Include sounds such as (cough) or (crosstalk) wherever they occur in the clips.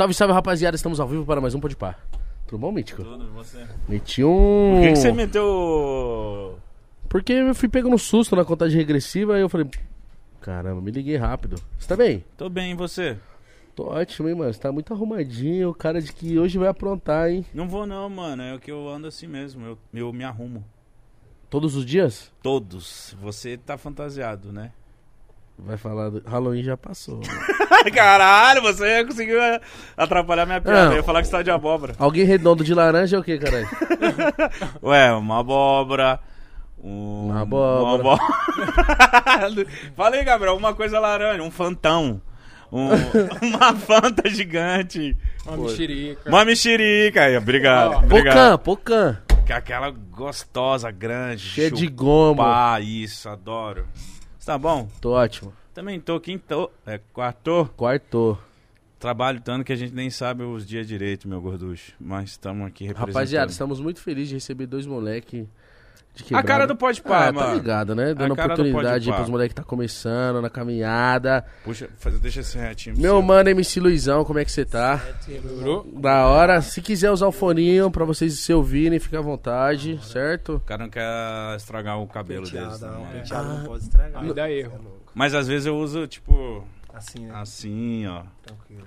Salve, salve, rapaziada. Estamos ao vivo para mais um Pode Par. Tudo bom, Mítico? Tudo, você. Meti um... Por que, que você meteu. Porque eu fui pego no susto na contagem regressiva e eu falei... Caramba, me liguei rápido. Você tá bem? Tô bem, e você? Tô ótimo, hein, mano? Você tá muito arrumadinho. O cara de que hoje vai aprontar, hein? Não vou não, mano. É o que eu ando assim mesmo. Eu, eu me arrumo. Todos os dias? Todos. Você tá fantasiado, né? Vai falar... Do... Halloween já passou. (laughs) Caralho, você conseguiu é, atrapalhar minha piada. Não. Eu ia falar que você tá de abóbora. Alguém redondo de laranja é o que, caralho? (laughs) Ué, uma abóbora. Um... Uma abóbora. Uma abóbora. (laughs) Falei, Gabriel, uma coisa laranja. Um fantão. Um... uma fanta gigante. Uma mexerica. Uma mexerica. Aí, Obrigado. Obrigado. pocan. Que é aquela gostosa, grande. Cheia de goma. Pá, isso, adoro. Você tá bom? Tô ótimo. Também tô quinto, é quarto. Quarto. Trabalho tanto que a gente nem sabe os dias direito, meu gorducho. Mas estamos aqui representando. Rapaziada, estamos muito felizes de receber dois moleque de A quebrada. cara do Pode Pá, ah, mano. tá ligado, né? Dando oportunidade pros moleques que tá começando na caminhada. Puxa, faz- deixa esse retinho. Meu você. mano MC Luizão, como é que você tá? Demorou? Da hora. Se quiser usar o foninho pra vocês se ouvirem, fica à vontade, certo? O cara não quer estragar o cabelo deles. Penteado, não, não, né? penteado Ah. não pode estragar. Aí dá erro. É. Mas às vezes eu uso, tipo, Assim, né? assim, ó. Tranquilo.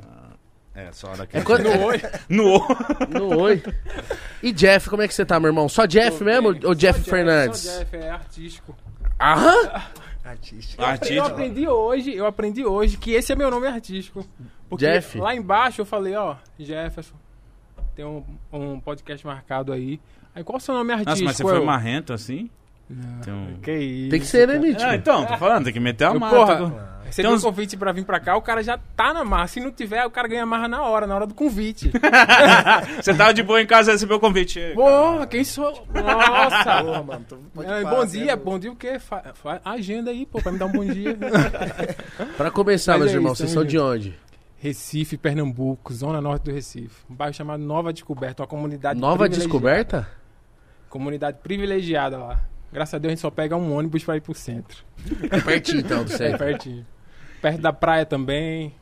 É, só daquele. É quando- jeito. No olho. (laughs) No oi. E Jeff, como é que você tá, meu irmão? Só Jeff Tô mesmo bem. ou Só Jeff Fernandes? Só Jeff, é artístico. Aham! Artístico. Eu Artístico. aprendi hoje, eu aprendi hoje que esse é meu nome artístico. Porque Jeff. lá embaixo eu falei, ó, Jefferson, tem um, um podcast marcado aí. Aí qual é o seu nome artístico? Nossa, mas você Eu, foi marrento assim? Não, Tem um- Que isso. Tem que ser, né, Mítico? Ah, então, tô falando, tem que meter a Eu, porra, Você Tem tem um convite pra vir pra cá, o cara já tá na marra. Se não tiver, o cara ganha marra na hora, na hora do convite. (laughs) Você tava de boa em casa, recebeu o convite. Porra, quem sou? Nossa! Porra, mano. É, bom dia, é bom dia o quê? Fa, fa- agenda aí, pô, pra me dar um bom dia. (laughs) Pra começar, Mas meus é irmãos, isso, vocês são de onde? Recife, Pernambuco, zona norte do Recife. Um bairro chamado Nova Descoberta, uma comunidade Nova privilegiada. descoberta? Comunidade privilegiada lá. Graças a Deus a gente só pega um ônibus pra ir pro centro. É pertinho, então, do (laughs) É centro. pertinho. Perto da praia também.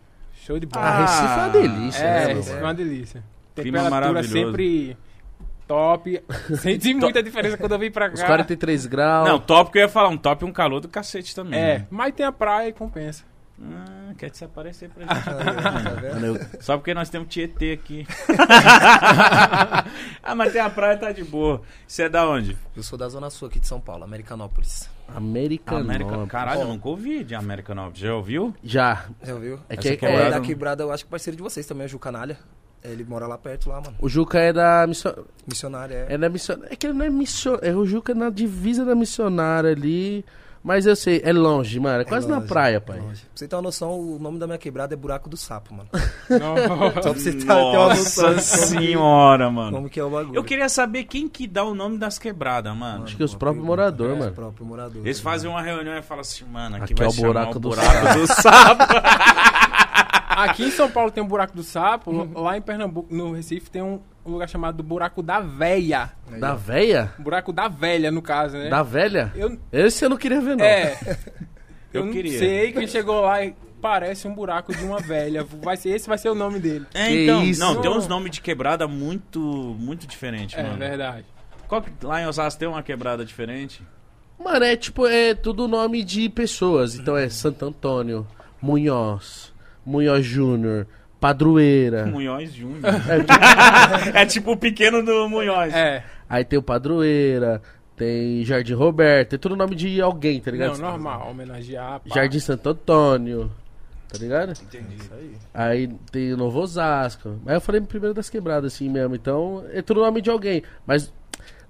Show de bola. Ah, Recife é uma delícia, é, né, Recife é uma delícia. Clima Temperatura sempre top. (laughs) Senti muita diferença quando eu vim pra cá. Os 43 graus. Não, top que eu ia falar, um top e um calor do cacete também. É, né? mas tem a praia e compensa. Ah, quer desaparecer pra (laughs) gente. Tá Só porque nós temos Tietê aqui. (laughs) ah, mas tem a praia, tá de boa. Você é da onde? Eu sou da Zona Sul aqui de São Paulo, Americanópolis. Americanópolis. América. Caralho, eu nunca ouvi de Americanópolis. Já ouviu? Já. Já ouviu? É que É, é é, da quebrada, eu acho que parceiro de vocês também, o Ju Canalha. Ele mora lá perto, lá, mano. o Juca é da missão... Missionário, é. É da missionária. É que ele não é missionário. É o Juca na divisa da missionária ali. Mas eu sei, é longe, mano. É quase na longe, praia, é pai. longe. Pra você ter uma noção, o nome da minha quebrada é Buraco do Sapo, mano. Nossa. (laughs) Só pra você ter uma noção Nossa senhora, mano. como que é o bagulho. Eu queria saber quem que dá o nome das quebradas, mano. Acho que os próprios moradores, É, mano. Os próprios moradores. Eles fazem uma reunião e falam assim, mano, aqui, Aqui vai é o chamar buraco o do buraco do sapo. (laughs) Aqui em São Paulo tem um buraco do sapo. Lá em Pernambuco, no Recife, tem um, um lugar chamado Buraco da Véia. Aí, Da véia? Buraco da Velha, no caso, né? Da velha? Eu, Esse eu não queria ver, não. é. Eu Eu, não queria. sei quem chegou lá e parece um buraco de uma velha. Vai ser, esse vai ser o nome dele. É, Que então, isso? não, tem uns nomes de quebrada muito, muito diferentes, É mano. verdade. Qual que- lá em Osasco tem uma quebrada diferente? Mano, é tipo, é tudo nome de pessoas. Então é Santo Antônio, Munhoz, Munhoz Júnior, Padroeira. Munhoz Júnior. É, tipo- (laughs) é tipo o pequeno do Munhoz. É. aí tem o Padroeira, tem Jardim Roberto, tem tudo nome de alguém, tá ligado? Não, normal. Homenagear. pá. Jardim Santo Antônio, tá ligado? Entendi. Isso aí. Aí tem o Novo Osasco. Aí eu falei primeiro das quebradas, assim mesmo. Então, é tudo nome de alguém. Mas,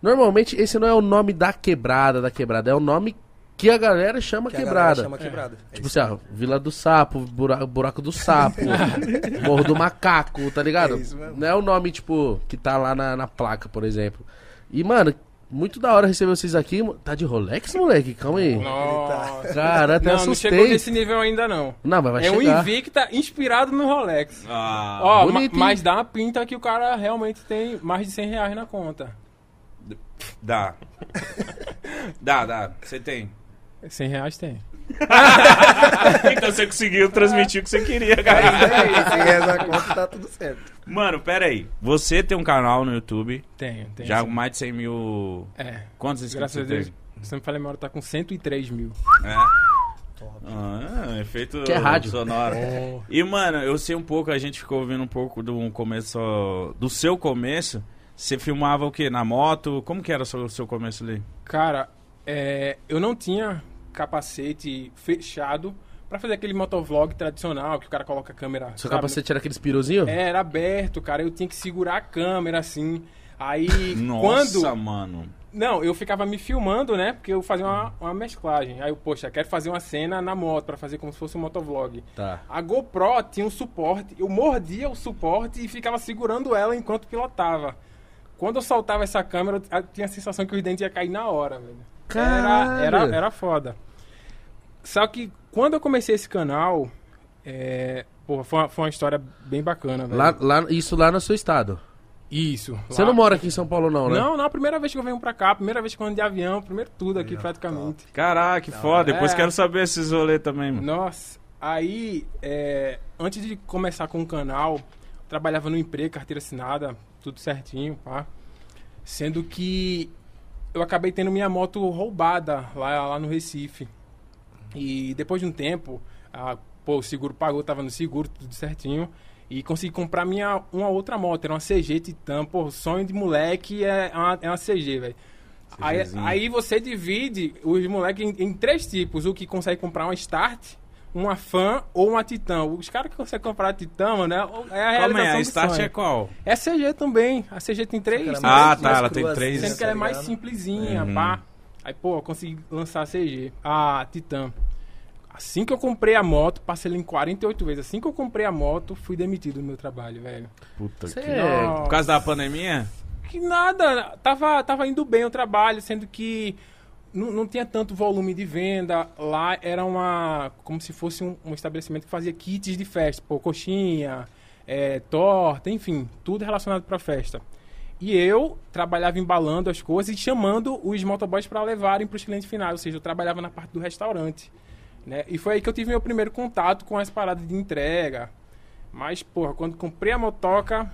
normalmente, esse não é o nome da quebrada, da quebrada. É o nome que a galera chama Que a galera quebrada. chama quebrada. É Tipo isso assim, ó, Vila do Sapo, Bura- Buraco do Sapo, (laughs) Morro do Macaco, tá ligado? É isso mesmo. não é o nome, tipo, que tá lá na, na placa, por exemplo. E, mano, muito da hora receber vocês aqui. Tá de Rolex, moleque? Calma aí. Nossa. Cara, até Não, não assustei. chegou nesse nível ainda não. Não, mas vai é um chegar. Invicta inspirado no Rolex. Ah, Ó, ma- bonito, hein? mas dá uma pinta que o cara realmente tem mais de 100 reais na conta. dá. (laughs) dá, dá. Você tem. 100 reais tem. (laughs) então você conseguiu transmitir o que você queria, cara. Se essa conta, tá tudo certo. Mano, pera aí. Você tem um canal no YouTube, Tenho, tenho. já sim. com mais de 100 mil... É, Quantos inscritos graças a você Deus. não me falha a memória, tá com 103 mil. É. Ah, efeito Que é rádio. sonoro. E, mano, eu sei um pouco, a gente ficou ouvindo um pouco do começo, do seu começo. Você filmava o quê? Na moto? Como que era o seu, o seu começo ali? Cara, é, eu não tinha capacete fechado pra fazer aquele motovlog tradicional que o cara coloca a câmera. Seu sabe? capacete era aqueles piruzinhos? É, era aberto, cara. Eu tinha que segurar a câmera assim. Aí, (laughs) Nossa, quando. mano. Não, eu ficava me filmando, né? Porque eu fazia uma, uma mesclagem. Aí eu, poxa, quero fazer uma cena na moto pra fazer como se fosse um motovlog. Tá. A GoPro tinha um suporte, eu mordia o suporte e ficava segurando ela enquanto pilotava. Quando eu soltava essa câmera, eu eu tinha a sensação que os dentes iam cair na hora, velho. Era, Cara! era, era foda. Só que quando eu comecei esse canal, é, porra, foi, uma, foi uma história bem bacana, velho. Lá, lá, isso lá no seu estado. Isso. Você lá- não mora aqui em São Paulo, não, né? Não, não, primeira vez que eu venho pra cá, primeira vez que eu ando de avião, primeiro tudo aqui praticamente. Caraca, que foda. Depois É. quero saber esses rolês também, mano. Nossa, aí, é, antes de começar com o canal, trabalhava no emprego, carteira assinada, tudo certinho, pá. Sendo que eu acabei tendo minha moto roubada lá, lá no Recife. E depois de um tempo, a, pô, o seguro pagou, tava no seguro, tudo certinho. E consegui comprar minha, uma outra moto, era uma CG Titan. Pô, sonho de moleque é uma, é uma CG, velho. Aí, aí você divide os moleques em, em três tipos. O que consegue comprar uma Start, uma Fan ou uma Titan. Os caras que conseguem comprar a Titan, mano, é, é a Calma realização aí, a do Start sonho. é qual? É CG também. A CG tem três. Né? Ah, mais- tá, ela tem três. Sendo que ela é mais simplesinha, Uhum. pá. Aí, pô, eu consegui lançar a CG. A Titan. Assim que eu comprei a moto, passei ela em 48 vezes. Assim que eu comprei a moto, fui demitido do meu trabalho, velho. Puta Cê que... é-. Por causa da pandemia? Que nada, tava, tava indo bem o trabalho, sendo que não, não tinha tanto volume de venda. Lá era uma. como se fosse um, um estabelecimento que fazia kits de festa, pô, coxinha, é, torta, enfim, tudo relacionado pra festa. E eu trabalhava embalando as coisas e chamando os motoboys para levarem para os clientes finais, ou seja, eu trabalhava na parte do restaurante. Né? E foi aí que eu tive meu primeiro contato com as paradas de entrega. Mas, porra, quando comprei a motoca,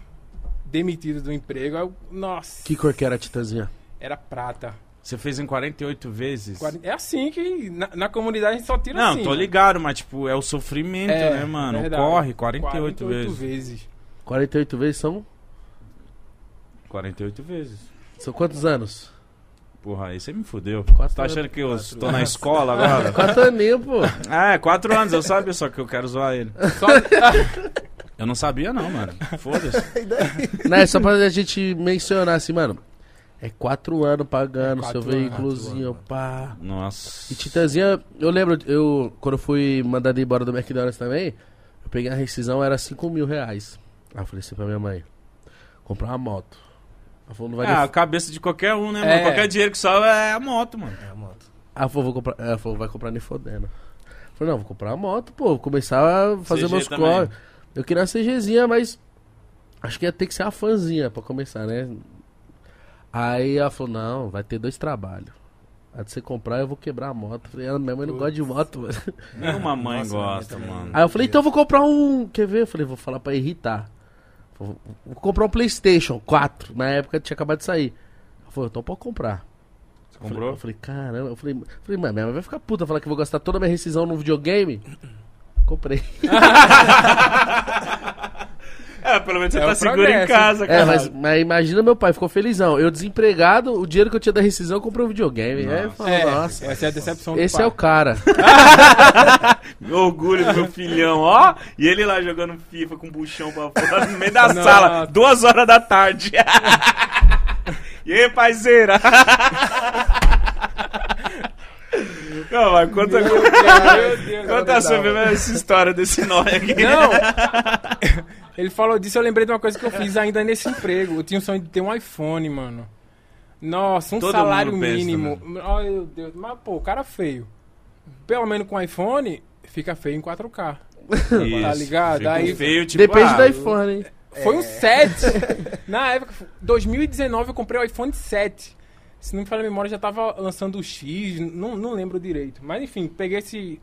demitido do emprego, eu, nossa, Que cor que era a Titanzinha? era prata. Você fez em 48 vezes? É assim que na, na comunidade a gente só tira Não, assim. tô né? ligado, mas tipo, é o sofrimento, É, né, mano? verdade. Corre 48, 48 vezes. vezes. 48 vezes são. 48 vezes. São quantos anos? Porra, aí você me fudeu. Quatro tá achando que eu estou na escola agora? (laughs) Quatro aninhos, pô. (laughs) é, 4 anos, eu sabia, só que eu quero zoar ele. (laughs) Só, Eu não sabia não, mano. Foda-se. Não, é só pra a gente mencionar assim, mano. É quatro anos pagando É seu quatro anos, veículozinho, pá. Nossa. E Titanzinha, eu lembro, eu quando eu fui mandado embora do McDonald's também, eu peguei a rescisão, era 5 mil reais. Aí eu falei assim pra minha mãe, comprar uma moto. Ela falou, não vai Ah, a nem... cabeça de qualquer um, né, É. mano? Qualquer dinheiro que sobra é a moto, mano. É a moto. Ela falou, vou comprar... Ela falou, vai comprar nem fodendo. Eu falei, não, vou comprar uma moto, pô, vou começar a fazer CG meus corres. Eu queria uma CGzinha, mas acho que ia ter que ser a fãzinha pra começar, né? Aí ela falou, não, vai ter dois trabalhos. A de você comprar, eu vou quebrar a moto. Falei, ah, minha mãe não gosta de moto, mano. Nenhuma mãe Nossa, mãe gosta, mano. Aí eu falei, então eu vou comprar um. Quer ver? Eu falei, vou falar pra irritar. Vou, vou comprar um PlayStation 4. Na época tinha acabado de sair. Ela falou, então pode comprar. Você Eu falei- comprou? Eu falei, caramba. Eu falei, eu falei mano, minha mãe vai ficar puta falar que eu vou gastar toda a minha rescisão no videogame. Comprei. (laughs) É, pelo menos você É tá seguro em casa, É, cara. mas, mas imagina meu pai, ficou felizão. Eu desempregado, o dinheiro que eu tinha da rescisão, eu comprei um videogame. Aí eu falei, é, nossa, essa é a decepção do esse pai. é o cara. (laughs) Meu orgulho do meu filhão, ó. E ele lá jogando FIFA com buchão pra fora no meio da Nossa. sala, duas horas da tarde. (laughs) e aí, parceira? (laughs) Não, mas conta, Meu Deus, conta sobre essa história desse nome aqui. Não! Ele falou disso, eu lembrei de uma coisa que eu fiz ainda nesse emprego. Eu tinha o sonho de ter um iPhone, mano. Nossa, um Todo salário pensa, né? mínimo. Ai, meu Deus. Mas, pô, o cara feio. Pelo menos com iPhone, fica feio em 4K. Isso, Tá ligado? fica Aí- feio, tipo, Depende ah, do iPhone, hein? Foi um 7. (laughs) Na época, 2019, eu comprei o iPhone 7. Se não me falha a memória, já tava lançando o X, não, não lembro direito. Mas enfim, peguei esse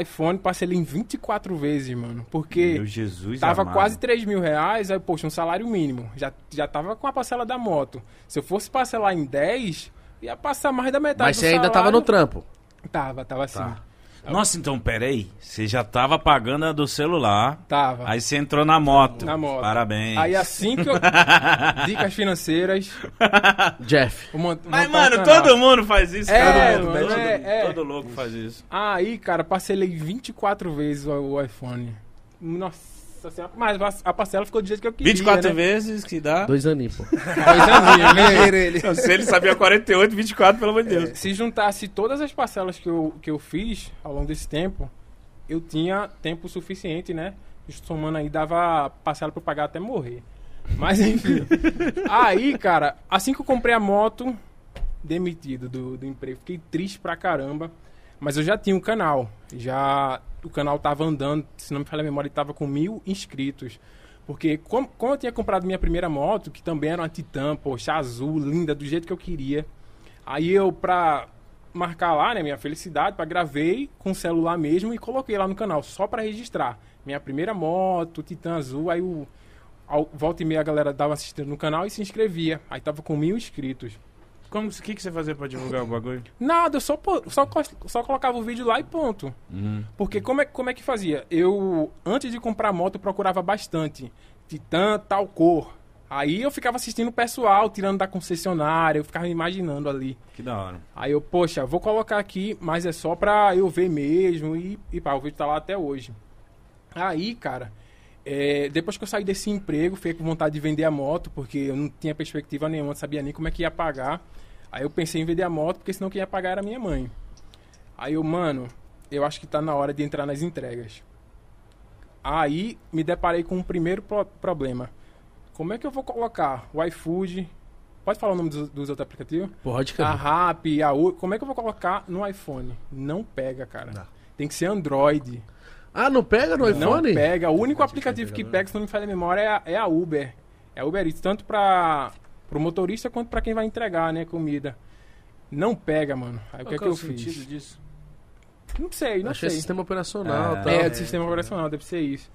iPhone, passei ele em 24 vezes, mano. Porque Meu Jesus tava amado. quase 3 mil reais, aí, poxa, um salário mínimo. Já, já tava com a parcela da moto. Se eu fosse parcelar em 10, ia passar mais da metade Mas do você ainda tava no trampo. Tava, tava assim. Tá. Nossa, então, peraí. Você já tava pagando a do celular. Tava. Aí você entrou na moto. Na moto. Parabéns. Aí assim que eu. (laughs) Dicas financeiras. Jeff. mont- Mas, mano, canal. todo mundo faz isso, É, cara. mano, todo, é, é. todo louco faz isso. Aí, cara, parcelei 24 vezes o, o iPhone. Nossa Mas a- parcela ficou do jeito que eu queria. 24 né? vezes que dá. Dois aninhos, pô. Dois aninhos, né? Ele. (laughs) Não, Se ele sabia 48, 24, pelo amor de Deus. Se juntasse todas as parcelas que eu, que eu fiz ao longo desse tempo, eu tinha tempo suficiente, né? Somando aí, dava parcela pra eu pagar até morrer. Mas enfim. (laughs) aí, cara, assim que eu comprei a moto, demitido do, do emprego. Fiquei triste pra caramba. Mas eu já tinha um canal. Já o canal tava andando, se não me falha a memória, ele tava com mil inscritos. Porque como, como eu tinha comprado minha primeira moto, que também era uma Titan, poxa, azul, linda, do jeito que eu queria. Aí eu, pra marcar lá, né, minha felicidade, pra gravei com o celular mesmo e coloquei lá no canal, só pra registrar. Minha primeira moto, Titan azul, aí o... volta e meia a galera dava assistindo no canal e se inscrevia. Aí tava com mil inscritos. Como, o que, que você fazia pra divulgar o bagulho? Nada, eu só, só, só colocava o vídeo lá e ponto. Uhum. Porque como é, como é que fazia? Eu, antes de comprar a moto, eu procurava bastante. Titã, tal cor. Aí eu ficava assistindo o pessoal, tirando da concessionária, eu ficava imaginando ali. Que da hora. Aí eu, poxa, vou colocar aqui, mas é só pra eu ver mesmo e, e pá, o vídeo tá lá até hoje. Aí, cara, é, depois que eu saí desse emprego, fiquei com vontade de vender a moto, porque eu não tinha perspectiva nenhuma, não sabia nem como é que ia pagar. Aí eu pensei em vender a moto, porque senão quem ia pagar era minha mãe. Aí eu, mano, eu acho que tá na hora de entrar nas entregas. Aí me deparei com um primeiro pro- problema. Como é que eu vou colocar o iFood? Pode falar o nome dos, dos outros aplicativos? Pode, A cara. RAP, a U, como é que eu vou colocar no iPhone? Não pega, cara. Não. Tem que ser Android. Ah, não pega no Não iPhone? pega. O único aplicativo que pega, se não me falha a memória, é a, é a Uber. É a Uber Eats, tanto para o motorista quanto para quem vai entregar, né, comida. Não pega, mano. Aí o que é que eu fiz? disso? Não sei, não é sei. sistema operacional. É. tal. É, do sistema operacional, deve ser isso.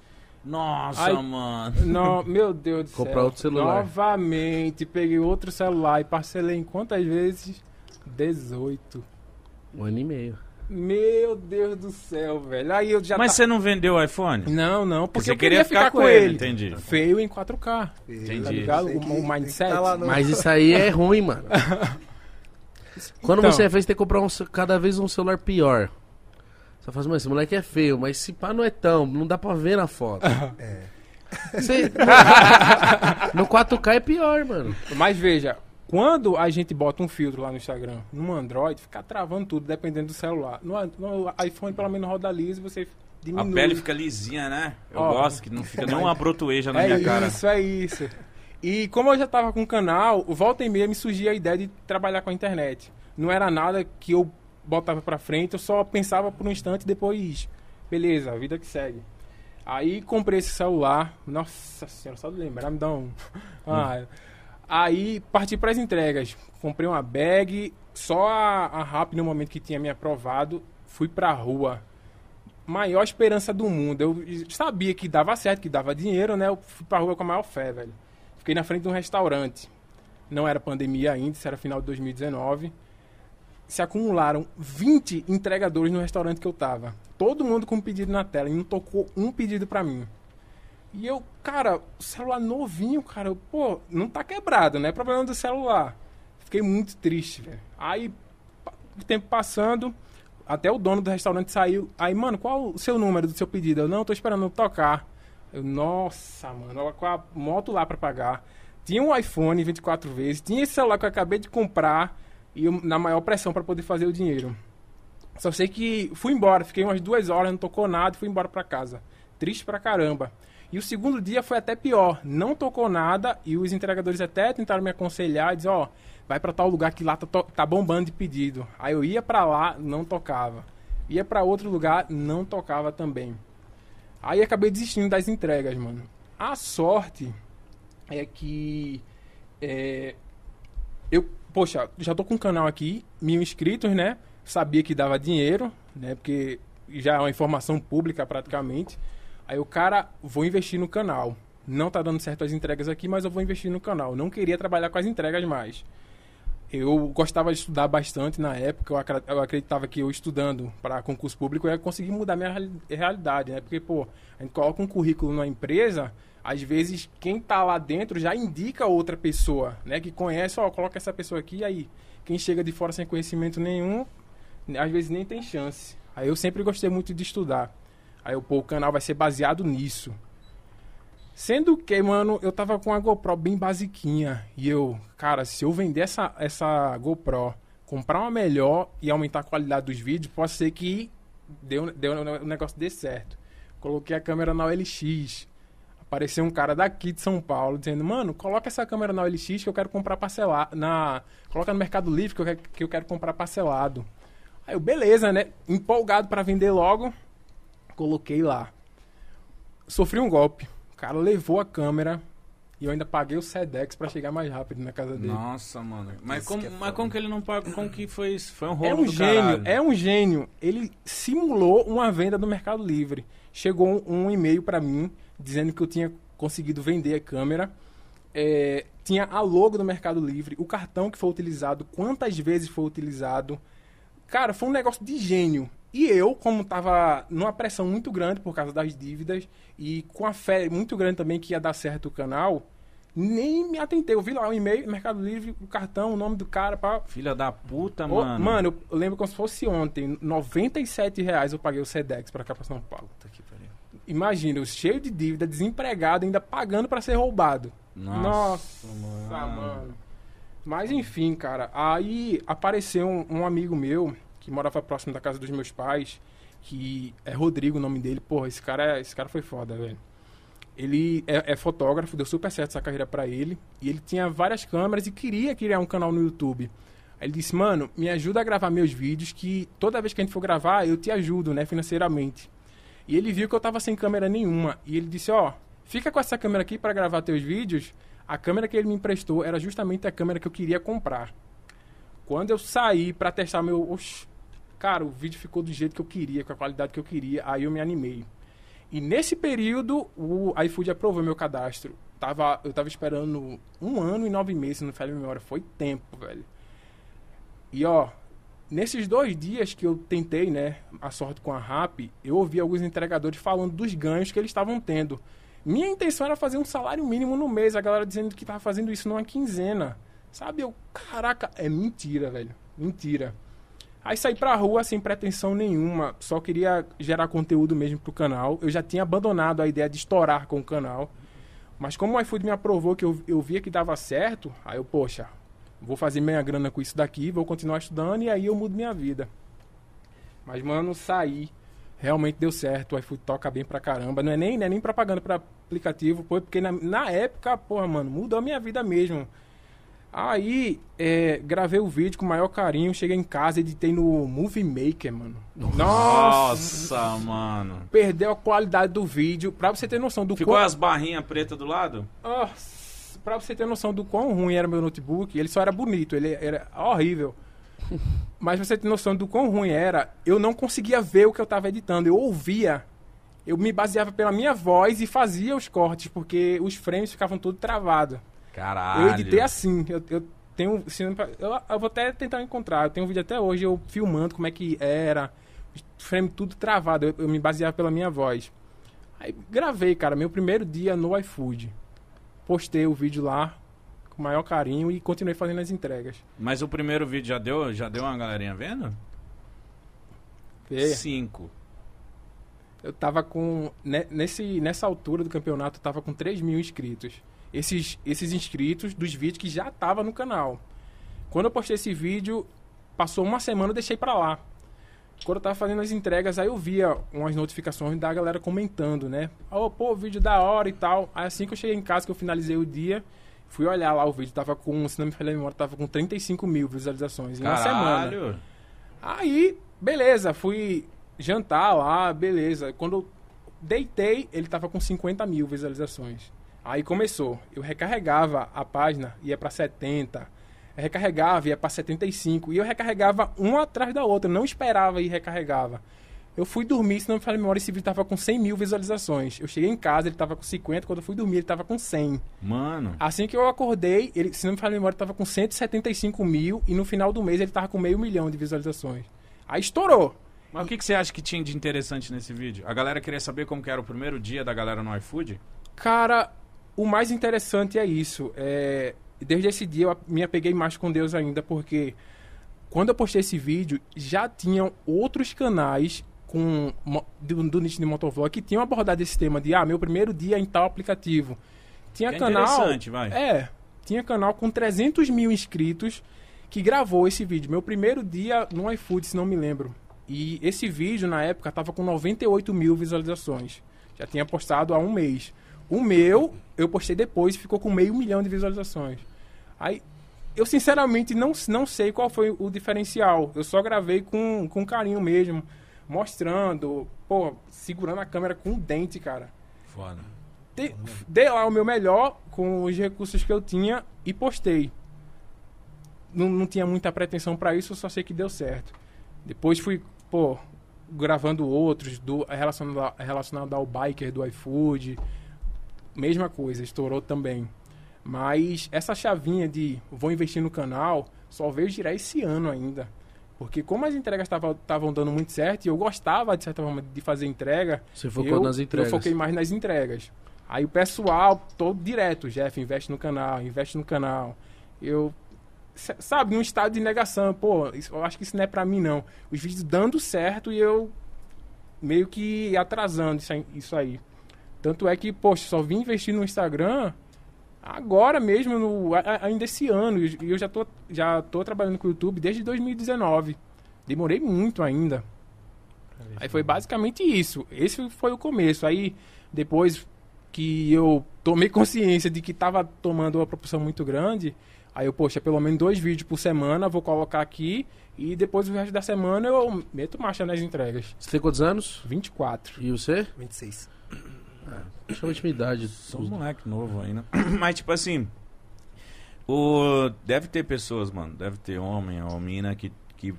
Nossa, Ai. mano. Não, meu Deus do céu. Comprar outro celular. Novamente, peguei outro celular e parcelei em quantas vezes? 18. Um ano e meio. Meu Deus do céu, velho. Aí eu já Mas tá- você não vendeu o iPhone? Não, não, porque Você eu queria queria ficar, ficar com com ele. ele, entendi. Feio em 4K. Entendi. Tá ligado? O, o mindset. tá no- Mas isso aí é ruim, mano. (laughs) Quando Então. você é você tem que comprar um cada vez um celular pior. Você fala assim, mas esse moleque é feio, mas se pá não é tão, não dá pra ver na foto. (laughs) É. Você- (laughs) no 4K é pior, mano. Mas veja, quando a gente bota um filtro lá no Instagram, no Android, fica travando tudo, dependendo do celular. No, no iPhone, pelo menos, roda liso, você A diminui. pele fica lisinha, né? Eu Ó. gosto que não fica (laughs) nenhuma brotoeja na é minha isso, cara. é isso. E como eu já tava com o canal, o volta e meia me surgia a ideia de trabalhar com a internet. Não era nada que eu botava pra frente, eu só pensava por um instante e depois, beleza, a vida que segue. Aí comprei esse celular, nossa senhora, só de lembrar me dá um... (laughs) Ah, Aí parti para as entregas. Comprei uma bag, só a, a RAP no momento que tinha me aprovado, fui pra rua. Maior esperança do mundo. Eu sabia que dava certo, que dava dinheiro, né? Eu fui pra rua com a maior fé, velho. Fiquei na frente de um restaurante. Não era pandemia ainda, isso era final de 2019. Se acumularam 20 entregadores no restaurante que eu tava. Todo mundo com um pedido na tela e não tocou um pedido pra mim. E eu, cara, celular novinho, cara, eu, pô, não tá quebrado, né? Problema do celular. Fiquei muito triste, velho. Aí, o tempo passando, até o dono do restaurante saiu. Aí, mano, qual o seu número do seu pedido? Eu, não, tô esperando tocar. Eu, nossa, mano, ela com a moto lá pra pagar. Tinha um iPhone 24 vezes, tinha esse celular que eu acabei de comprar e eu, na maior pressão pra poder fazer o dinheiro. Só sei que fui embora, fiquei umas duas horas, não tocou nada e fui embora pra casa. Triste pra caramba. E o segundo dia foi até pior. Não tocou nada e os entregadores até tentaram me aconselhar dizer, ó, vai pra tal lugar que lá tá, tá bombando de pedido. Aí eu ia pra lá, não tocava. Ia pra outro lugar, não tocava também. Aí acabei desistindo das entregas, mano. A sorte é que é, eu, poxa, já tô com um canal aqui, mil inscritos, né? Sabia que dava dinheiro, né? Porque já é uma informação pública praticamente. Aí o cara, vou investir no canal. Não tá dando certo as entregas aqui, mas eu vou investir no canal. Não queria trabalhar com as entregas mais. Eu gostava de estudar bastante na época. Eu, acreditava que eu estudando para concurso público eu ia conseguir mudar minha reali- realidade, né? Porque, pô, a gente coloca um currículo numa empresa, às vezes quem tá lá dentro já indica outra pessoa, né? Que conhece, ó, coloca essa pessoa aqui, aí quem chega de fora sem conhecimento nenhum, às vezes nem tem chance. Aí eu sempre gostei muito de estudar. Aí eu, pô, o canal vai ser baseado nisso. Sendo que, mano, eu tava com a GoPro bem basiquinha. E eu, cara, se eu vender essa, essa GoPro, comprar uma melhor e aumentar a qualidade dos vídeos, pode ser que deu, deu, o negócio dê certo. Coloquei a câmera na OLX. Apareceu um cara daqui de São Paulo dizendo, mano, coloca essa câmera na OLX que eu quero comprar parcelado. Na... Coloca no Mercado Livre que eu quero, que eu quero comprar parcelado. Aí eu, beleza, né? Empolgado pra vender logo, coloquei lá. Sofri um golpe. O cara levou a câmera e eu ainda paguei o Sedex pra chegar mais rápido na casa dele. Nossa, mano. Mas, Isso como, que é mas como que ele não pagou? Como que foi isso? Foi um rolo É um do gênio, caralho. é um gênio. Ele simulou uma venda do Mercado Livre. Chegou um, um e-mail pra mim dizendo que eu tinha conseguido vender a câmera. É, tinha a logo do Mercado Livre, o cartão que foi utilizado, quantas vezes foi utilizado. Cara, foi um negócio de gênio. E eu, como tava numa pressão muito grande por causa das dívidas e com a fé muito grande também que ia dar certo o canal, nem me atentei. Eu vi lá o e-mail, Mercado Livre, o cartão, o nome do cara, pá. Filha da puta, Ô, mano. Mano, eu lembro como se fosse ontem. 97 reais eu paguei o Sedex pra cá pra São Paulo. Puta que pariu. Imagina, eu cheio de dívida, desempregado, ainda pagando pra ser roubado. Nossa, Nossa, mano. Mas enfim, cara. Aí apareceu um, um amigo meu que morava próximo da casa dos meus pais, que é Rodrigo o nome dele. Porra, esse cara, é- esse cara foi foda, velho. Ele é, é fotógrafo, deu super certo essa carreira pra ele. E ele tinha várias câmeras e queria criar um canal no YouTube. Aí ele disse, mano, me ajuda a gravar meus vídeos, que toda vez que a gente for gravar, eu te ajudo, né, financeiramente. E ele viu que eu tava sem câmera nenhuma. E ele disse, ó, fica com essa câmera aqui pra gravar teus vídeos. A câmera que ele me emprestou era justamente a câmera que eu queria comprar. Quando eu saí pra testar meu. Oxi, cara, o vídeo ficou do jeito que eu queria, com a qualidade que eu queria. Aí eu me animei. E nesse período, o iFood aprovou meu cadastro. Tava, eu tava esperando um ano e nove meses, não falha memória. Foi tempo, velho. E ó, nesses dois dias que eu tentei, né, a sorte com a RAP, eu ouvi alguns entregadores falando dos ganhos que eles estavam tendo. Minha intenção era fazer um salário mínimo no mês, a galera dizendo que tava fazendo isso numa quinzena. Sabe? Eu, caraca, é mentira, velho. Mentira. Aí saí pra rua sem pretensão nenhuma, só queria gerar conteúdo mesmo pro canal. Eu já tinha abandonado a ideia de estourar com o canal. Mas como o iFood me aprovou que eu, eu via que dava certo, aí eu, poxa, vou fazer minha grana com isso daqui, vou continuar estudando e aí eu mudo minha vida. Mas, mano, saí. Realmente deu certo, o iFood toca bem pra caramba. Não é nem, não é nem propaganda pra aplicativo, porque na, na época, porra, mano, mudou a minha vida mesmo. Aí, é, gravei o vídeo com o maior carinho, cheguei em casa, editei no Movie Maker, mano. Nossa! Nossa, mano. Perdeu a qualidade do vídeo. Pra você ter noção do Ficou quão... as barrinhas pretas do lado? Nossa, pra você ter noção do quão ruim era meu notebook, ele só era bonito, ele era horrível. (laughs) Mas pra você ter noção do quão ruim era, eu não conseguia ver o que eu tava editando, eu ouvia. Eu me baseava pela minha voz e fazia os cortes, porque os frames ficavam tudo travados. Caralho. Eu editei assim, eu, eu tenho. Eu, eu vou até tentar encontrar. Eu tenho um vídeo até hoje eu filmando como é que era. Os frames tudo travado. Eu, eu me baseava pela minha voz. Aí gravei, cara, meu primeiro dia no iFood. Postei o vídeo lá com o maior carinho e continuei fazendo as entregas. Mas o primeiro vídeo já deu, já deu uma galerinha vendo? Vê, Cinco. Eu tava com. ne- Nesse, nessa altura do campeonato, eu tava com 3 mil inscritos. Esses, esses inscritos dos vídeos que já tava no canal. Quando eu postei esse vídeo, passou uma semana eu deixei pra lá. Quando eu tava fazendo as entregas, aí eu via umas notificações da galera comentando, né? Oh, pô, vídeo da hora e tal. Aí assim que eu cheguei em casa, que eu finalizei o dia, fui olhar lá o vídeo, tava com, se não me falha a memória, tava com 35 mil visualizações em uma semana. Aí, beleza, fui jantar lá, beleza. Quando eu deitei, ele tava com 50 mil visualizações. Aí começou. Eu recarregava a página, ia pra 70. recarregava, ia pra 75. E eu recarregava uma atrás da outra, não esperava e recarregava. Eu fui dormir, se não me falha a memória, esse vídeo tava com 100 mil visualizações. Eu cheguei em casa, ele tava com 50, quando eu fui dormir, ele tava com 100. Mano, Assim que eu acordei, ele, se não me falha a memória, tava com 175 mil e no final do mês ele tava com meio milhão de visualizações. Aí estourou. mas o que, que você acha que tinha de interessante nesse vídeo? A galera queria saber como que era o primeiro dia da galera no iFood? Cara, o mais interessante é isso. É, desde esse dia eu me apeguei mais com Deus ainda, porque quando eu postei esse vídeo, já tinham outros canais com do, do nicho de motovlog que tinham abordado esse tema de ah, meu primeiro dia em tal aplicativo. Tinha Que é canal. interessante, vai. É, tinha canal com 300 mil inscritos que gravou esse vídeo. Meu primeiro dia no iFood, se não me lembro. E esse vídeo, na época, tava com 98 mil visualizações. Já tinha postado há um mês. O meu, eu postei depois e ficou com meio milhão de visualizações. Aí, eu sinceramente não, não sei qual foi o diferencial. Eu só gravei com, com carinho mesmo, mostrando, pô, segurando a câmera com o dente, cara. Foda. Dei, dei lá o meu melhor com os recursos que eu tinha e postei. Não, não tinha muita pretensão pra isso, só sei que deu certo. Depois fui, pô, gravando outros do relacionado, a- relacionado ao biker do iFood. Mesma coisa, estourou também. Mas essa chavinha de vou investir no canal, só veio girar esse ano ainda. Porque como as entregas estavam dando muito certo e eu gostava, de certa forma, de fazer entrega, Você focou eu, nas entregas. Eu foquei mais nas entregas. Aí o pessoal, todo direto, Jeff, investe no canal, investe no canal. Eu, sa- sabe, num estado de negação, pô, isso- eu acho que isso não é pra mim não. Os vídeos dando certo e eu meio que atrasando isso aí. Tanto é que, poxa, só vim investir no Instagram agora mesmo, no, ainda esse ano. E eu já tô, já tô trabalhando com o YouTube desde 2019. Demorei muito ainda. Aí foi basicamente isso. Esse foi o começo. Aí depois que eu tomei (laughs) consciência de que estava tomando uma proporção muito grande, aí eu, poxa, pelo menos dois vídeos por semana, vou colocar aqui e depois o resto da semana eu meto marcha nas entregas. Você tem quantos anos? 24. E você? 26. Praticamente minha idade. Sou um moleque novo ainda. (clears throat) Mas, tipo assim. O... Deve ter pessoas, mano. Deve ter homem ou mina que, que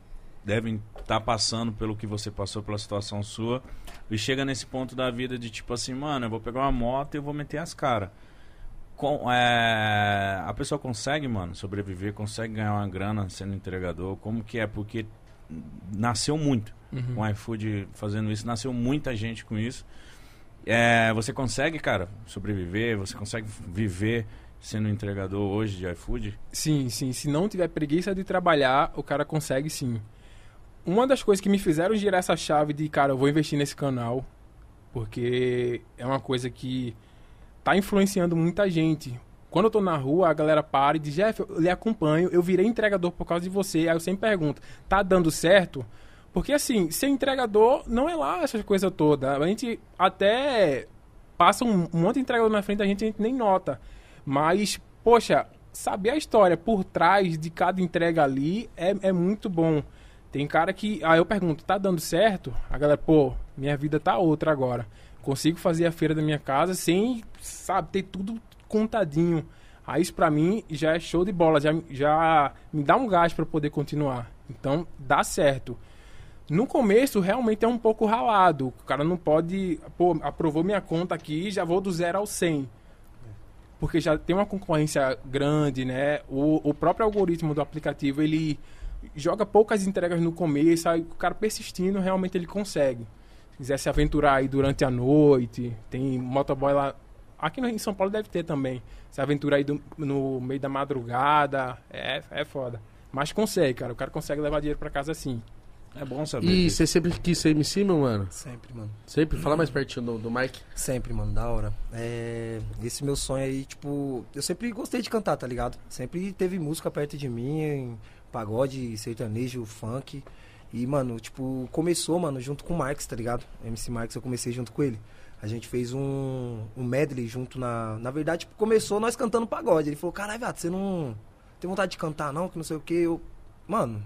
devem estar passando pelo que você passou, pela situação sua. E chega nesse ponto da vida de tipo assim, mano, eu vou pegar uma moto e eu vou meter as caras. Com, é, a pessoa consegue, mano, sobreviver, consegue ganhar uma grana sendo entregador. Como que é? Porque nasceu muito com o iFood fazendo isso, nasceu muita gente com isso. É, você consegue, cara, sobreviver? Você consegue viver sendo entregador hoje de iFood? Sim, sim. Se não tiver preguiça de trabalhar, o cara consegue sim. Uma das coisas que me fizeram girar essa chave de, cara, eu vou investir nesse canal, porque é uma coisa que tá influenciando muita gente. Quando eu tô na rua, a galera para e diz, Jeff, eu lhe acompanho, eu virei entregador por causa de você. Aí eu sempre pergunto, tá dando certo? Porque assim, ser entregador não é lá essas coisas todas. A gente até passa um monte de entregador na frente da gente, a gente nem nota. Mas, poxa, saber a história por trás de cada entrega ali é, é muito bom. Tem cara que. Aí eu pergunto, tá dando certo? A galera, pô, minha vida tá outra agora. Consigo fazer a feira da minha casa sem, sabe, ter tudo contadinho. Aí isso pra mim já é show de bola, já, já me dá um gás pra poder continuar. Então, dá certo. No começo, realmente é um pouco ralado. O cara não pode. Pô, aprovou minha conta aqui já vou do zero ao 100. Porque já tem uma concorrência grande, né? O, o próprio algoritmo do aplicativo, ele joga poucas entregas no começo, aí o cara persistindo, realmente ele consegue. Se quiser se aventurar aí durante a noite, tem motoboy lá. Aqui em São Paulo deve ter também. Se aventurar aí do- no meio da madrugada, é, é foda. Mas consegue, cara. O cara consegue levar dinheiro pra casa assim. É bom saber. E você sempre quis ser MC, meu mano? Sempre, mano. Sempre? Fala mais pertinho do, do Mike. Sempre, mano, da hora. É, esse meu sonho aí, tipo, eu sempre gostei de cantar, tá ligado? Sempre teve música perto de mim, em pagode, sertanejo, funk. E, mano, tipo, começou, mano, junto com o Marx, tá ligado? MC Marx, eu comecei junto com ele. A gente fez um, um medley junto na. Na verdade, tipo, começou nós cantando pagode. Ele falou, caralho, viado, você não tem vontade de cantar, não? Que não sei o que. Eu, mano,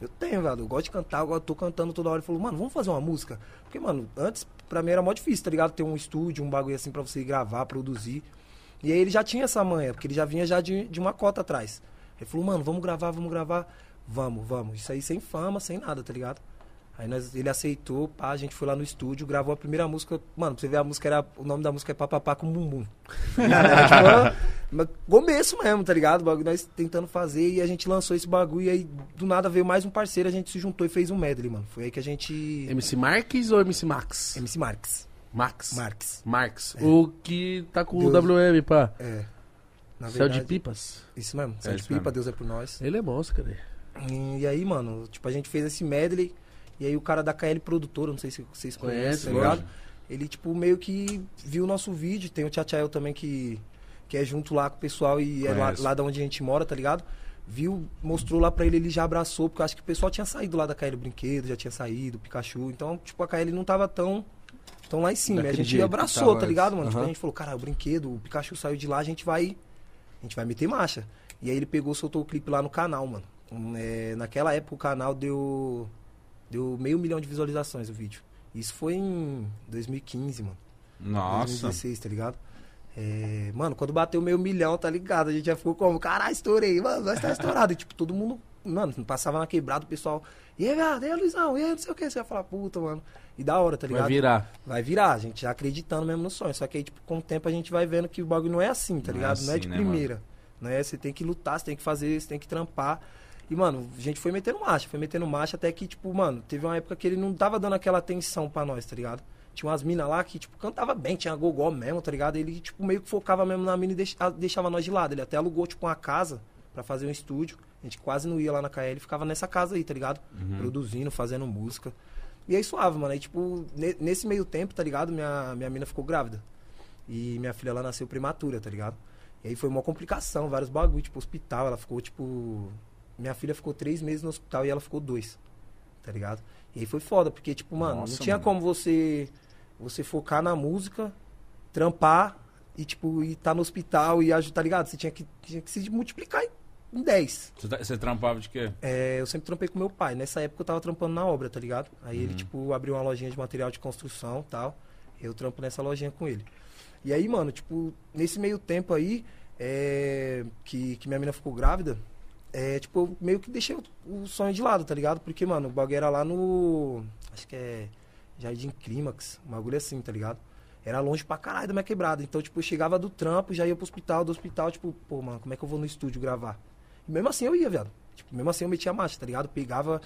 eu tenho, velho. Eu gosto de cantar, eu tô cantando toda hora. Ele falou, mano, vamos fazer uma música? Porque, mano, antes, pra mim era mó difícil, tá ligado? Ter um estúdio, um bagulho assim pra você gravar, produzir. E aí ele já tinha essa manha, porque ele já vinha já de, de uma cota atrás. Ele falou, mano, vamos gravar, vamos gravar. Vamos, vamos. Isso aí sem fama, sem nada, tá ligado? Aí nós, ele aceitou, pá, a gente foi lá no estúdio, gravou a primeira música. Mano, pra você ver, a música era. O nome da música é Papapá com Bumbum. (laughs) era, tipo, mas começo mesmo, tá ligado? O nós tentando fazer e a gente lançou esse bagulho e aí do nada veio mais um parceiro, a gente se juntou e fez um medley, mano. Foi aí que a gente. MC Marques ou MC Max? MC Marques. Max. Marques. Marx. O que tá com o Deus. WM, pá. É. Na Céu de pipas. Isso mesmo, Céu de isso Pipa, mesmo. Deus é por nós. Ele é monstro, cara. E aí, mano, tipo, a gente fez esse medley. E aí o cara da KL Produtora, não sei se vocês Conhece, conhecem, tá lógico. ligado? Ele, tipo, meio que viu o nosso vídeo. Tem o Tchatchael também que, que é junto lá com o pessoal e é lá, lá da onde a gente mora, tá ligado? Viu, mostrou lá pra ele, ele já abraçou, porque eu acho que o pessoal tinha saído lá da KL Brinquedo, já tinha saído, Pikachu. Então, tipo, a KL não tava tão, tão lá em cima. A gente abraçou, tava tá ligado, mano? Tipo, Aham. a gente falou, cara, o brinquedo, o Pikachu saiu de lá, a gente vai. A gente vai meter marcha. E aí ele pegou, soltou o clipe lá no canal, mano. É, naquela época o canal deu. Deu meio milhão de visualizações o vídeo. Isso foi em 2015, mano. Nossa. 2016, tá ligado? É, mano, quando bateu meio milhão, tá ligado? A gente já ficou como, caralho, estourei, mano, nós tá estourado. (laughs) E tipo, todo mundo, mano, passava na quebrada, o pessoal, e aí, viado, e aí, Luizão, e aí, não sei o que, você ia falar, puta, mano. E da hora, tá ligado? Vai virar. Vai virar, a gente já acreditando mesmo no sonho. Só que aí, tipo, com o tempo a gente vai vendo que o bagulho não é assim, tá Não é ligado? não é assim, de né, primeira. Não é, você tem que lutar, você tem que fazer, você tem que trampar. E, mano, a gente foi metendo marcha, foi metendo marcha até que, tipo, mano, teve uma época que ele não tava dando aquela atenção pra nós, tá ligado? Tinha umas minas lá que, tipo, cantava bem, tinha gogó mesmo, tá ligado? Ele, tipo, meio que focava mesmo na mina e deix- a- deixava nós de lado. Ele até alugou, tipo, uma casa pra fazer um estúdio. A gente quase não ia lá na KL, ficava nessa casa aí, tá ligado? Produzindo, fazendo música. E aí suave, mano. Aí, tipo, ne- nesse meio tempo, tá ligado? Minha, minha mina ficou grávida. E minha filha, ela nasceu prematura, tá ligado? E aí foi uma complicação, vários bagulho, tipo, hospital. Ela ficou, tipo... Minha filha ficou três meses no hospital e ela ficou dois, tá ligado? E aí foi foda, porque, tipo, mano, Nossa, não tinha mano. como você, você focar na música, trampar e, tipo, e tá no hospital e ajudar, tá ligado? Você tinha que, tinha que se multiplicar em, em 10. Você, tá- você trampava de quê? É, eu sempre trampei com meu pai. Nessa época eu tava trampando na obra, tá ligado? Aí Uhum. ele, tipo, abriu uma lojinha de material de construção e tal. Eu trampo nessa lojinha com ele. E aí, mano, tipo, nesse meio tempo aí, é, que, que minha mina ficou grávida, é, tipo, eu meio que deixei o, o sonho de lado, tá ligado? Porque, mano, o bagulho era lá no. Acho que é. Jardim Clímax, um bagulho assim, tá ligado? Era longe pra caralho da minha quebrada. Então, tipo, eu chegava do trampo, já ia pro hospital, do hospital, tipo, pô, mano, como é que eu vou no estúdio gravar? E mesmo assim eu ia, viado. Tipo, mesmo assim eu metia a marcha, tá ligado? Pegava,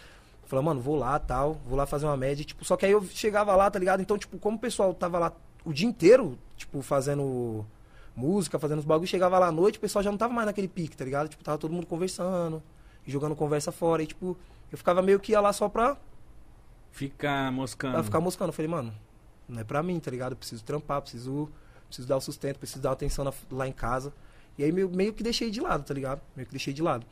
falava, mano, vou lá, tal, vou lá fazer uma média, tipo, só que aí eu chegava lá, tá ligado? Então, tipo, como o pessoal tava lá o dia inteiro, tipo, fazendo música, fazendo os bagulhos, chegava lá à noite, o pessoal já não tava mais naquele pique, tá ligado? Tipo, tava todo mundo conversando, jogando conversa fora, e tipo, eu ficava meio que ia lá só pra, Ficar moscando. pra ficar moscando. Eu falei, mano, não é pra mim, tá ligado? Eu preciso trampar, preciso, preciso dar o sustento, preciso dar atenção na- lá em casa. E aí meio, meio que deixei de lado, tá ligado? Meio que deixei de lado.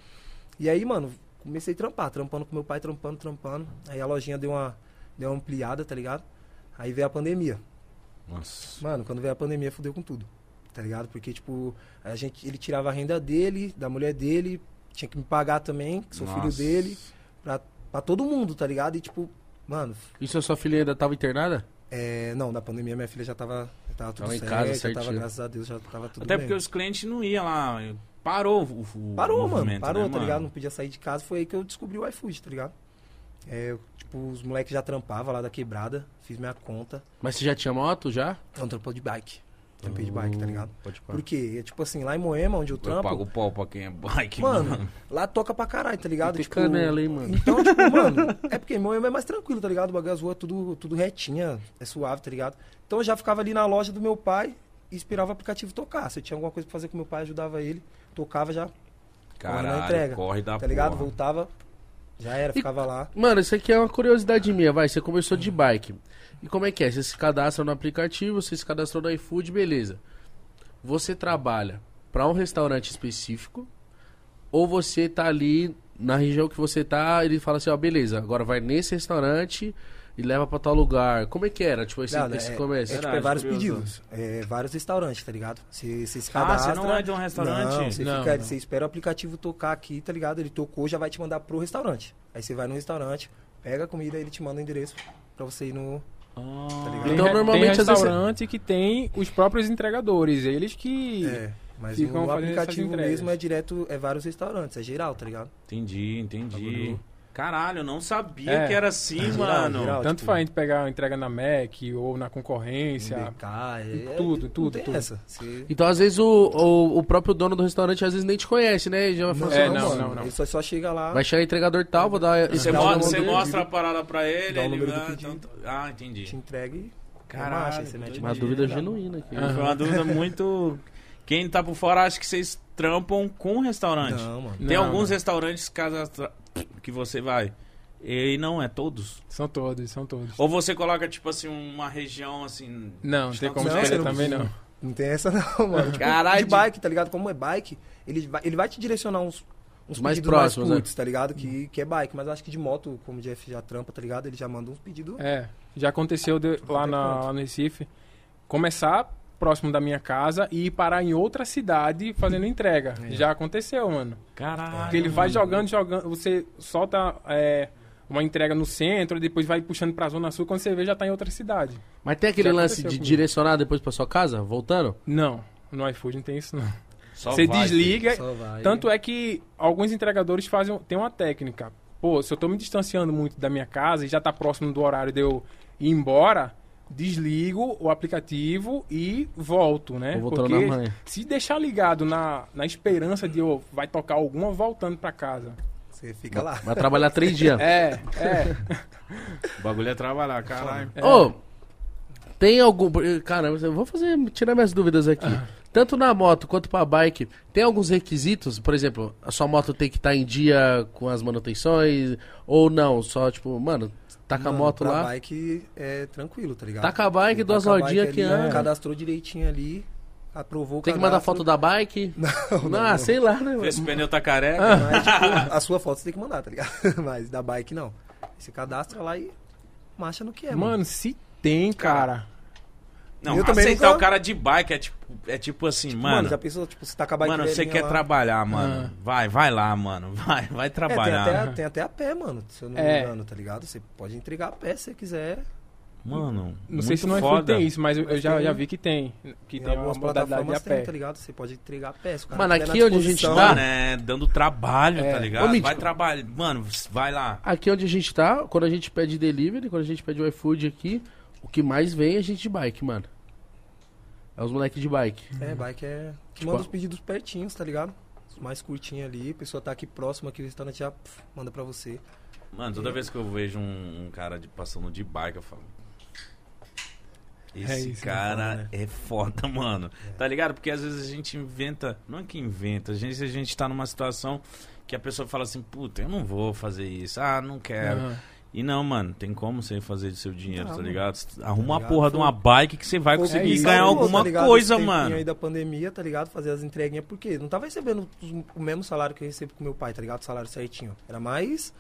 E aí, mano, comecei a trampar, trampando com meu pai, trampando, trampando. Aí a lojinha deu uma, deu uma ampliada, tá ligado? Aí veio a pandemia. Nossa. Mano, quando veio a pandemia, fudeu com tudo. Tá ligado? Porque, tipo, a gente, ele tirava a renda dele, da mulher dele, tinha que me pagar também, que sou filho Nossa. dele, pra, pra todo mundo, tá ligado? E, tipo, mano, Isso a sua filha ainda tava internada? é, não, na pandemia minha filha já tava, já tava tudo Tava em certo, casa, já tava, certinho. graças a Deus, já tava tudo Até bem. porque os clientes não iam lá. Parou o, o Parou, mano, parou, né, tá mano? ligado? Não podia sair de casa, foi aí que eu descobri o iFood, tá ligado? É, tipo, os moleques já trampavam lá da quebrada, fiz minha conta, Mas você já tinha moto já? então trampou de bike, trampei de bike, tá ligado? Pode pá. Por quê? É, tipo assim, lá em Moema, onde eu Eu trampo, pago pau pra quem é bike, Mano, mano. lá toca pra caralho, tá ligado? Tem canela, hein, mano? Então, tipo, (laughs) mano, é porque Moema é mais tranquilo, tá ligado? O bagulho ruas é tudo, tudo retinha, é suave, tá ligado? Então eu já ficava ali na loja do meu pai e esperava o aplicativo tocar. Se eu tinha alguma coisa pra fazer com meu pai, ajudava ele, tocava já, Caralho, entrega, corre da tá ligado? porra. Voltava, já era, ficava lá. Mano, isso aqui é uma curiosidade minha, vai. Você começou de bike. E como é que é? Você se cadastra no aplicativo, você se cadastrou no iFood, beleza. Você trabalha pra um restaurante específico ou você tá ali na região que você tá, ele fala assim, ó, beleza, agora vai nesse restaurante e leva pra tal lugar. Como é que era, tipo, esse, Não, esse é, começo? É, tipo, é vários curioso. pedidos, é, vários restaurantes, tá ligado? Você, você se Ah, cadastra. você não é de um restaurante? Não, você, Não, fica- não. você espera o aplicativo tocar aqui, tá ligado? Ele tocou, já vai te mandar pro restaurante. Aí você vai no restaurante, pega a comida, ele te manda o endereço pra você ir no... Ah, Tá? Tem, Então, re- normalmente, tem às vezes- restaurante que tem os próprios entregadores, eles que É. Mas Ficam essas aplicativo mesmo é direto, é vários restaurantes, é geral, tá ligado? Entendi, entendi. Caralho, eu não sabia É. que era assim, mano. geral. Tanto tipo- faz a gente pegar uma entrega na Mac ou na concorrência. BK, é, Tudo, não tudo, tudo. essa. Então, às vezes, o, o, o próprio dono do restaurante às vezes nem te conhece, né? Já vai falar É, assim, não, mano, não, não. Ele só, só chega lá. Vai chegar entregador tal, vou dar Você, Dá o mo- número você do mostra a parada pra ele, Dá o ele número do vai, pedido. então- Ah, entendi. te entrega e Caralho, mete Uma dúvida dinheiro, genuína aqui. Foi uma dúvida (laughs) muito. Quem tá por fora acha que vocês trampam com restaurante. Não, mano. Tem Não, alguns não. restaurantes cadastra... que você vai. E não é todos. São todos, são todos. Ou você coloca, tipo assim, uma região assim. Não, tem como Não, escolher não também não. Não tem essa não, mano. (laughs) Tipo, Caralho, de de- bike, tá ligado? Como é bike, ele vai, ele vai te direcionar uns, uns mais pedidos próximos, né? mais curtos, tá ligado? Que, que é bike. Mas acho que de moto, como o Jeff já trampa, tá ligado? Ele já manda uns pedidos. É, já aconteceu de- lá, na, lá no Recife. Começar próximo da minha casa e ir parar em outra cidade fazendo entrega. É. Já aconteceu, mano. Caralho. Porque ele vai jogando, jogando. Você solta é, uma entrega no centro, depois vai puxando pra Zona Sul. Quando você vê, já tá em outra cidade. Mas tem aquele Já lance aconteceu de comigo. direcionar depois pra sua casa, voltando? Não, no iFood não tem isso, não. Só você vai, desliga. Só vai. Tanto é que alguns entregadores fazem tem uma técnica. Pô, se eu tô me distanciando muito da minha casa e já tá próximo do horário de eu ir embora, desligo o aplicativo e volto, né? Porque se deixar ligado na, na esperança de eu vai tocar alguma voltando pra casa. Você fica lá. Vai trabalhar três dias. (laughs) É, é. O bagulho é trabalhar, caralho. é. Ô, tem algum. Caramba, eu vou fazer. tirar minhas dúvidas aqui. Tanto na moto quanto pra bike, tem alguns requisitos? Por exemplo, a sua moto tem que estar em dia com as manutenções? Ou não? Só tipo, mano, tá com a moto pra lá. bike é tranquilo, tá ligado? Tá com a bike, duas Tá rodinhas que ali, anda. Cadastrou direitinho ali, aprovou o Tem que mandar foto da bike? Não, (laughs) Não, não, ah, não. sei lá, né? Vê se o mano? pneu tá careca. Mas, (laughs) tipo, a sua foto você tem que mandar, tá ligado? (laughs) Mas da bike não. Você cadastra lá e marcha no que é, mano. Mano, se tem, cara. Não, Eu também aceitar nunca- o cara de bike é tipo, é tipo assim, Mano, mano. já pensou, tipo, você tá com a bike Mano, você quer lá. trabalhar, mano. Ah. Vai, vai lá, mano. (laughs) Vai, vai É, tem trabalhar. até, tem até a pé, mano, se eu não É. me engano, tá ligado? Você pode entregar a pé se você quiser. Mano, Não sei se no foda. iFood tem isso, mas eu, eu já, tem- já vi que tem. Que em tem uma algumas plataformas a tem, pé. tá ligado? Você pode entregar a pé. Se o cara Mano, aqui onde a gente tá- Mano, é dando trabalho, É. tá Ô, ligado? Mítico. vai trabalhar. Mano, vai lá. Aqui onde a gente tá, quando a gente pede delivery, quando a gente pede o iFood aqui, o que mais vem é gente de bike, mano. É os moleques de bike. É, bike é. Que Tipo, manda os pedidos pertinhos, tá ligado? Os mais curtinhos ali, a pessoa tá aqui próximo aqui, o restaurante já pff, manda pra você. Mano, toda vez que eu vejo um, um cara de, passando de bike, eu falo. Esse É isso, cara né? é foda, mano. Tá ligado? Porque às vezes a gente inventa. Não é que inventa, a gente, a gente tá numa situação que a pessoa fala assim, puta, eu não vou fazer isso. Ah, não quero. Aham. E não, mano, tem como você fazer de seu dinheiro, Não, tá mano. ligado? Arruma a ligado? porra de uma bike que você vai Pô, conseguir isso, ganhar falou, alguma tá coisa, mano. aí da pandemia, tá ligado? Fazer as entreguinhas, porque não tava recebendo o mesmo salário que eu recebo com meu pai, tá ligado? O salário certinho. Era mais.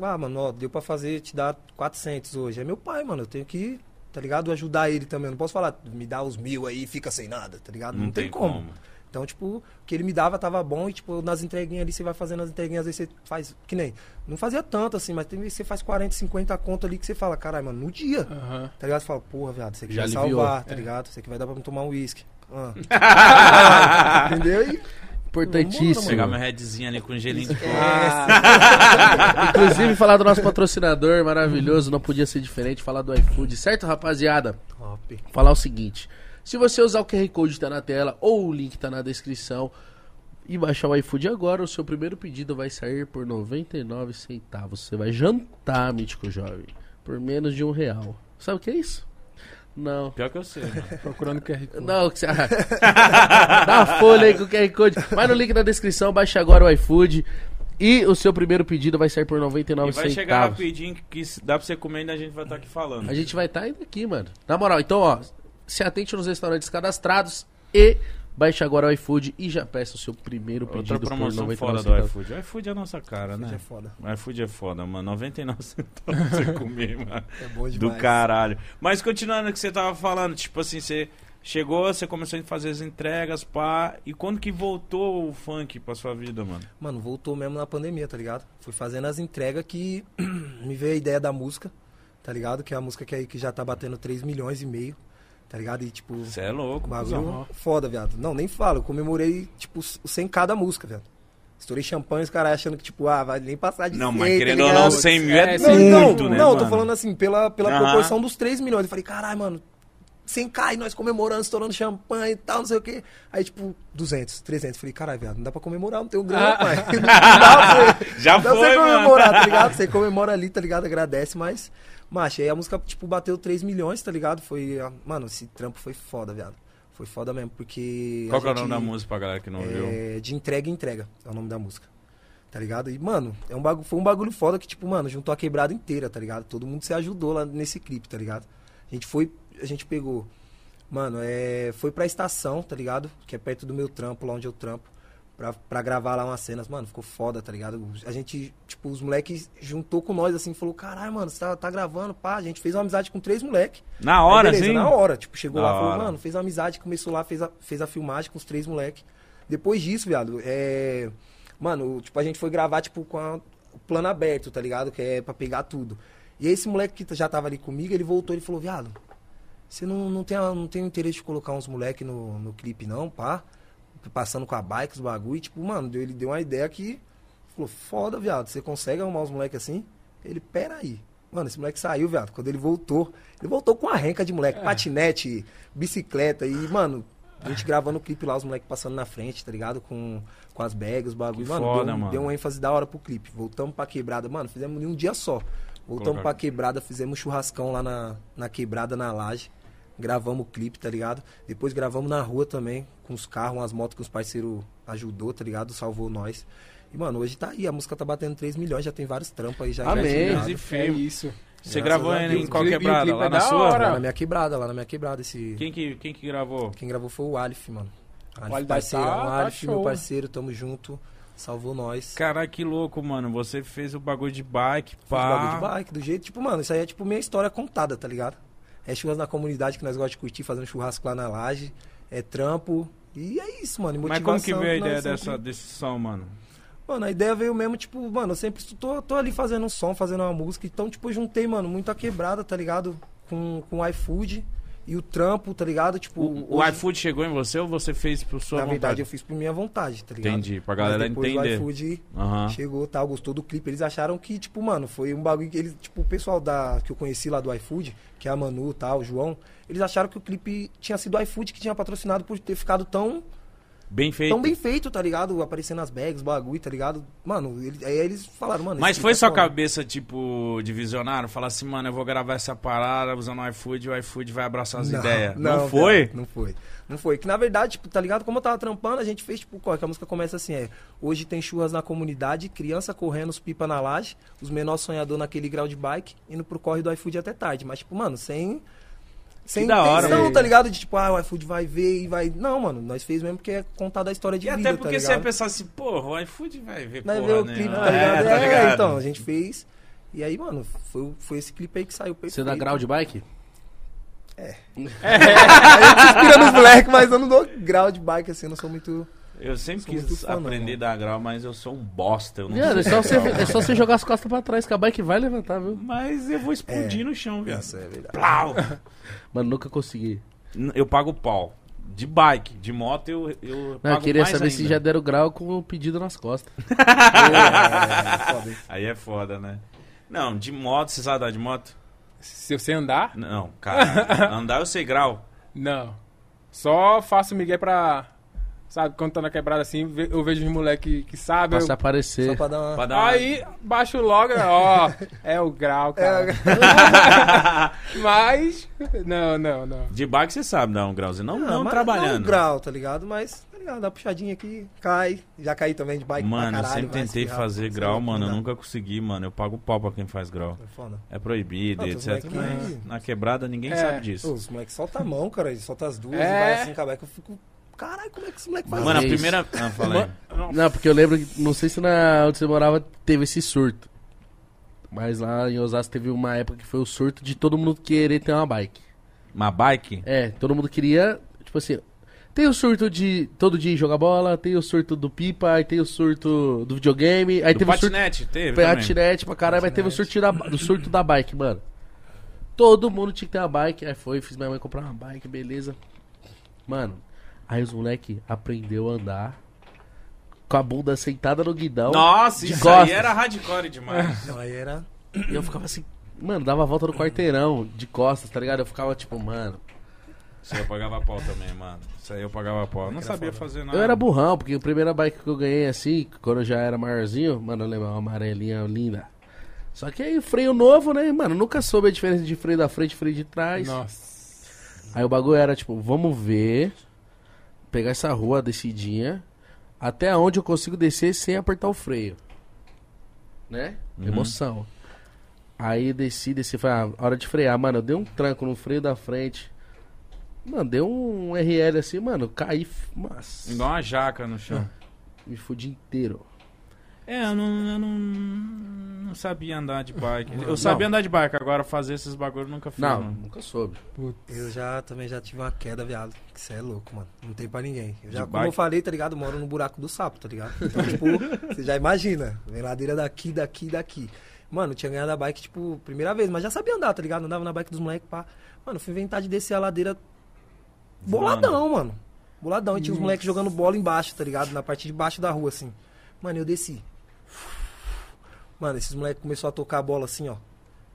Ah, mano, ó, deu pra fazer, te dar 400 hoje. É meu pai, mano, eu tenho que, tá ligado? Ajudar ele também. Eu não posso falar, me dá os mil aí e fica sem nada, tá ligado? Não, tem, como. Então, tipo, o que ele me dava tava bom e, tipo, nas entreguinhas ali, você vai fazendo as entreguinhas, às vezes você faz, que nem, não fazia tanto assim, mas tem vezes você faz 40, 50 conto ali que você fala, caralho, mano, no dia, Aham. tá ligado? Você fala, porra, viado, isso aqui Já vai aliviou. salvar, tá É. ligado? Isso aqui vai dar pra me tomar um uísque. Ah. (laughs) Entendeu? E, Importantíssimo. Pegar meu headzinho ali com gelinho de coco. (laughs) Inclusive, falar do nosso patrocinador maravilhoso, não podia ser diferente, falar do iFood, certo, rapaziada? top. Falar o seguinte: se você usar o QR Code que tá na tela ou o link tá na descrição e baixar o iFood agora, o seu primeiro pedido vai sair por 99 centavos. Você vai jantar, mítico jovem, por menos de um real. Sabe o que é isso? Não. Pior que eu sei, mano. (laughs) Procurando QR Code. Não, que você... (laughs) dá uma folha aí com o QR Code. Vai no link na descrição, baixa agora o iFood. E o seu primeiro pedido vai sair por 99 E vai centavos. chegar rapidinho que dá pra você comer e ainda a gente vai estar aqui falando. A gente vai estar indo aqui, mano. Na moral, então, ó, se atente nos restaurantes cadastrados e baixe agora o iFood e já peça o seu primeiro Outra pedido por promoção 99 foda do centavos. iFood. O iFood é a nossa cara, Isso né? é foda. O iFood é foda, mano. 99 (laughs) centavos pra você (laughs) comer, mano. É bom Do demais. caralho. Mas continuando o que você tava falando, tipo assim, você chegou, você começou a fazer as entregas, pá. E quando que voltou o funk pra sua vida, mano? Mano, voltou mesmo na pandemia, tá ligado? Fui fazendo as entregas que (clears throat) me veio a ideia da música, tá ligado? Que é a música que aí que já tá batendo 3 milhões e meio, Tá ligado? E tipo, Você é louco. bagulho foda, viado. Não, nem falo. Eu comemorei, tipo, o 100 cada música, viado. Estourei champanhe, os caras achando que, tipo, ah, vai nem passar de Não, 100, mas tá querendo ou ligado? não, 100 mil é, É, Não, muito, não, né, não, tô mano? falando assim, pela, pela Aham. proporção dos 3 milhões. Eu falei, caralho, mano, 100k e nós comemorando, estourando champanhe e tal, não sei o quê. Aí, tipo, 200, 300. Falei, caralho, viado, não dá pra comemorar, não tem o grana, Ah. pai. (laughs) Não dá (laughs) pra Já não dá pra foi, você mano. comemorar, tá ligado? Você comemora ali, tá ligado? Agradece, mas... Macho, aí a música, tipo, bateu 3 milhões, tá ligado? Foi... Mano, esse trampo foi foda, viado. Foi foda mesmo, porque... Qual que é o nome da música pra galera que não viu? é, de entrega em entrega, é o nome da música. Tá ligado? E, mano, é um bagulho, foi um bagulho foda que, tipo, mano, juntou a quebrada inteira, tá ligado? Todo mundo se ajudou lá nesse clipe, tá ligado? A gente foi, a gente pegou, mano, é, foi pra estação, tá ligado? Que é perto do meu trampo, lá onde eu trampo, pra, pra gravar lá umas cenas. Mano, ficou foda, tá ligado? A gente, tipo, os moleques juntou com nós, assim, falou, caralho, mano, você tá, tá gravando, pá. A gente fez uma amizade com três moleques. Na hora, sim? Na hora, tipo, chegou Da lá, falou, hora. mano, fez uma amizade, começou lá, fez a, fez a filmagem com os três moleques. Depois disso, viado, é. Mano, tipo, a gente foi gravar, tipo, com a- o plano aberto, tá ligado? Que é pra pegar tudo. E esse moleque que já tava ali comigo, ele voltou e falou, viado, você não, não, tem, não tem interesse de colocar uns moleque no, no clipe, não, pá? Passando com a bike, os bagulho. E, tipo, mano, ele deu uma ideia que. Falou, foda, viado, você consegue arrumar os moleques assim? Ele, pera aí. Mano, esse moleque saiu, viado. Quando ele voltou, ele voltou com a renca de moleque, patinete, bicicleta. E, mano, a gente gravando o clipe lá, os moleques passando na frente, tá ligado? Com, com as bags, os bagulho. Mano, foda, deu, um- mano. deu uma ênfase da hora pro clipe. Voltamos pra quebrada. Mano, fizemos em um dia só. Voltamos Colocar- pra quebrada, fizemos churrascão lá na, na quebrada, na laje. Gravamos o clipe, tá ligado? Depois gravamos na rua também, com os carros, umas motos que os parceiros ajudou, tá ligado? Salvou nós. E, mano, hoje tá aí, a música tá batendo 3 milhões, já tem vários trampos aí já. Amém. e É isso. Você Graças gravou em Deus. qual O quebrada? o Lá é na sua? hora. Lá na minha quebrada, lá na minha quebrada. Esse... Quem que, quem que gravou? Quem gravou foi o Alif, mano. Alif, Alif parceiro, tá- o tá Alif, meu parceiro, tamo junto. Salvou nós. Caralho, que louco, mano. Você fez o bagulho de bike, Fiz pá. bagulho de bike, do jeito, tipo, mano, isso aí é tipo minha história contada, tá ligado? É churrasco na comunidade que nós gostamos de curtir, fazendo churrasco lá na laje. É trampo. E é isso, mano. Mas como que veio a ideia sempre- dessa, desse som, mano? Mano, a ideia veio mesmo, tipo, mano, eu sempre tô, tô ali fazendo um som, fazendo uma música. Então, tipo, eu juntei, mano, muito a quebrada, tá ligado? Com, com o iFood e o trampo, tá ligado? Tipo, O, o hoje, iFood chegou em você ou você fez por sua Na vontade? verdade, eu fiz por minha vontade, tá ligado? Entendi, pra Mas galera depois entender. O iFood Aham. chegou, tal, gostou do clipe. Eles acharam que, tipo, mano, foi um bagulho que eles, tipo, o pessoal da, que eu conheci lá do iFood, que é a Manu, tal, o João, eles acharam que o clipe tinha sido o iFood que tinha patrocinado por ter ficado tão, Bem feito. tão bem feito, tá ligado? Aparecendo as bags, bagulho, tá ligado? Mano, ele- aí eles falaram, mano. Mas foi é sua cabeça, tipo, de visionário? Falar assim, mano, eu vou gravar essa parada usando o iFood o iFood vai abraçar as ideias. Não, foi? cara, não foi. Não foi. Que na verdade, tipo, tá ligado? Como eu tava trampando, a gente fez, tipo, qual é que a música começa assim, é. Hoje tem churras na comunidade, criança correndo, os pipa na laje, os menores sonhador naquele grau de bike, indo pro corre do iFood até tarde. Mas, tipo, mano, sem. Sem da hora, intenção, velho. tá ligado? De tipo, ah, o iFood vai ver e vai. Não, mano, nós fez mesmo porque é contar da história de E vida, até porque tá você ia pensar assim, porra, o iFood vai ver Vai porra ver o nenhuma. clipe, tá ligado? É, tá É, ligado? então, a gente fez. E aí, mano, foi, foi esse clipe aí que saiu perfeito. Você dá grau de bike? Aí eu te inspira nos moleques, mas eu não dou grau de bike assim, eu não sou muito. Eu sempre Sou quis fã, aprender a dar grau, mas eu sou um bosta. Eu não é sei só, você, é só você jogar as costas pra trás, que a bike vai levantar, viu? Mas eu vou explodir É. no chão, viado. Isso é verdade. Plau! (laughs) Mano, nunca consegui. Eu pago pau. De bike, de moto eu, eu Não, eu queria mais saber ainda. se já deram grau com o pedido nas costas. (laughs) É. Aí é foda, né? Não, de moto, você sabe andar de moto? Se você andar, Não, cara. (laughs) andar eu sei grau. não. Só faço migué pra. Sabe, quando tá na quebrada assim, eu vejo os moleques que sabem. Pra eu- se aparecer. Só pra dar uma. Pra dar uma- Aí, baixo logo, ó, (laughs) é o grau, cara. (laughs) Mas, não, não, não. De bike você sabe dar um grauzinho. Não, não, mas trabalhando. Não um grau, tá ligado? Mas, tá ligado? Dá uma puxadinha aqui, cai. Já caí também de bike pra Mano, eu caralho, sempre vai tentei fazer grau, mano. Eu não dá. nunca consegui, mano. Eu pago pau pra quem faz grau. É foda. É proibido, Ah, etc. moleque Mas na quebrada ninguém É. sabe Pô, disso. os moleques soltam a mão, cara. Eles soltam as duas É. e vai assim com a bike. Eu fico. Caralho, como é que esse moleque faz Mano, a primeira. Ah, fala aí. Não, porque eu lembro, que- não sei se na onde você morava teve esse surto. Mas lá em Osasco teve uma época que foi o surto de todo mundo querer ter uma bike. Uma bike? É, todo mundo queria, tipo assim, tem o surto de todo dia jogar bola, tem o surto do pipa, aí tem o surto do videogame, aí Do teve o surto patinete, teve patinete pra caralho, mas teve o surto da, do surto da bike, mano. Todo mundo tinha que ter uma bike. Aí foi, fiz minha mãe comprar uma bike, beleza. Mano, aí os moleque aprendeu a andar com a bunda sentada no guidão. Nossa, isso costas. aí era hardcore demais. (laughs) Não, aí era. E eu ficava assim, mano, dava a volta no quarteirão de costas, tá ligado? Eu ficava tipo, mano. Isso aí eu pagava pau também, mano. Isso aí eu pagava pau. Eu não sabia foda. fazer nada. Eu era burrão, porque a primeira bike que eu ganhei assim, quando eu já era maiorzinho, mano, eu lembro, uma amarelinha linda. Só que aí freio novo, né, mano? Nunca soube a diferença de freio da frente e freio de trás. Nossa. Aí o bagulho era tipo, vamos ver, pegar essa rua descidinha, até onde eu consigo descer sem apertar o freio. Né? Uhum. Emoção. Aí desci, desci, falei, ah, hora de frear. Mano, eu dei um tranco no freio da frente. Mano, deu um RL assim, mano, caí, mas Igual uma jaca no chão. me fudi inteiro. É, eu não, eu não, não sabia andar de bike. Eu sabia andar de bike, agora fazer esses bagulhos eu nunca fiz. Não, mano. nunca soube. Eu já também já tive uma queda, viado. Que cê é louco, mano. Não tem pra ninguém. Eu já, De como bike? eu falei, tá ligado? Moro no buraco do sapo, tá ligado? Então, tipo, (laughs) você já imagina. Vem ladeira daqui, daqui, daqui. Mano, eu tinha ganhado a bike, tipo, primeira vez, mas já sabia andar, tá ligado? Andava na bike dos moleques, pá. Mano, fui inventar de descer a ladeira boladão, mano. Boladão. E tinha os moleques jogando bola embaixo, tá ligado? Na parte de baixo da rua, assim. Mano, eu desci. Mano, esses moleques começaram a tocar a bola assim, ó.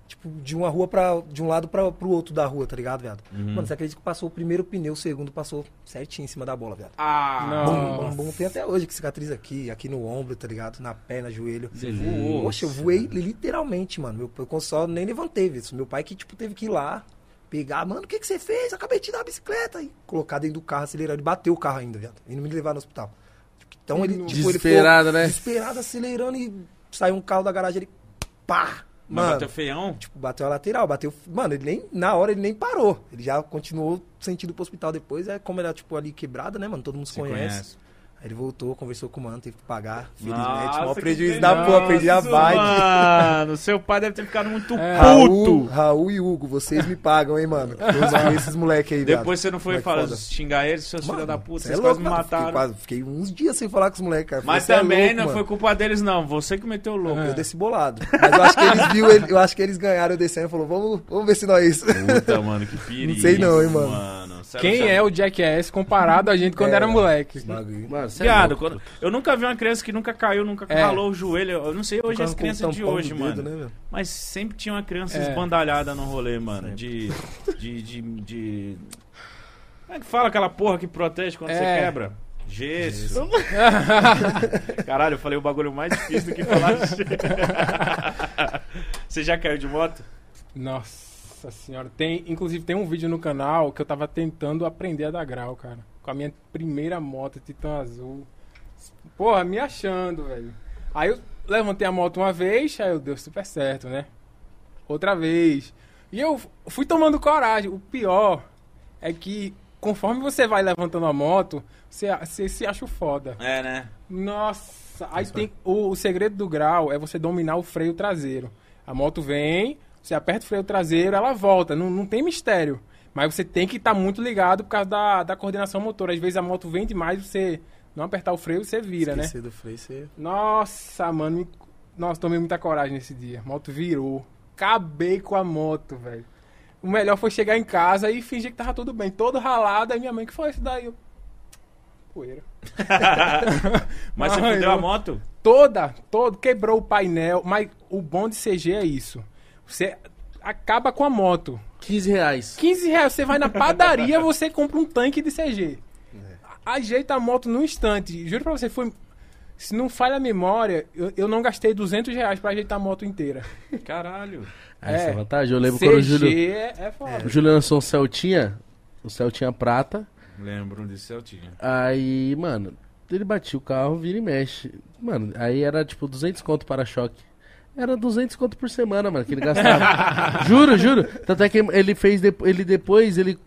Tipo, de uma rua pra. De um lado pra, pro outro da rua, tá ligado, viado? Uhum. Mano, você acredita que passou o primeiro pneu, o segundo passou certinho em cima da bola, viado? Ah, Não. Bum, bum, bum. Tem até hoje que cicatriz aqui, aqui no ombro, tá ligado? Na perna, joelho. Você voou. Poxa, eu voei literalmente, mano. Meu, eu só nem levantei, viu? Meu pai que, tipo, teve que ir lá, pegar, mano, o que, que você fez? Acabei de te dar a bicicleta. E colocar dentro do carro, acelerando. Ele bateu o carro ainda, viado. E não me levar no hospital. Então ele, tipo, ele ficou Desesperado, né? desesperado, acelerando e saiu um carro da garagem, ele. Pá! Mas Mano, bateu feião? tipo, bateu a lateral, bateu. Mano, ele nem. Na hora ele nem parou. Ele já continuou sentindo pro hospital depois. É como era, tipo, ali quebrada, né, mano? Todo mundo se Você conhece. conhece. Aí ele voltou, conversou com o mano, teve que pagar. Felizmente, maior que prejuízo legal. da porra, perdi a bike. Mano, seu pai deve ter ficado muito É. Raul, puto. Raul e Hugo, vocês me pagam, hein, mano? (laughs) Eu usei esses moleque aí, viado. Depois você não foi falar, xingar eles, seus filhos Mano, da puta, cê vocês é quase louco, me mano. Fiquei, mataram. quase- fiquei uns dias sem falar com os moleques, cara. Mas é também louco, não mano. foi culpa deles, não. Você que meteu o louco. Eu desci bolado. Mas eu acho que eles viu, eu acho que eles ganharam descendo e falou, vamos, vamos ver se nós. Puta, mano, que perigo. sei não, hein, mano. Sério, Quem sério. é o Jackass comparado a gente quando É. era moleque? Mano, é Viado, quando- eu nunca vi uma criança que nunca caiu, nunca É. ralou o joelho. Eu não sei hoje as crianças de hoje, no mano. dedo, né? Mas sempre tinha uma criança É. esbandalhada no rolê, mano. De, de, de, de- Como é que fala aquela porra que protege quando você É. quebra? Gesso. (laughs) Caralho, eu falei o bagulho mais difícil do que falar. (laughs) você já caiu de moto? Nossa senhora. Tem, inclusive tem um vídeo no canal que eu tava tentando aprender a dar grau, cara. Com a minha primeira moto Titan Azul. Porra, me achando, velho. Aí eu levantei a moto uma vez, aí eu deu super certo, né? Outra vez. E eu fui tomando coragem. O pior é que conforme você vai levantando a moto, você, você se acha o foda. É, né? Nossa, aí tem o, o segredo do grau é você dominar o freio traseiro. A moto vem, você aperta o freio traseiro, ela volta, não, não tem mistério. Mas você tem que estar muito ligado por causa da, da coordenação motora. Às vezes a moto vem demais, você não apertar o freio, você vira, né? Esquecer do freio, você... Nossa, mano, me- nossa, tomei muita coragem nesse dia. A moto virou. Acabei com a moto, velho. O melhor foi chegar em casa e fingir que tava tudo bem, todo ralado. Aí minha mãe, que foi isso daí? Eu... Poeira. (laughs) (laughs) Mas você Ai, fudeu a moto? Toda, todo, quebrou o painel. Mas o bom de CG é isso. Você acaba com a moto. 15 reais. 15 reais, você vai na padaria, você compra um tanque de CG. Ajeita a moto num instante. Juro pra você, foi. Se não falha a memória, eu, eu não gastei 200 reais pra ajeitar a moto inteira. Caralho. Essa é É. a vantagem. Eu lembro quando o CG Júlio, é, é foda. o Júlio lançou um Celtinha, o Celtinha prata. Lembro disso, Celtinha. Aí, mano, ele batia o carro, vira e mexe. Mano, aí era tipo 200 conto para-choque. Era 200 conto por semana, mano, que ele gastava. (laughs) juro, juro. Tanto é que ele fez, depo- ele depois, ele...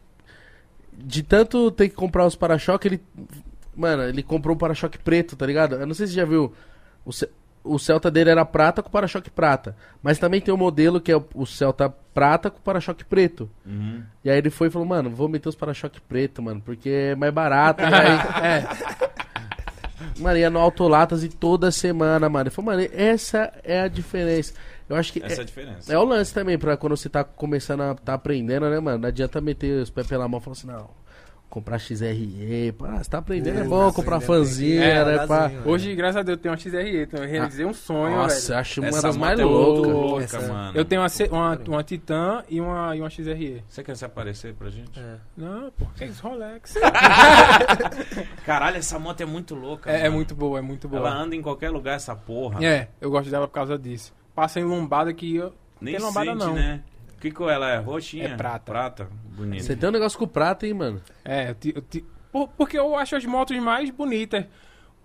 De tanto ter que comprar os para-choque, ele... Mano, ele comprou um para-choque preto, tá ligado? Eu não sei se você já viu. O, Ce- o Celta dele era prata com para-choque prata. Mas também tem um modelo que é o, o Celta prata com para-choque preto. Uhum. E aí ele foi e falou, mano, vou meter os para-choque preto, mano, porque é mais barato. aí, (laughs) é. Mano, ia no Autolatas e toda semana, mano. Ele falou, mano, essa é a diferença. Eu acho que Essa é a é, diferença. é o lance também, pra quando você tá começando a tá aprendendo, né, mano? Não adianta meter os pés pela mão e falar assim, não, comprar XRE, pá, você tá aprendendo, é Pô, bom mas comprar fanzinha, É, né, pá. devagarzinho. Hoje, graças a Deus, eu tenho uma XRE, então eu realizei um sonho, Nossa, velho. acho uma Essa das mais é loucas. louca, Essa- mano. Eu tenho uma, uma, uma Titan e uma, e uma XRE. Você quer se aparecer pra gente? É. Não, pô, que isso, Rolex. (laughs) Caralho, essa moto é muito louca. É, é muito boa, é muito boa. Ela anda em qualquer lugar, essa porra. É, eu gosto dela por causa disso. Passa em lombada que eu. Nem tem lombada sente, não. né? O que que ela é? Roxinha? É prata. Prata. Bonito. Você tem um negócio com prata, hein, mano? É, eu ti- eu ti- por- porque eu acho as motos mais bonitas.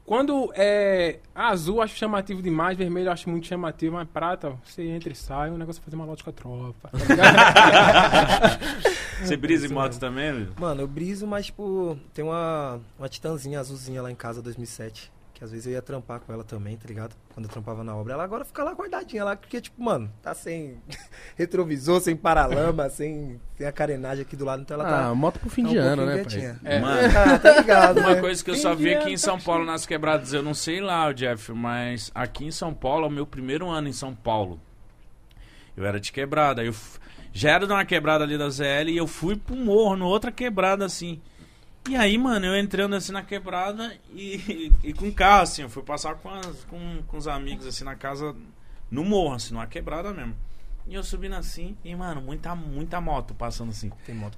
Quando é azul, eu acho chamativo demais, vermelho eu acho muito chamativo, mas prata, você entra e sai, o negócio é fazer uma lote com a tropa. tá? (laughs) Você brisa em moto também, Luiz? Mano, eu briso, mas, tipo, tem uma, uma titanzinha azulzinha lá em casa, 2007. Que às vezes eu ia trampar com ela também, tá ligado? Quando eu trampava na obra. Ela agora fica lá guardadinha lá, porque, tipo, mano, tá sem (laughs) retrovisor, sem paralama, (laughs) sem. Tem a carenagem aqui do lado, então ela Ah, tá. moto pro fim tá um de ano, pouquinho né, quietinha. pai? É. Mano, Ah, (laughs) tá ligado, uma né? coisa que eu Fim só vi ano, aqui em tá São. Paulo, nas quebradas, eu não sei lá, Jeff, mas aqui em São Paulo, é o meu primeiro ano em São Paulo. Eu era de quebrada, eu f- já era de uma quebrada ali da ZL e eu fui pro morro, no outra quebrada assim. E aí, mano, eu entrando assim na quebrada e, (laughs) e com carro, assim, eu fui passar com, as- com, com os amigos assim na casa, no morro, assim, numa quebrada mesmo. E eu subindo assim, e mano, muita, muita moto passando assim. Tem moto.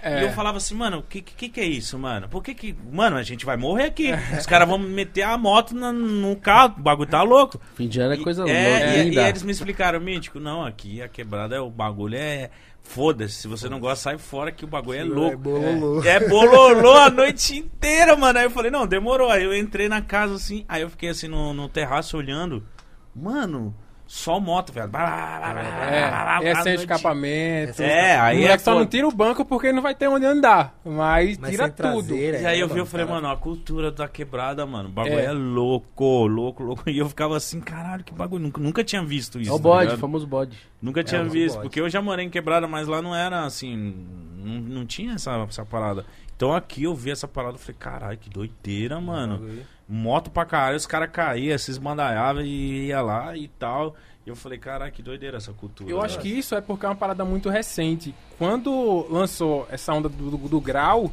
É. E eu falava assim, mano, o que, que que é isso, mano? Por que que... Mano, a gente vai morrer aqui. Os caras vão meter a moto na- no carro, o bagulho tá louco. Fim de ano é coisa é, louca, e, e eles me explicaram, Mítico, não, aqui a quebrada, é o bagulho é... Foda-se, se você não gosta, sai fora que o bagulho é É louco. bololô. É bololô a noite inteira, mano. Aí eu falei, não, demorou. Aí eu entrei na casa assim, aí eu fiquei assim no, no terraço olhando. Mano, só moto, velho. É, é sem noite- escapamento. É, aí o é só foda. não tira o banco porque não vai ter onde andar. Mas, Mas tira tudo. traseira, E aí é, eu vi, eu falei, cara. mano, a cultura da quebrada, mano. O bagulho É. é, louco, louco, louco. E eu ficava assim, caralho, que bagulho. Nunca, nunca tinha visto isso. É o tá bode, o famoso bode. Nunca tinha o visto. bode. Porque eu já morei em quebrada, mas lá não era assim. Não, não tinha essa, essa parada. Então aqui eu vi essa parada e falei, caralho, que doideira, mano. Moto pra caralho, os caras caíam, se esbandalhavam e ia lá e tal. E eu falei, caralho, que doideira essa cultura. Eu acho velho. que isso é porque é uma parada muito recente. Quando lançou essa onda do, do- do grau,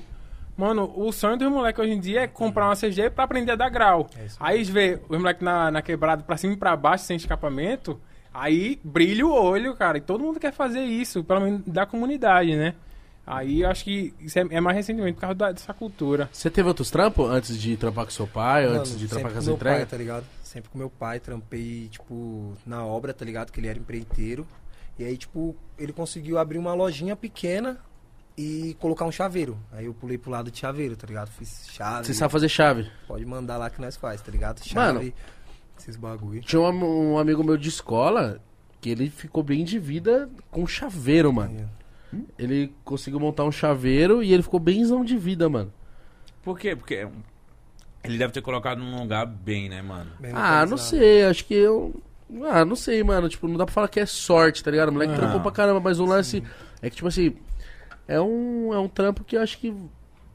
mano, o sonho dos moleques hoje em dia é comprar uma CG pra aprender a dar grau. É aí eles vê os moleques na, na quebrada pra cima e pra baixo, sem escapamento, aí brilha o olho, cara. E todo mundo quer fazer isso, pelo menos da comunidade, né? Aí eu acho que isso é, é mais recentemente por causa da- dessa cultura. Você teve outros trampos antes de trampar com seu pai, Mano, antes de trampar sempre com com essa meu entrega? pai, tá ligado? Sempre com meu pai, trampei, tipo, na obra, tá ligado? Que ele era empreiteiro. E aí, tipo, ele conseguiu abrir uma lojinha pequena e colocar um chaveiro. Aí eu pulei pro lado de chaveiro, tá ligado? Fiz chave. Você sabe fazer chave? Pode mandar lá que nós faz, tá ligado? Chave, Mano. esses bagulho. Tinha um, um amigo meu de escola que ele ficou bem de vida com chaveiro, mano. Ele conseguiu montar um chaveiro e ele ficou benzão de vida, mano. Por quê? Porque ele deve ter colocado num lugar bem, né, mano? Bem Ah, não sei, acho que eu. Ah, não sei, mano. Tipo, não dá pra falar que é sorte, tá ligado? O moleque Ah. trampou pra caramba, mas o lance é que, tipo assim, é um, é um trampo que eu acho que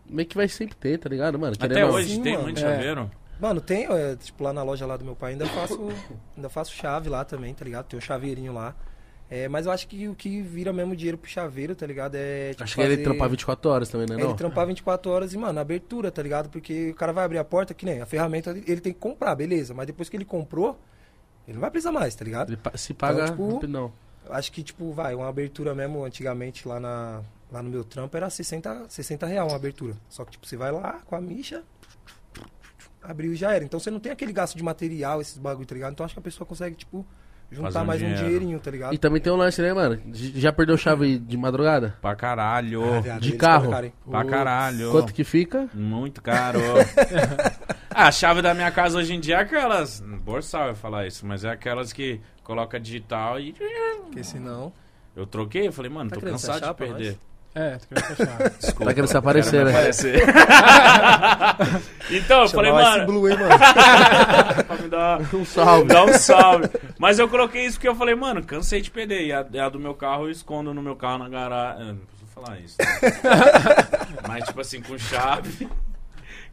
meio que vai sempre ter, tá ligado, mano? Até Querendo hoje Sim, tem mano. muito É. chaveiro. Mano, tem, é, tipo, lá na loja lá do meu pai, ainda faço, ainda faço chave lá também, tá ligado? Tem um chaveirinho lá. É, mas eu acho que o que vira mesmo dinheiro pro chaveiro, tá ligado? É, tipo, Acho que ele fazer- trampar 24 horas também, né? É, Não? Ele trampar 24 horas e, mano, abertura, tá ligado? Porque o cara vai abrir a porta, que nem a ferramenta ele tem que comprar, beleza. Mas depois que ele comprou, ele não vai precisar mais, tá ligado? Ele se paga Então, tipo. Eu acho que, tipo, vai, uma abertura mesmo, antigamente lá, na, lá no meu trampo era 60, 60 real uma abertura. Só que, tipo, você vai lá com a micha, abriu e já era. Então você não tem aquele gasto de material, esses bagulho, tá ligado? Então acho que a pessoa consegue, tipo, juntar Fazer um mais um dinheiro. dinheirinho, tá ligado? E também tem um lance, né, mano? J- Já perdeu chave de madrugada? Pra caralho. Ah, viado, de eles carro. Pra caralho. Quanto que fica? Muito caro. (laughs) Ah, a chave da minha casa hoje em dia é aquelas. Borsal eu falar isso, mas é aquelas que coloca digital e. Porque senão... Eu troquei, eu falei, mano, Tá tô querendo cansado de pra perder. É, querendo fechar. Desculpa. Tá querendo se aparecer, né? Aparecer. (laughs) então, eu falei, mano, Blue aí, mano. (laughs) pra me dar, Um salve. dar um salve. Mas eu coloquei isso porque eu falei, mano, cansei de perder. E a, a do meu carro eu escondo no meu carro na garagem. Não preciso falar isso. né? (laughs) Mas, tipo assim, com chave.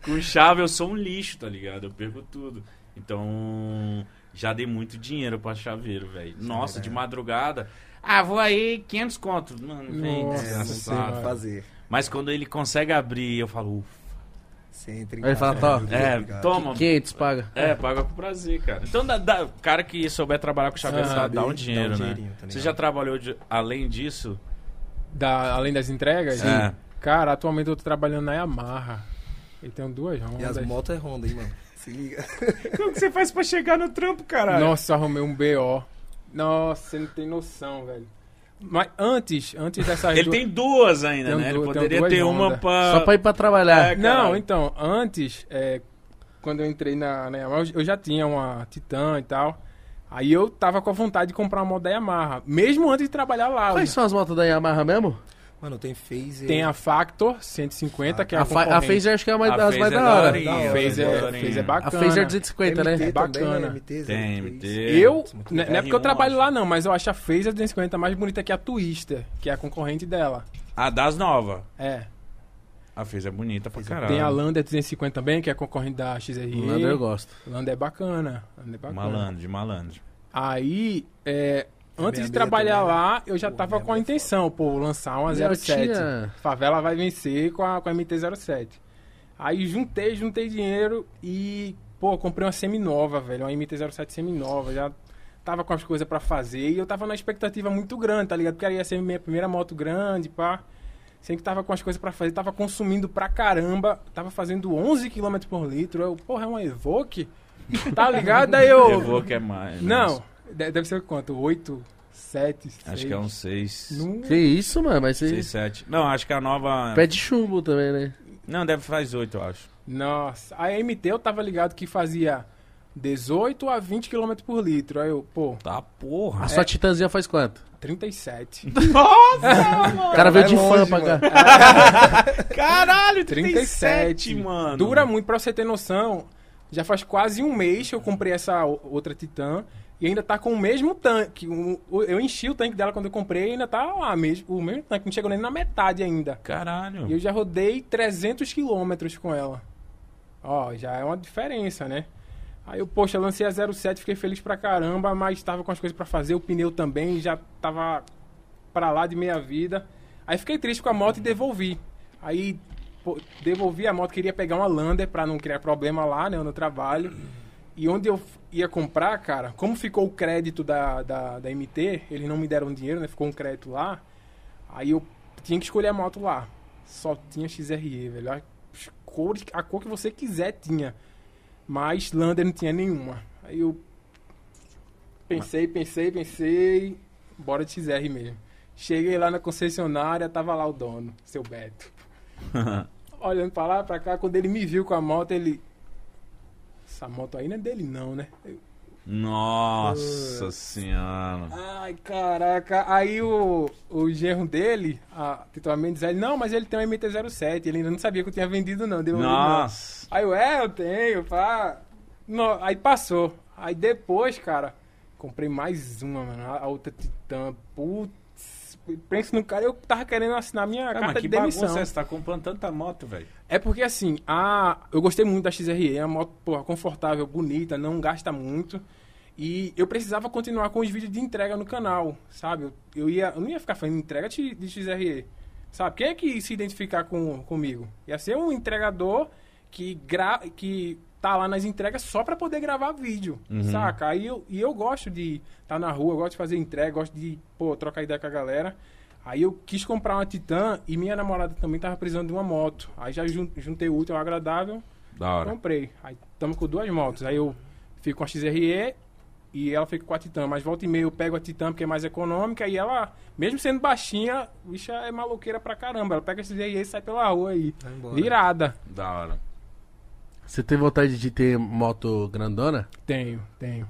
Com chave eu sou um lixo, tá ligado? Eu perco tudo. Então. Já dei muito dinheiro pra chaveiro, velho. Nossa, é de madrugada. Ah, vou aí, 500 conto. Mano, Nossa, desgraçado. Senhora. fazer. Mas quando ele consegue abrir, eu falo, ufa. Você entra em Aí ele fala, tá? É, Obrigado. toma. 500 paga. É, paga com prazer, cara. Então, dá, dá- cara que souber trabalhar com chaveiro, Ah, dá, dá um dá um dinheiro, né? dinheirinho, tá Você ligado? já trabalhou de- além disso? Da, além das entregas? É. Cara, atualmente eu tô trabalhando na Yamaha. Eu tenho duas E as Hondas. motos é Honda, hein, mano? Se liga. (laughs) Como que você faz pra chegar no trampo, caralho? Nossa, arrumei um BO. Nossa, você não tem noção, velho. Mas antes, antes dessas Ele duas... tem duas ainda, Tenho né? Ele duas- tenho poderia ter uma Honda. pra... Só pra ir pra trabalhar. É, Não, então, antes, é, quando eu entrei na, na Yamaha, eu já tinha uma Titan e tal. Aí eu tava com a vontade de comprar uma moto da Yamaha. Mesmo antes de trabalhar lá. Quais eu- são as motos da Yamaha mesmo? Mano, tem Phase. Tem a Factor 150, que é a, A, fa- a. Phaser acho que é uma A das Phaser mais é da hora. daorinha, Da hora, A Phaser, é é, daorinha. Phaser é A bacana. Phaser é 250, né? MT também, Bacana. né? MT, Tem, 03. MT. Eu, Muito não é R1, porque eu trabalho acho. lá não, mas eu acho a Phaser 250 mais bonita que a Twister, que é a concorrente dela. A das novas. É. A fez é bonita pra caralho. Tem a Lander 250 também, que é a concorrente da XRE. Lander eu gosto. Lander é bacana. Lander é bacana. Malandro, de malandro. Aí, é, antes de 66 trabalhar né? lá, eu já Pô, tava com a 66 intenção, pô, lançar uma Eu 07. tinha- Favela vai vencer com a, com a MT-07. Aí juntei, juntei dinheiro e, pô, comprei uma semi-nova, velho. Uma MT-07 semi-nova. Já tava com as coisas pra fazer e eu tava na expectativa muito grande, tá ligado? Porque ia ser minha primeira moto grande, pá. Sempre tava com as coisas pra fazer, tava consumindo pra caramba. Tava fazendo 11 km por litro. Eu, porra, é uma Evoque? Tá ligado? Aí eu... Eu vou que é mais. Não, de- deve ser quanto? 8, 7, 6. Acho que é um 6. Não- Que isso, mano? Mas você... 6, 7. Não, acho que a nova. Pé de chumbo também, né? Não, deve faz 8, eu acho. Nossa, a MT eu tava ligado que fazia 18 a 20 km por litro. Aí eu, pô, Tá porra. A sua Titanzinha faz quanto? 37. (laughs) O cara veio vai de fã longe, pra cá. (laughs) Caralho, 37, mano. Dura muito, pra você ter noção. Já faz quase um mês que eu comprei essa outra Titan. E ainda tá com o mesmo tanque. O- o- Eu enchi o tanque dela quando eu comprei e ainda tá lá mesmo. O mesmo tanque, não chegou nem na metade ainda. Caralho. E eu já rodei 300 quilômetros com ela. Ó, já é uma diferença, né? Aí eu, poxa, lancei a 07, fiquei feliz pra caramba, mas tava com as coisas pra fazer, o pneu também já tava pra lá de meia vida. Aí fiquei triste com a moto e devolvi. Aí pô, devolvi a moto, queria pegar uma Lander pra não criar problema lá, né, no trabalho. E onde eu ia comprar, cara, como ficou o crédito da, da, da MT, eles não me deram dinheiro, né? Ficou um crédito lá. Aí eu tinha que escolher a moto lá. Só tinha XRE, velho. As cores, a cor que você quiser tinha. Mas Lander não tinha nenhuma. Aí eu pensei, pensei, pensei. Bora de XR mesmo. Cheguei lá na concessionária, tava lá o dono, seu Beto. (laughs) Olhando pra lá, pra cá, quando ele me viu com a moto, ele. Essa moto aí não é dele, não, né? Eu, Nossa senhora. Ai, caraca. Aí o, o genro dele, a Tito Mendes, ele, não, mas ele tem um MT-07. Ele ainda não sabia que eu tinha vendido, não. Deu Nossa. Aí eu, é, eu tenho, pá. No- aí passou. Aí depois, cara, comprei mais uma, mano. A outra Titan. Putz. Penso no cara, eu tava querendo assinar minha Cara, carta mas que de demissão. bagunça é essa? Tá comprando tanta moto, velho. É porque assim, a... eu gostei muito da XRE, é uma moto porra, confortável, bonita, não gasta muito. E eu precisava continuar com os vídeos de entrega no canal, sabe? Eu, eu ia, eu não ia ficar fazendo entrega de, de XRE. Sabe? Quem é que se identificar com, comigo? Ia ser um entregador que, gra... que tá lá nas entregas só pra poder gravar vídeo, saca? Aí eu, e eu gosto de estar tá na rua, eu gosto de fazer entrega, gosto de pô, trocar ideia com a galera. Aí eu quis comprar uma Titan e minha namorada também tava precisando de uma moto. Aí já jun- juntei o útil ao agradável, Da hora. comprei. Aí estamos com duas motos. Aí eu fico com a XRE e ela fica com a Titan. Mas volta e meia eu pego a Titan porque é mais econômica e ela, mesmo sendo baixinha, bicha é maloqueira pra caramba. Ela pega a XRE e sai pela rua aí. Virada. Da hora. Você tem vontade de ter moto grandona? Tenho, tenho.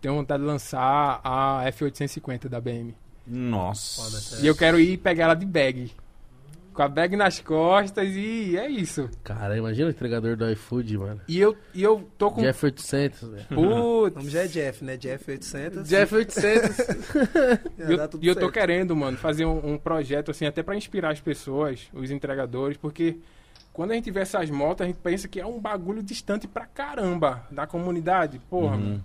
Tenho vontade de lançar a F850 da BM. Nossa. E eu quero ir pegar ela de bag. Com a bag nas costas e é isso. Cara, imagina o entregador do iFood, mano. E eu, e eu tô com. Jeff 800, velho. (laughs) O Putz. nome já é Jeff, né? Jeff 800. Jeff 800. já (laughs) E eu, e eu tô querendo, mano, fazer um, um projeto assim, até pra inspirar as pessoas, os entregadores, porque quando a gente vê essas motos, a gente pensa que é um bagulho distante pra caramba da comunidade. Porra, Uhum. mano.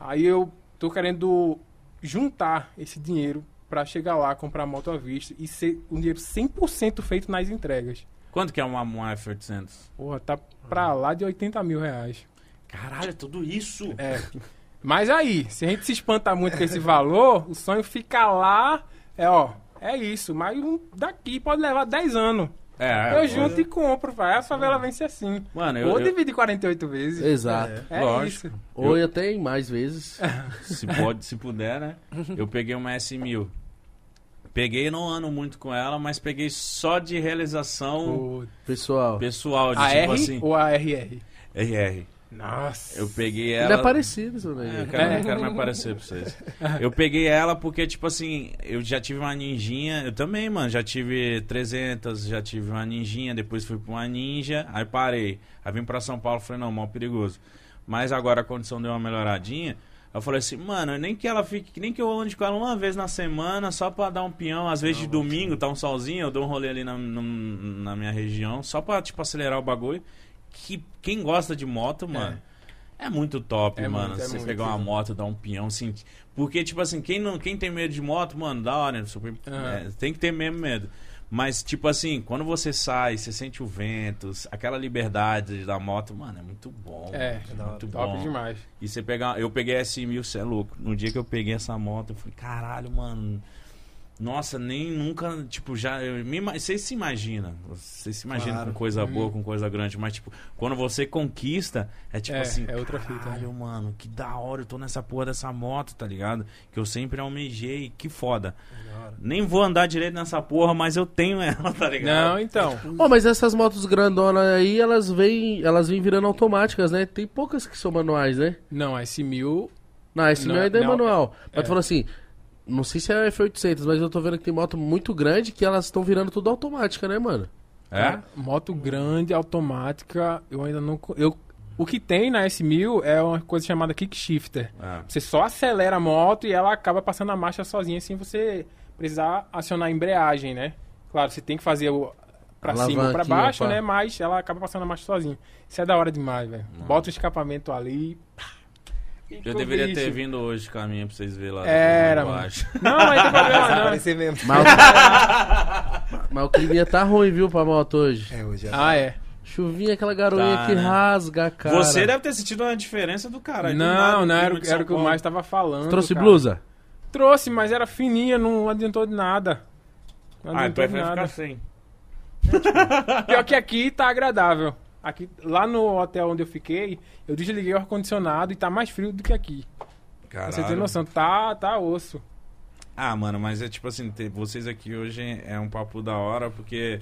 Aí eu tô querendo juntar esse dinheiro pra chegar lá, comprar a moto à vista e ser um dinheiro 100% feito nas entregas. Quanto que é uma, uma F800? Porra, tá pra lá de 80 mil reais. Caralho, é tudo isso? É. Mas aí, se a gente se espantar muito com esse valor, o sonho fica lá, é ó, é isso. Mas daqui pode levar 10 anos. É, eu junto e compro, vai. A favela vence assim. Mano, eu, Ou eu- divide 48 vezes. Exato. É lógico. isso. Ou até em mais vezes. (laughs) se pode, se puder, né? Eu peguei uma S1000. Peguei, não ando muito com ela, mas peguei só de realização O- Pessoal, pessoal, de a tipo R assim, ou a RR? RR. Nossa. Eu peguei ele ela. é parecido, seu É, eu quero, É. eu quero me aparecer pra vocês. (laughs) Eu peguei ela porque, tipo assim, eu já tive uma ninjinha. Eu também, mano. Já tive 300, já tive uma ninjinha. Depois fui pra uma ninja. Aí parei. Aí vim pra São Paulo. Falei, não, mal perigoso. Mas agora a condição deu uma melhoradinha. Eu falei assim, mano, nem que ela fique, nem que eu ande com ela uma vez na semana, só pra dar um peão. Às vezes de domingo, tá um solzinho, eu dou um rolê ali na, no- na minha região, só pra, tipo, acelerar o bagulho. Que quem gosta de moto, mano, é, muito top, É mano. muito, é você muito. pegar uma moto, dar um peão, assim. Porque, tipo assim, quem, não, quem tem medo de moto, mano, da hora, super, Aham. é, tem que ter mesmo medo. Mas, tipo assim, quando você sai, você sente o vento, aquela liberdade da moto, mano, é muito bom. É, mano, muito top bom. demais. E você pegar. Eu peguei esse mil, você é louco. No dia que eu peguei essa moto, eu falei, caralho, mano. Nossa, nem nunca, tipo, já. Você se imagina. Você se imagina Claro. com coisa boa, Uhum. com coisa grande. Mas, tipo, quando você conquista, é tipo É, assim. é outra fita, Caralho, mano, que da hora. Eu tô nessa porra dessa moto, tá ligado? Que eu sempre almejei. Que foda. Nem vou andar direito nessa porra, mas eu tenho ela, (laughs) tá ligado? Não, então. Ó, mas essas motos grandonas aí, elas vêm, elas vêm virando automáticas, né? Tem poucas que são manuais, né? Não, a S1000 Não, Não, meu ainda é manual. Mas é. tu falou assim, não sei se é F800, mas eu tô vendo que tem moto muito grande que elas estão virando tudo automática, né, mano? É? Moto grande, automática, eu ainda não. Eu, o que tem na S1000 é uma coisa chamada kick shifter. É. Você só acelera a moto e ela acaba passando a marcha sozinha sem você precisar acionar a embreagem, né? Claro, você tem que fazer o pra cima ou pra baixo, pá. né? Mas ela acaba passando a marcha sozinha. Isso é da hora demais, velho. Bota o escapamento ali. Eu deveria ter vindo hoje com a minha pra vocês verem lá. Era, mano. (laughs) Não, mas não tem problema não. Parecer mesmo. (laughs) Mas, mas o clima tá ruim, viu, pra moto hoje. É, hoje é. Ah, é. Chuvinha, aquela garoinha Tá, que né? rasga cara. Você deve ter sentido uma diferença do cara. nada, Não, não, era, era o que o mais tava falando. Trouxe cara. blusa? Trouxe, mas era fininha, não adiantou de nada. Não Ah, adiantou então de vai nada. ficar sem. (laughs) Pior que aqui tá agradável. Aqui, lá no hotel onde eu fiquei, eu desliguei o ar-condicionado e tá mais frio do que aqui. Pra você Caralho. noção, tá, tá osso. Ah, mano, mas é tipo assim, ter vocês aqui hoje é um papo da hora, porque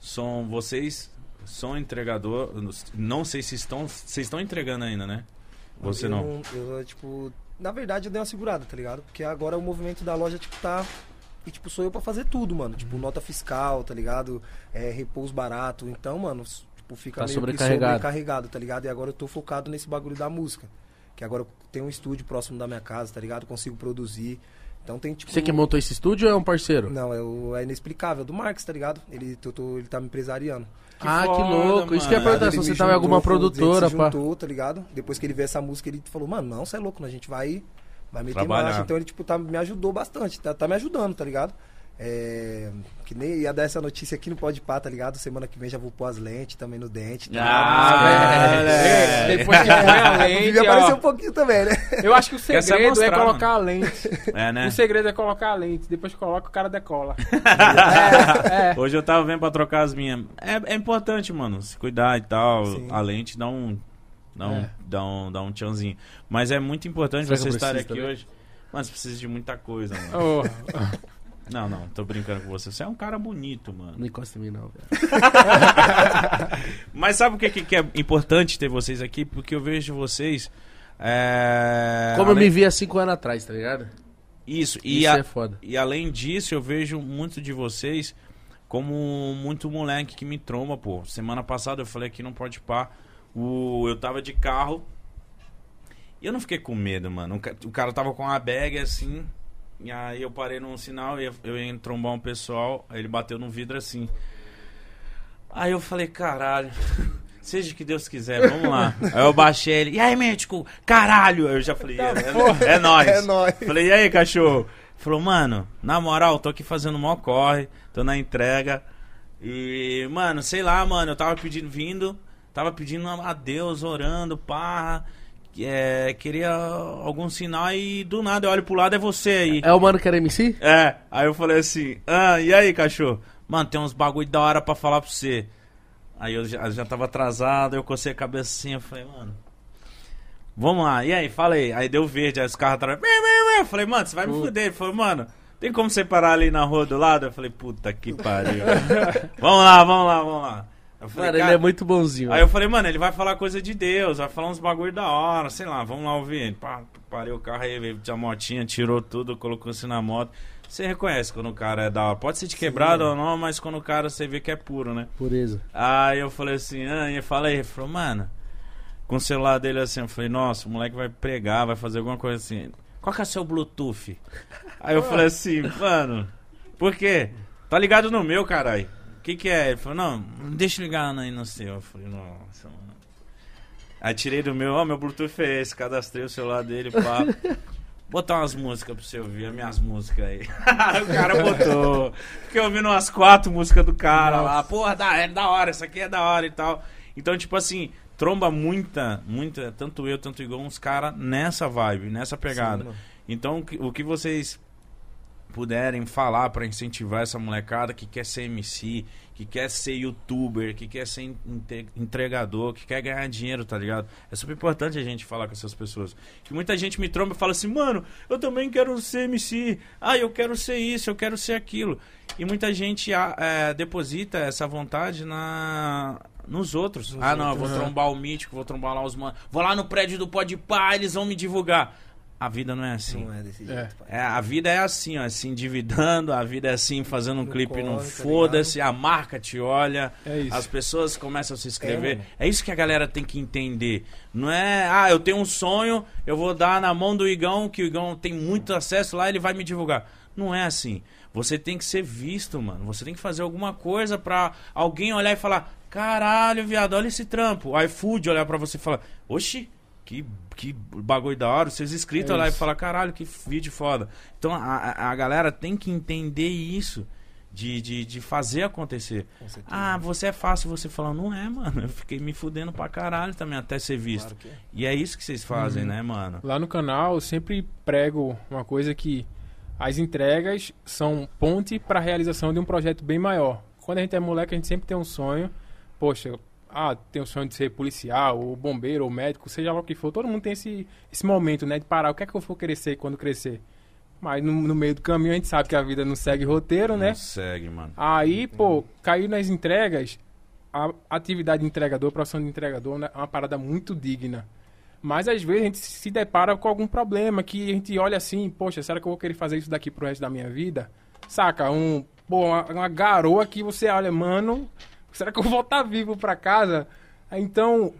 são vocês são entregador, não sei se estão, vocês estão entregando ainda, né? Você eu não. Eu, tipo, na verdade eu dei uma segurada, tá ligado? Porque agora o movimento da loja, tipo, tá. E, tipo, sou eu pra fazer tudo, mano. Tipo, nota fiscal, tá ligado? É, repouso barato. Então, mano, tipo, fica Tá meio sobrecarregado. que sobrecarregado, tá ligado? E agora eu tô focado nesse bagulho da música. Que agora eu tenho um estúdio próximo da minha casa, tá ligado? Consigo produzir. Então tem, tipo. Você que montou esse estúdio ou é um parceiro? Não, é, o, é inexplicável, do Marx, tá ligado? Ele, eu tô, ele tá me empresariando. ah, que foda, louco. Isso que mano. perguntar, se você tava em alguma produtora, pá. juntou, tá ligado? Depois que ele viu essa música, ele falou, mano, não, você é louco, a gente vai, vai meter Trabalhar. marcha. Então ele, tipo, tá, me ajudou bastante, tá, tá me ajudando, tá ligado? É, que nem ia dar essa notícia aqui no Pode Pá, tá ligado? Semana que vem já vou pôr as lentes também no dente. Tá Ah, velho. É, Depois que põe a (laughs) lente, Devia aparecer um pouquinho também, né? Eu acho que o segredo é mostrar, colocar a lente. É, né? O segredo é colocar a lente. Depois que coloca, o cara decola. (laughs) é, é. Hoje eu tava vendo pra trocar as minhas. É, é importante, mano, se cuidar e tal. Sim. A lente dá um. Dá um, É. dá um, dá um tchãozinho. Mas é muito importante Será você estar aqui também? hoje. Mas precisa de muita coisa, mano. Ô, (laughs) Não, não, tô brincando com você. Você é um cara bonito, mano. Não encosta em mim, não. (laughs) Mas sabe o que, que- que é importante ter vocês aqui? Porque eu vejo vocês. É... Como eu além- me vi há cinco anos atrás, tá ligado? Isso, e, Isso a- é foda. e além disso, eu vejo muito de vocês como muito moleque que me tromba, pô. Semana passada eu falei aqui não pode pá. O, eu tava de carro. E eu não fiquei com medo, mano. O ca- O cara tava com uma bag assim. E aí eu parei num sinal, eu, eu ia trombar um pessoal. Aí ele bateu no vidro assim. Aí eu falei, caralho. (laughs) Seja o que Deus quiser, vamos lá. Aí eu baixei ele, e aí, médico? Caralho! Eu já falei, é, é, é nóis. (laughs) É nóis. Falei, e aí, cachorro? Falou, mano, na moral, tô aqui fazendo mó corre, tô na entrega. E, mano, sei lá, mano, eu tava pedindo, vindo, tava pedindo a Deus, orando, pá. É, queria algum sinal e do nada eu olho pro lado, é você aí. É o mano que era MC? É, aí eu falei assim, ah, e aí, cachorro? Mano, tem uns bagulho da hora pra falar pra você. Aí eu já, já tava atrasado, eu cocei a cabeça assim, eu falei, mano. Vamos lá, e aí, falei. Aí deu verde, aí os carros atrás. Eu falei, mano, você vai me fuder. Ele falou, mano, tem como você parar ali na rua do lado? Eu falei, puta que pariu. (laughs) vamos lá, vamos lá, vamos lá. Eu falei, Mano, ele cara- é muito bonzinho. Aí eu falei, mano, ele vai falar coisa de Deus, vai falar uns bagulho da hora, sei lá, vamos lá ouvir ele. Pá, parei o carro aí, veio a motinha, tirou tudo, colocou assim na moto. Você reconhece quando o cara é da hora. Pode ser de quebrado ou não, mas quando o cara você vê que é puro, né? Pureza. Aí eu falei assim, ah, e falei, ele falou, mano, com o celular dele assim, eu falei, nossa, o moleque vai pregar, vai fazer alguma coisa assim. Qual que é o seu Bluetooth? Aí eu falei assim, mano, por quê? Tá ligado no meu, caralho. O que que é? Ele falou, não, deixa eu ligar aí no seu. Eu falei, nossa, mano. Aí tirei do meu, ó, meu Bluetooth é esse, cadastrei o celular dele, pá. (laughs) Botar umas músicas pra você ouvir, as minhas músicas aí. (laughs) o cara (laughs) botou. Fiquei ouvindo umas quatro músicas do cara lá. Porra, da, é da hora, essa aqui é da hora e tal. Então, tipo assim, tromba muita, muita, tanto eu, tanto igual uns caras nessa vibe, nessa pegada. Sim. Então, o que vocês puderem falar pra incentivar essa molecada que quer ser MC, que quer ser youtuber, que quer ser entregador, que quer ganhar dinheiro, tá ligado? É super importante a gente falar com essas pessoas. Que muita gente me tromba e fala assim, mano, eu também quero ser MC. Ah, eu quero ser isso, eu quero ser aquilo. E muita gente ah, é, deposita essa vontade na nos outros. ah, não, eu vou trombar o mítico, vou trombar lá os manos. Vou lá no prédio do Podpah, eles vão me divulgar. A vida não é assim. Não é desse É. jeito, pai. É, a vida é assim, ó, se endividando, a vida é assim, fazendo um No clipe, não corre, tá foda-se, a marca te olha, É isso. as pessoas começam a se inscrever. mano. É, isso que a galera tem que entender. Não é, ah, eu tenho um sonho, eu vou dar na mão do Igão, que o Igão tem muito acesso lá, ele vai me divulgar. Não é assim. Você tem que ser visto, mano. Você tem que fazer alguma coisa pra alguém olhar e falar: caralho, viado, olha esse trampo. O iFood olhar pra você e falar: oxi, que, que bagulho da hora. Os seus inscritos É olhar e falar: caralho, que vídeo foda. Então a, a- galera tem que entender isso. De, de, de fazer acontecer. Ah, você é fácil você falar, não é, mano. Eu fiquei me fudendo pra caralho também até ser visto. Claro que é. E é isso que vocês fazem, Uhum. né, mano? Lá no canal eu sempre prego uma coisa que as entregas são ponte para a realização de um projeto bem maior. Quando a gente é moleque, a gente sempre tem um sonho. Poxa, ah, tem o sonho de ser policial, ou bombeiro, ou médico, seja lá o que for. Todo mundo tem esse, esse momento, né, de parar. O que é que eu vou ser quando crescer? Mas no, no meio do caminho a gente sabe que a vida não segue roteiro, né? Não segue, mano. Aí, pô, cair nas entregas, a atividade de entregador, a profissão de entregador né, é uma parada muito digna. Mas às vezes a gente se depara com algum problema que a gente olha assim, poxa, será que eu vou querer fazer isso daqui pro resto da minha vida? Saca? Um, pô, uma, uma garoa que você olha, mano, será que eu vou voltar vivo pra casa? Então,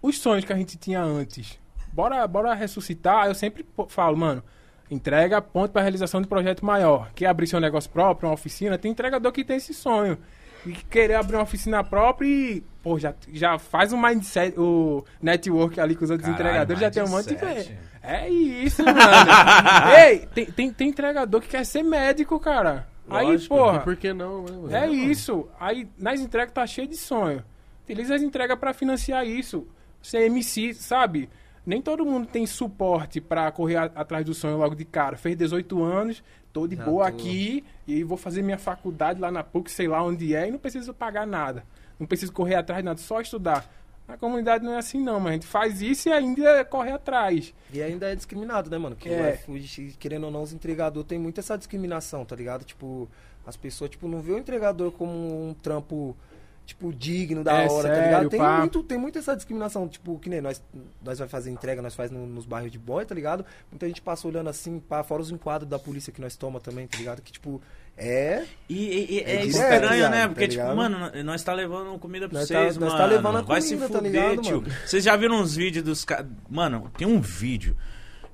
os sonhos que a gente tinha antes, bora, bora ressuscitar. Eu sempre falo, mano, entrega ponto para realização de projeto maior. Quer abrir seu negócio próprio, uma oficina? Tem entregador que tem esse sonho. E querer abrir uma oficina própria e, pô, já, já faz o mindset, o network ali com os outros Caralho, entregadores, já tem um monte de. mindset. É isso, mano. (laughs) Ei, tem, tem, tem entregador que quer ser médico, cara. Aí, porra. E por que não, né, mano? É isso. Aí nas entregas tá cheio de sonho. Utiliza as entregas pra financiar isso. Ser MC, sabe? Nem todo mundo tem suporte pra correr a- atrás do sonho logo de cara. Fez 18 anos, tô de Já boa tô. aqui e vou fazer minha faculdade lá na PUC, sei lá onde é, e não preciso pagar nada. Não preciso correr atrás de nada, só estudar. Na comunidade não é assim não, mas a gente faz isso e ainda corre atrás. E ainda é discriminado, né, mano? Que É. o iFood, querendo ou não, os entregadores tem muito essa discriminação, tá ligado? Tipo, as pessoas, tipo, não vê o entregador como um trampo, tipo, digno da É, hora, tá sério, ligado? Tem pá. muito, tem muito essa discriminação, tipo, que nem nós, nós vai fazer entrega, nós faz no- nos bairros de boy, tá ligado? Muita gente passa olhando assim, pá, fora os enquadros da polícia que nós toma também, tá ligado? Que, tipo, é... E, e- e é, É direto, estranho, né? tá Porque, tipo, ligado? mano, nós tá levando comida pra Nós vocês, tá- nós mano. tá levando a Vai se tá fuder, ligado, tio. mano? Vocês já viram uns vídeos dos caras... Mano, tem um vídeo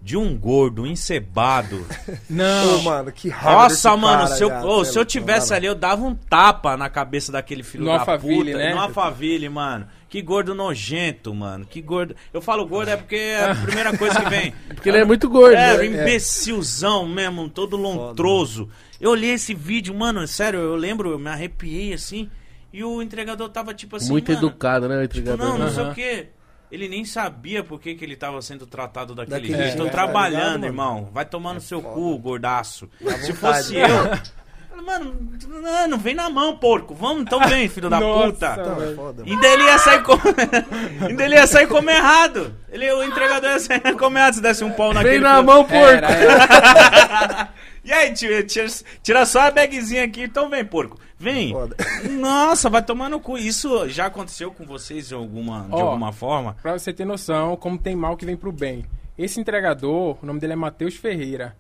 de um gordo encebado. (laughs) Não, Ô, mano, que raiva desse Nossa, mano, cara, se eu, ô, cê é se eu tivesse mano. ali, eu dava um tapa na cabeça daquele filho No da Alphaville, puta. né? No Alphaville, mano. Que gordo nojento, mano. Que gordo. Eu falo gordo é porque é a (laughs) primeira coisa que vem. Porque ele é muito gordo. É, né? um imbecilzão mesmo, todo lontroso. Eu olhei esse vídeo, mano, sério, eu lembro, eu me arrepiei assim. E o entregador tava tipo assim. muito mano, educado, né? O Tipo, entregador. não, não né? sei o quê. Ele nem sabia por que, que ele tava sendo tratado daquele, Daquele jeito. jeito, Tô tá trabalhando, mano? irmão. Vai tomar no seu foda. cu, gordaço. Se fosse né? eu. Mano, não, não vem na mão, porco. Vamos, então vem, filho da Nossa, puta. Então, é foda. Ainda ele ia sair com... (laughs) Ainda ele ia sair comer errado. Ele, o entregador ia sair (laughs) comer errado se desse um pau naquele. Vem na mão, porco. Era, era. (laughs) E aí, tio, tira, tira só a bagzinha aqui, então vem, porco. Vem. Foda. Nossa, vai tomar no cu. Isso já aconteceu com vocês de alguma, de alguma forma? Pra você ter noção, como tem mal que vem pro bem. Esse entregador, o nome dele é Matheus Ferreira.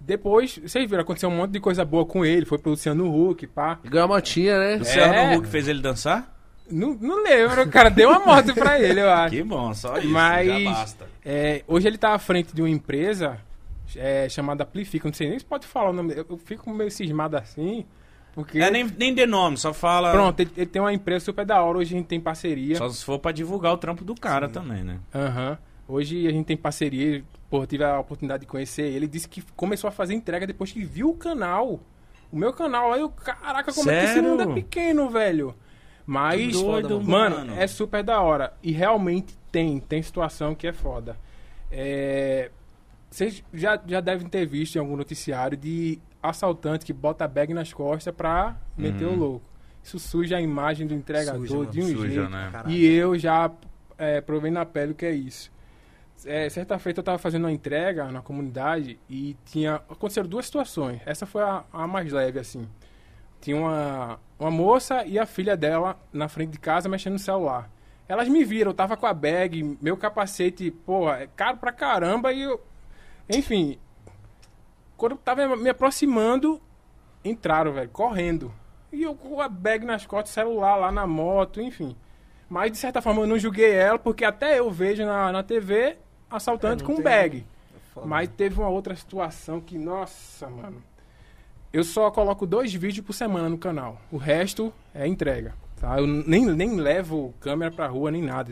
Depois, vocês viram, aconteceu um monte de coisa boa com ele. Foi pro Luciano Huck, pá. Ganhou a motinha, né? Luciano É. Huck fez ele dançar? Não, não lembro, o cara deu uma moto pra ele, eu acho. Que bom, só isso, Mas já basta. é, hoje ele tá à frente de uma empresa é, chamada Amplifica. Não sei nem se pode falar o nome. Eu, fico meio cismado assim. Porque. É, nem, nem dê nome, só fala. Pronto, ele, ele tem uma empresa super da hora. Hoje a gente tem parceria. Só se for pra divulgar o trampo do cara também, né? Aham. Hoje a gente tem parceria. Pô, tive a oportunidade de conhecer ele. Disse que começou a fazer entrega depois que viu o canal. O meu canal. Aí eu, caraca, como é que esse Sério? mundo é pequeno, velho. Mas, doido, mano, mano. é super da hora. E realmente tem, tem situação que é foda. É, Vocês já, já devem ter visto em algum noticiário de assaltante que bota bag nas costas pra meter o louco. Isso suja a imagem do entregador Suja, de um Suja, jeito. né? E eu já é, provei na pele o que é isso. É, certa feita eu tava fazendo uma entrega na comunidade e tinha. Aconteceram duas situações. Essa foi a, a mais leve, assim. Tinha uma, uma moça e a filha dela na frente de casa mexendo no celular. Elas me viram, eu tava com a bag, meu capacete, pô, é caro pra caramba e eu. Enfim. Quando eu tava me aproximando, entraram, velho, correndo. E eu com a bag nas costas, celular lá na moto, enfim. Mas de certa forma eu não julguei ela, porque até eu vejo na, na TV assaltante É, com tem- bag. É. Mas teve uma outra situação que, nossa, mano. Eu só coloco dois vídeos por semana no canal. O resto é entrega. Tá? Eu nem, nem levo câmera pra rua, nem nada.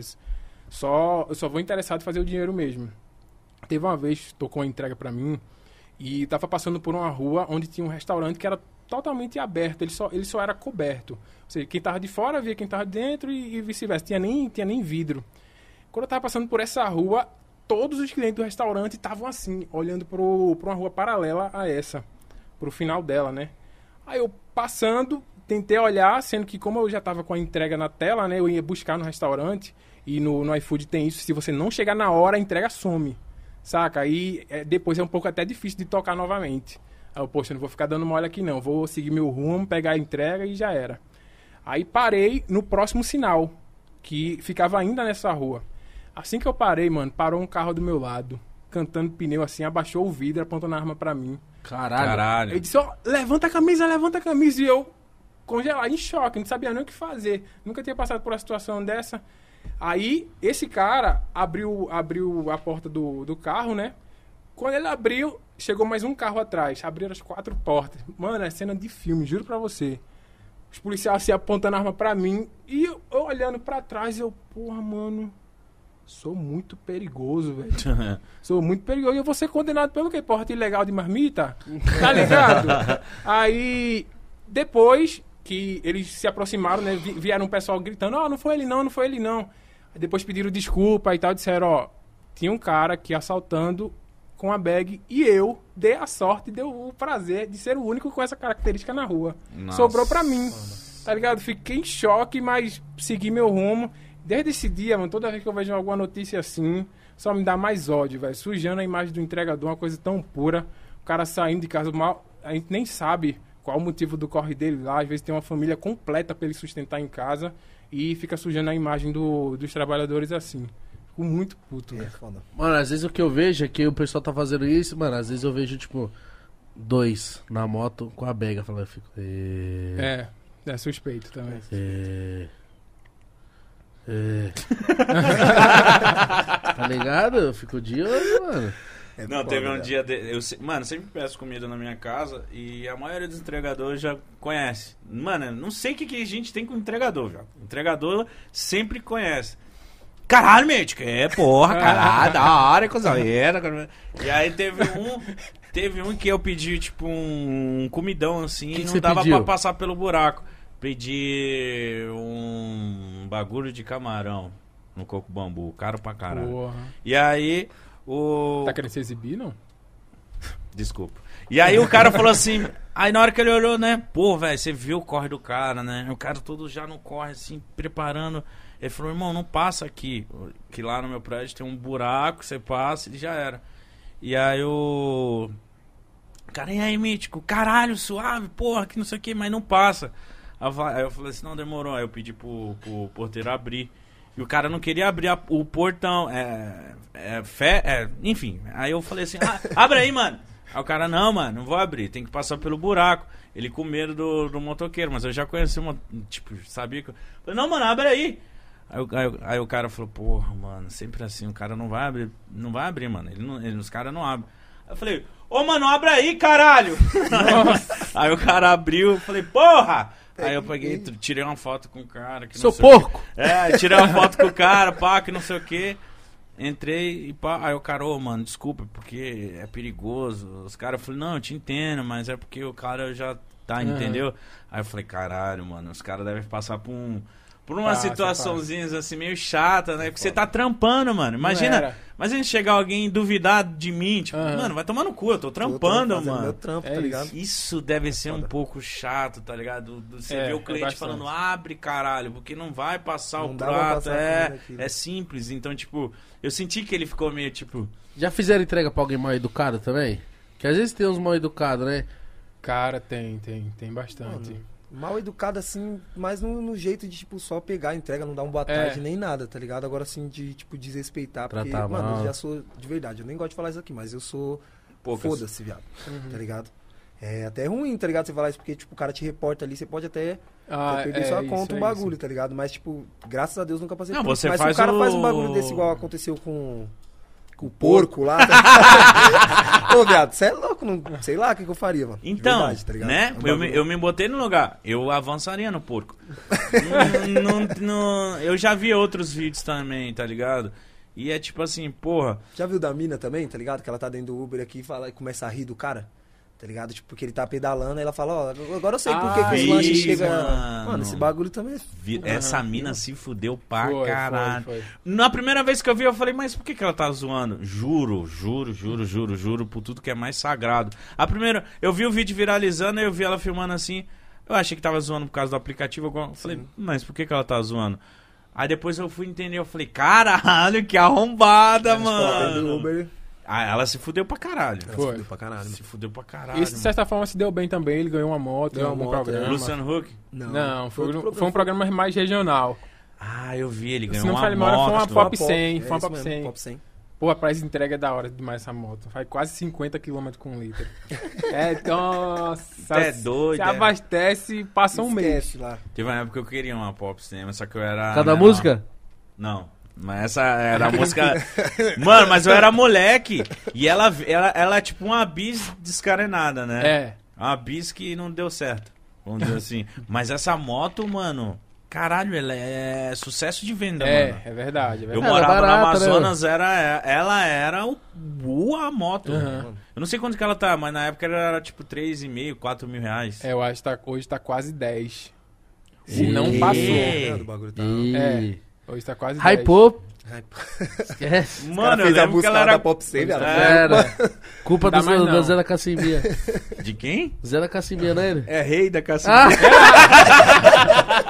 Só, eu só vou interessado em fazer o dinheiro mesmo. Teve uma vez, tocou uma entrega pra mim, e tava passando por uma rua onde tinha um restaurante que era totalmente aberto, ele só, ele só era coberto. Ou seja, quem tava de fora via quem tava dentro e, e vice-versa. Tinha nem, tinha nem vidro. Quando eu tava passando por essa rua, todos os clientes do restaurante estavam assim, olhando pro, pra uma rua paralela a essa, pro final dela, né? Aí eu passando, tentei olhar, sendo que como eu já tava com a entrega na tela, né? Eu ia buscar no restaurante e no, no iFood tem isso, se você não chegar na hora, a entrega some. Saca? Aí é, depois é um pouco até difícil de tocar novamente. Aí eu, poxa, não vou ficar dando mole aqui não, vou seguir meu rumo, pegar a entrega e já era. Aí parei no próximo sinal, que ficava ainda nessa rua. Assim que eu parei, mano, parou um carro do meu lado, cantando pneu assim, abaixou o vidro, apontando a arma pra mim. Caralho. Caralho. Ele disse, ó, levanta a camisa, levanta a camisa. E eu, congelado, em choque, não sabia nem o que fazer. Nunca tinha passado por uma situação dessa. Aí, esse cara abriu, abriu a porta do, do carro, né? Quando ele abriu, chegou mais um carro atrás. Abriram as quatro portas. Mano, é cena de filme, juro pra você. Os policiais se apontando a arma pra mim. E eu, eu olhando pra trás, eu, porra, mano. Sou muito perigoso, velho. (laughs) Sou muito perigoso. E eu vou ser condenado pelo quê? Porte ilegal de marmita? Tá ligado? (laughs) Aí, depois que eles se aproximaram, né? vi- Vieram um pessoal gritando, ó, não foi ele não, não foi ele não. Aí depois pediram desculpa e tal, disseram, ó, tinha um cara aqui assaltando com a bag e eu dei a sorte, deu o prazer de ser o único com essa característica na rua. Nossa. Sobrou pra mim. Tá ligado? Fiquei em choque, mas segui meu rumo. Desde esse dia, mano, toda vez que eu vejo alguma notícia assim, só me dá mais ódio, velho. Sujando a imagem do entregador, uma coisa tão pura. O cara saindo de casa mal, a gente nem sabe qual o motivo do corre dele lá. Às vezes tem uma família completa pra ele sustentar em casa e fica sujando a imagem do- dos trabalhadores assim. Fico muito puto, É velho. Mano, às vezes o que eu vejo é que o pessoal tá fazendo isso, mano. Às vezes eu vejo, tipo, dois na moto com a bega. Falando, eu fico. É. É, é suspeito também. É. É. (laughs) tá ligado? Eu fico de olho, mano. É Não, teve um velho. dia. De, eu, se- mano, sempre peço comida na minha casa e a maioria dos entregadores já conhece. Mano, eu não sei o que, que a gente tem com entregador, velho. Entregador sempre conhece. Caralho, médico, é porra, (laughs) caralho, da hora, coisa linda. E aí teve um. Teve um que eu pedi, tipo, um comidão assim, Que e não dava pediu? pra passar pelo buraco. Pedi um bagulho de camarão no coco bambu, caro pra caralho. Porra. E aí, o. Tá querendo se exibir, não? Desculpa. E aí o cara falou assim. (laughs) Aí na hora que ele olhou, né? Pô, velho, você viu o corre do cara, né? O cara todo já no corre, assim, preparando. Ele falou, irmão, não passa aqui. Que lá no meu prédio tem um buraco, você passa e já era. E aí o. Cara, e aí, mítico? Caralho, suave, porra, que não sei o que, mas não passa. Aí eu falei assim, não, demorou. Aí eu pedi pro, pro porteiro abrir. E o cara não queria abrir a- o portão. É, é, fé, é, enfim. Aí eu falei assim, ah, (laughs) abre aí, mano. Aí o cara, não, mano, não vou abrir, tem que passar pelo buraco. Ele com medo do, do motoqueiro, mas eu já conheci uma. Tipo, sabia que. Eu falei, não, mano, abre aí. Aí, o- aí aí o cara falou, porra, mano, sempre assim, o cara não vai abrir. Não vai abrir, mano. Ele não, ele, os caras não abrem. Aí eu falei, ô mano, abre aí, caralho! (laughs) aí o cara abriu, falei, porra! Aí eu peguei, tirei uma foto com o cara. Que quê. porco! É, tirei uma foto com o cara, pá, que não sei o que. Entrei e pá, aí o cara, ô, mano, desculpa, porque é perigoso. Os caras, eu falei, não, eu te entendo, mas é porque o cara já tá, entendeu? Aí eu falei, caralho, mano, os caras devem passar por um. Por umas Passa, situaçãozinhas assim meio chata, né? Porque você tá trampando, mano. Imagina, era. imagina chegar alguém e duvidar de mim, tipo, Aham. mano, vai tomar no cu, eu tô Tô trampando, fazendo mano. Meu trampo, É tá ligado? Isso deve ser um Foda. pouco chato, tá ligado? Do- Você É, vê o é cliente falando, abre, caralho, porque não vai passar Não o prato. passar a é, é simples. Então, tipo, eu senti que ele ficou meio tipo. Já fizeram entrega pra alguém mal educado também? Que às vezes tem uns mal educados, né? Cara, tem, tem, tem bastante. Mano, Mal educado assim, mas no, no jeito de, tipo, só pegar a entrega, não dar um boa É. tarde nem nada, tá ligado? Agora, assim, de, tipo, desrespeitar. Porque, mano, mal. eu já sou, de verdade, eu nem gosto de falar isso aqui, mas eu sou foda-se, viado, Uhum. tá ligado? É até ruim, tá ligado? Você falar isso, porque, tipo, o cara te reporta ali, você pode até, Ah, até perder é sua isso, conta, um é bagulho, isso. tá ligado? Mas, tipo, graças a Deus nunca passei Não, por isso. você Mas faz se o cara o- faz um bagulho desse igual aconteceu com... Com o porco lá. tá (laughs) Ô, viado, você é louco, não, sei lá o que, que eu faria, mano. Então, verdade, tá né? É um eu, me, eu me botei no lugar. Eu avançaria no porco. (laughs) Não- não- eu já vi outros vídeos também, tá ligado? E é tipo assim, porra. Já viu da mina também, tá ligado? Que ela tá dentro do Uber aqui e, fala, e começa a rir do cara. Tá ligado? Tipo, porque ele tá pedalando, aí ela fala, ó, agora eu sei por que, Ah, que os lanches isso, chegam. mano. Mano, esse bagulho também é. vi- essa mina se fudeu pra Foi, caralho. foi, foi. Na primeira vez que eu vi, eu falei, mas por que, que ela tá zoando? Juro, juro, juro, juro, juro, por tudo que é mais sagrado. A primeira, eu vi o vídeo viralizando, eu vi ela filmando assim. Eu achei que tava zoando por causa do aplicativo. Eu falei, mas por que, que ela tá zoando? Aí depois eu fui entender, eu falei, caralho, que arrombada, do mano. Ah, ela se fudeu pra caralho. Ela Foi. se fudeu pra caralho. Se fudeu pra caralho. Isso, de certa forma, se deu bem também. Ele ganhou uma moto, Ganhou ganhou uma algum moto, programa. é. Luciano Huck? Não, foi, outro um- foi um programa mais regional. Ah, eu vi, ele Se ganhou não uma falha a memória, foi uma moto. pop 100, foi uma é isso pop mesmo, 100. Pop 100. Pô, a price entrega é da hora demais essa moto. Faz quase 50 km com um litro. é, nossa. É doido, Se é. abastece, passa um mês. Esquece lá. Teve uma época que eu queria uma pop cinema, só que eu era. Cada menor. música? Não. Mas essa era a (laughs) música. Mano, mas eu era moleque. E ela, ela, ela é tipo uma bis descarenada, né? É. Uma bis que não deu certo. Vamos dizer assim. (laughs) Mas essa moto, mano. Caralho, ela é sucesso de venda, É, mano. é verdade, é Eu verdade. Ela é morava no barata, né? Amazonas, era, ela era o, o- a moto. Aham. Eu não sei quanto que ela tá, mas na época ela era tipo 3,5, 4 mil reais. É, eu acho que tá, hoje tá quase 10. Se não passou. É. Do bagulho tá. E... É. Hoje tá quase 10. Hypou. Esquece. (laughs) Mano, fez eu a música era... da Pop Save, era. era. Culpa do, da Zé da Cacimbia. De quem? Zé da Cacimbia, né? Ele? É rei da Cacimbia. Ah. (laughs)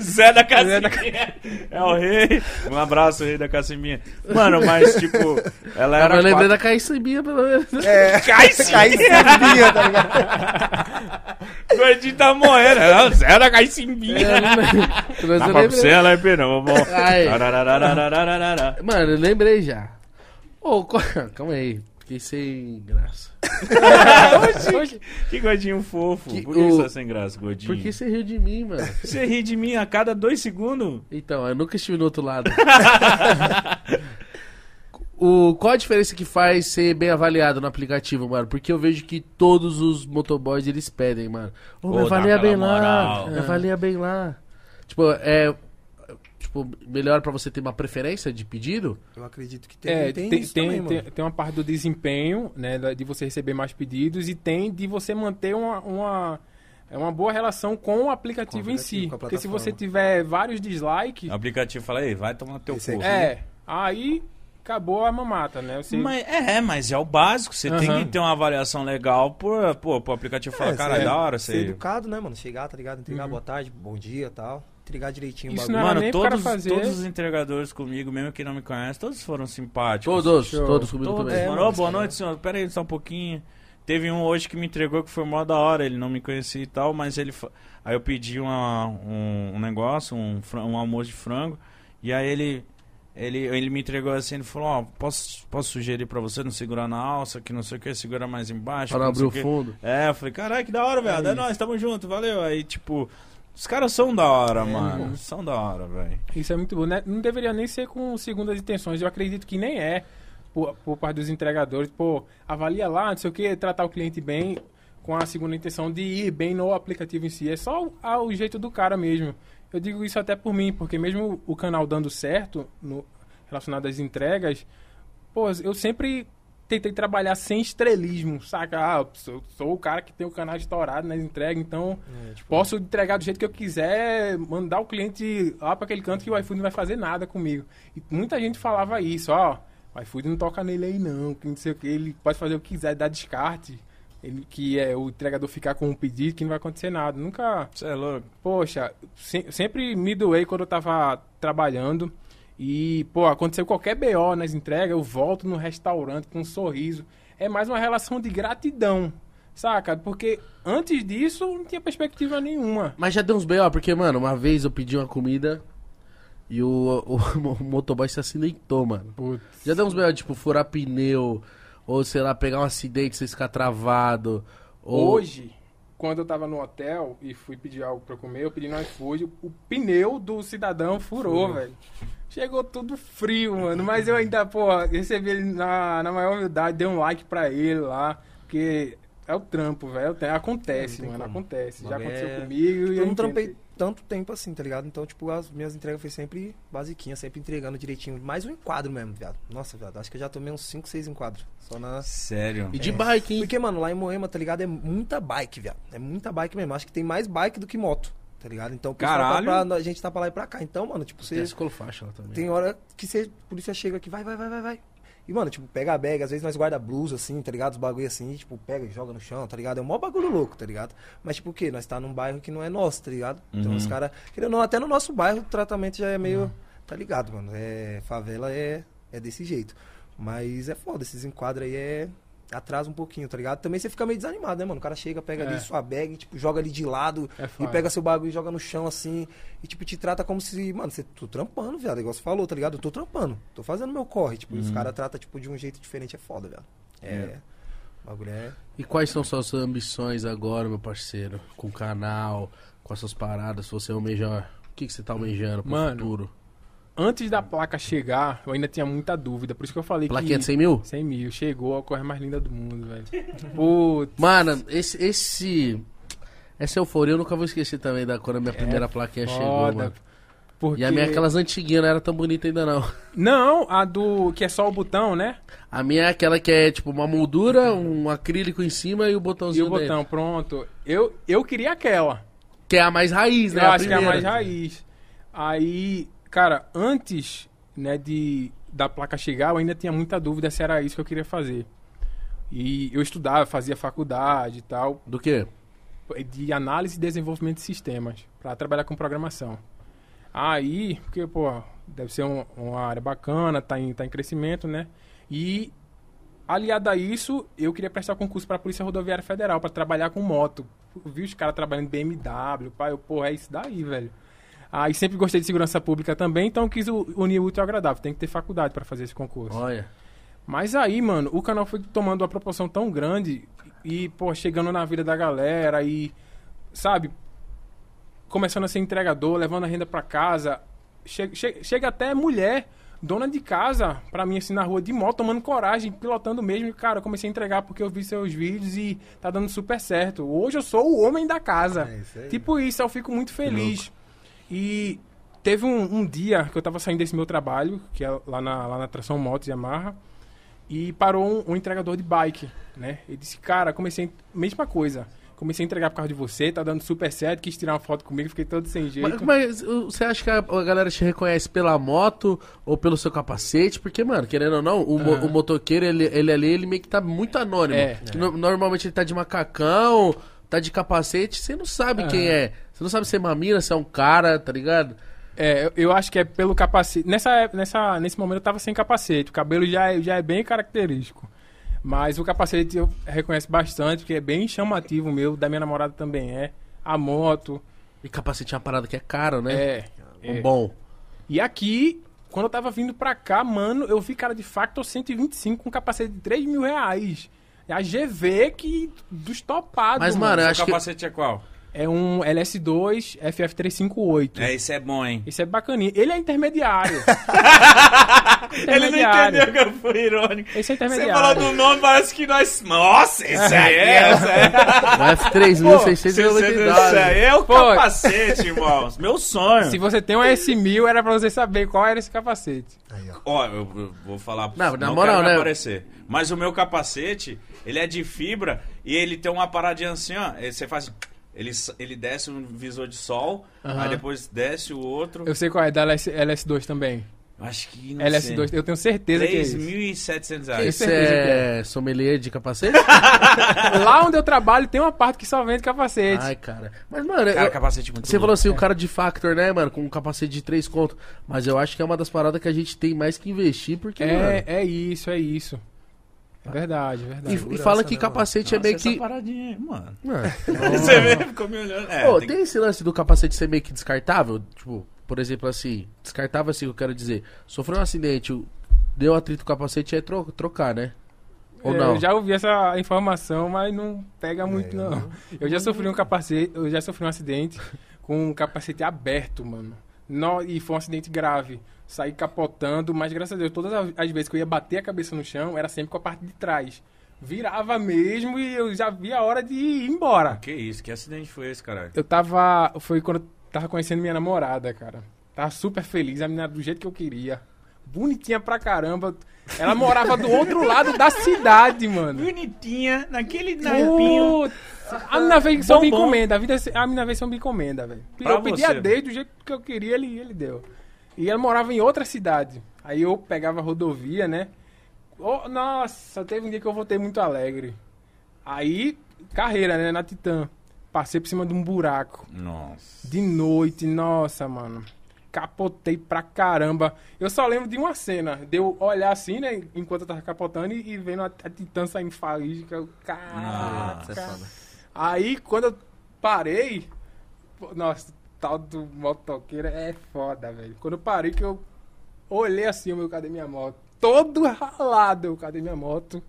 Zé da Caciminha. É o rei. Um abraço, rei da Caciminha. Mano, mas tipo, ela era. Eu lembrei quatro... da Caciminha, pelo menos. É. Caciminha, tá ligado? (laughs) Gordinho tá morrendo. É, Zé da Caciminha. É. Dá pra você, ela é perão, Mano, eu lembrei já. Ô, oh, (laughs) calma aí. Fiquei sem graça. (laughs) Hoje, Que gordinho fofo. Que Por que o- você tá sem graça, gordinho? Por que você riu de mim, mano? (laughs) Você ri de mim a cada dois segundos? Então, eu nunca estive no outro lado. (laughs) o, qual a diferença que faz ser bem avaliado no aplicativo, mano? Porque eu vejo que todos os motoboys eles pedem, mano. Ô, Pô, dá avalia bem lá. moral. Me avalia bem lá. Tipo, é. Tipo, melhor pra você ter uma preferência de pedido? Eu acredito que tem, É, tem, tem, isso tem, também, tem, mano. tem uma parte do desempenho, né, de você receber mais pedidos e tem de você manter uma, uma, é uma boa relação com o aplicativo, Com o em si. Porque se você tiver vários dislikes, O aplicativo fala, ei, vai tomar teu Esse cu. aqui. é, aí acabou a mamata, né? Você, Mas, é, mas é o básico. Você tem Aham. que ter uma avaliação legal por, pô, pro aplicativo falar, É, cara, é da hora Ser você. educado, né, mano? Chegar, tá ligado? Entregar Uhum. boa tarde, bom dia e tal. Entregar direitinho o Isso bagulho. não era Mano, todos, fazer. todos os entregadores comigo, mesmo que não me conhecem, todos foram simpáticos. Todos, Show. todos comigo Todos, também. É, mano. boa é noite, senhor. Pera aí só um pouquinho. Teve um hoje que me entregou que foi mó da hora, ele não me conhecia e tal, mas ele. fa- Aí eu pedi uma, um, um negócio, um, um almoço de frango, e aí ele. Ele, ele me entregou assim, ele falou, ó, posso, posso sugerir pra você não segurar na alça, que não sei o que, segura mais embaixo. Não abrir o o quê." fundo. É, eu falei, caralho, que da hora, velho. É, isso. nóis, tamo junto, valeu. Aí, tipo, os caras são da hora, É, mano. São da hora, velho. Isso é muito bom. né? Não deveria nem ser com segundas intenções. Eu acredito que nem é por, por parte dos entregadores. Pô, avalia lá, não sei o que, tratar o cliente bem com a segunda intenção de ir bem no aplicativo em si. É só o, o jeito do cara mesmo. Eu digo isso até por mim, porque mesmo o canal dando certo no, relacionado às entregas, pô, eu sempre tentei trabalhar sem estrelismo, saca? Ah, eu sou, sou o cara que tem o canal estourado nas entregas, então É, tipo, Posso entregar do jeito que eu quiser, mandar o cliente lá para aquele canto que o iFood não vai fazer nada comigo. E muita gente falava isso, ó, o iFood não toca nele aí não, que não sei o que, ele pode fazer o que quiser, dar descarte, ele, que é o entregador ficar com um pedido que não vai acontecer nada. Nunca, Você é louco. poxa, se- sempre me doei quando eu tava trabalhando e, pô, aconteceu qualquer BO nas entregas, eu volto no restaurante com um sorriso. É mais uma relação de gratidão, saca? Porque antes disso não tinha perspectiva nenhuma. Mas já deu uns B.O., porque, mano, uma vez eu pedi uma comida e o, o, (laughs) o motoboy se acidentou, mano. Já deu uns B.O., tipo, furar pneu, ou sei lá, pegar um acidente, você ficar travado. Ou... Hoje, quando eu tava no hotel e fui pedir algo pra comer, eu pedi no iFood, o pneu do cidadão furou, velho. Chegou tudo frio, mano. Mas eu ainda, pô, recebi ele na, na maior humildade, dei um like pra ele lá. Porque é o trampo, velho. Acontece, É, tem mano. como. Acontece. Já Mas aconteceu é- comigo e Eu não entendo. trampei tanto tempo assim, tá ligado? Então, tipo, as minhas entregas foi sempre basiquinha, sempre entregando direitinho. Mais um enquadro mesmo, viado. Nossa, viado, acho que eu já tomei uns 5, 6 enquadros. Só na. Sério. E de bike, hein? Porque, mano, lá em Moema, tá ligado? É muita bike, viado. É muita bike mesmo. Acho que tem mais bike do que moto, tá ligado? Então, tá Caralho. pra- a gente tá pra lá e pra cá. Então, mano, tipo, Tem você. esse faixa lá também. Tem hora que você, a polícia chega aqui, vai, vai, vai, vai, vai. E, mano, tipo, pega a bag, às vezes nós guarda blusa, assim, tá ligado? Os bagulho assim, tipo, pega e joga no chão, tá ligado? É um maior bagulho louco, tá ligado? Mas, tipo, o quê? Nós tá num bairro que não é nosso, tá ligado? Então, Uhum. os caras, querendo ou não, até no nosso bairro o tratamento já é meio, tá ligado, mano? É, favela é, é desse jeito. Mas é foda, esses enquadros aí é. Atrasa um pouquinho, tá ligado? Também você fica meio desanimado, né, mano? O cara chega, pega É. ali sua bag, tipo, joga ali de lado É e pega seu bagulho e joga no chão assim. E tipo, te trata como se, mano, você tô trampando, viado. Igual você falou, tá ligado? Eu tô trampando. Tô fazendo meu corre. Tipo, os Uhum. caras tratam, tipo, de um jeito diferente, é foda, velho. É. O bagulho é. E quais são suas ambições agora, meu parceiro? Com o canal, com as suas paradas, se você almeja... O que, que você tá almejando pro Mano, futuro? Antes da placa chegar, eu ainda tinha muita dúvida. Por isso que eu falei Plaquinha que... de 100 mil? 100 mil. Chegou a correr mais linda do mundo, velho. (laughs) Putz. Mano, esse, esse... Essa euforia eu nunca vou esquecer também da quando a minha primeira plaquinha chegou, É Foda. mano. Porque... E a minha, aquelas antiguinhas, não era tão bonita ainda não. (laughs) Não, a do... Que é só o botão, né? A minha é aquela que é tipo uma moldura, um acrílico em cima e o E botãozinho o botão, dentro. pronto. Eu, eu queria aquela. Que é a mais raiz, né? eu a acho que é a primeira. mais raiz. Aí, cara, antes, né, de da placa chegar, eu ainda tinha muita dúvida se era isso que eu queria fazer. E eu estudava, fazia faculdade e tal, Do quê? de análise e desenvolvimento de sistemas, para trabalhar com programação. Aí, porque, pô, deve ser um- uma área bacana, tá em, tá em crescimento, né? E, aliado a isso, eu queria prestar concurso para a Polícia Rodoviária Federal, para trabalhar com moto. Eu vi os caras trabalhando em BMW, pai, eu, pô, é isso daí, velho. Aí sempre gostei de segurança pública também, então quis unir o útil ao agradável. Tem que ter faculdade para fazer esse concurso. Olha. Mas aí, mano, o canal foi tomando uma proporção tão grande e, pô, chegando na vida da galera e, sabe, começando a ser entregador, levando a renda pra casa. Chega, chega, chega até mulher dona de casa, pra mim, assim, na rua de moto, tomando coragem, pilotando mesmo. E, cara, eu comecei a entregar porque eu vi seus vídeos e tá dando super certo. Hoje eu sou o homem da casa. É isso aí. Tipo isso, eu fico muito feliz. E teve um, um dia que eu tava saindo desse meu trabalho, que é lá na, lá na Tração Motos Yamaha, e parou um, um entregador de bike, né? Ele disse, cara, comecei, mesma coisa. Comecei a entregar por causa de você, tá dando super certo, quis tirar uma foto comigo, fiquei todo sem jeito. Mas, mas, você acha que a, a galera te reconhece pela moto ou pelo seu capacete? Porque, mano, querendo ou não, o, mo- Aham. o motoqueiro, ele, ele ali, ele meio que tá muito anônimo. É. No- normalmente ele tá de macacão, tá de capacete, você não sabe Aham. quem é. Você não sabe se é uma mina, se é um cara, tá ligado? É, eu- acho que é pelo capacete. Nessa, nessa, nesse momento eu tava sem capacete. O cabelo já é, já é bem característico. Mas o capacete eu reconheço bastante, porque é bem chamativo meu. Da minha namorada também é. A moto. E capacete é uma parada que é caro, né? É. Um é. bom. E aqui, quando eu tava vindo pra cá, mano, eu vi cara de Factor 125 com capacete de 3 mil reais. É a GV que dos topados. Mas, mano, eu Seu acho que- capacete é qual? É um LS2 FF358. É, esse é bom, hein? Esse é bacaninha. Ele é intermediário. (laughs) Ele não Intermediário. entendeu que eu fui irônico. Esse é Você intermediário. falou do nome, parece que nós... Nossa, esse aí é... Esse é... (laughs) Esse F3699. aí é o Pô. capacete, irmãos. Meu sonho. Se você tem um S1000, era pra você saber qual era esse capacete. Aí, ó. Ó, eu, eu vou falar Não, você, na não moral, né? aparecer. Mas o meu capacete, ele é de fibra e ele tem uma paradinha assim, ó. Você faz... Ele, ele desce um visor de sol, Aham. aí depois desce o outro. Eu sei qual é, da LS, LS2 também. Acho que não LS2, eu tenho certeza que é esse. 3.700 reais. Esse certeza é sommelier de capacete? (laughs) Lá onde eu trabalho tem uma parte que só vende capacete. Ai, cara. Mas, mano, Cara, eu- capacete muito você louco. falou assim, o cara de Factor, né, mano, com um capacete de três conto. Mas eu acho que é uma das paradas que a gente tem mais que investir, porque, mano... é, é isso, é isso. É verdade, é verdade. E, e fala que né, capacete é Nossa, meio essa que... paradinha aí, mano. Mano, (laughs) Você vê, ficou me olhando. É, Pô, tem tem esse lance do capacete ser meio que descartável? Tipo, por exemplo, assim, descartável assim, eu quero dizer. Sofreu um acidente, deu atrito com o capacete, é tro trocar, né? Ou É, não? Eu já ouvi essa informação, mas não pega muito, eu não. Eu já sofri um capacete, eu já sofri um acidente com um capacete aberto, mano. No- e foi um acidente grave. Saí capotando, mas graças a Deus, todas as vezes que eu ia bater a cabeça no chão, era sempre com a parte de trás. Virava mesmo e eu já vi a hora de ir embora. Que isso, que acidente foi esse, caralho? Eu tava. Foi quando eu tava conhecendo minha namorada, cara. Tava super feliz, a menina do jeito que eu queria. Bonitinha pra caramba. Ela morava do outro (laughs) lado da cidade, mano. Bonitinha, naquele Putz, a menina veio sob Bombom. encomenda. A, vida, a menina veio sob encomenda, velho. Eu pedi a dele do jeito que eu queria, ele, ele deu. E ela morava em outra cidade. Aí eu pegava a rodovia, né? Oh, nossa, teve um dia que eu voltei muito alegre. Aí, carreira, né? Na Titã. Passei por cima de um buraco. Nossa. De noite, nossa, mano. Capotei pra caramba. Eu só lembro de uma cena. Deu olhar assim, né? Enquanto eu tava capotando e, e vendo a, a Titã saindo faísca. Eu, é Caraca. foda. Aí, quando eu parei... Nossa, tal do motoqueiro é foda, velho. Quando eu parei que eu olhei assim, o meu, cadê minha moto? Todo ralado, eu, cadê minha moto?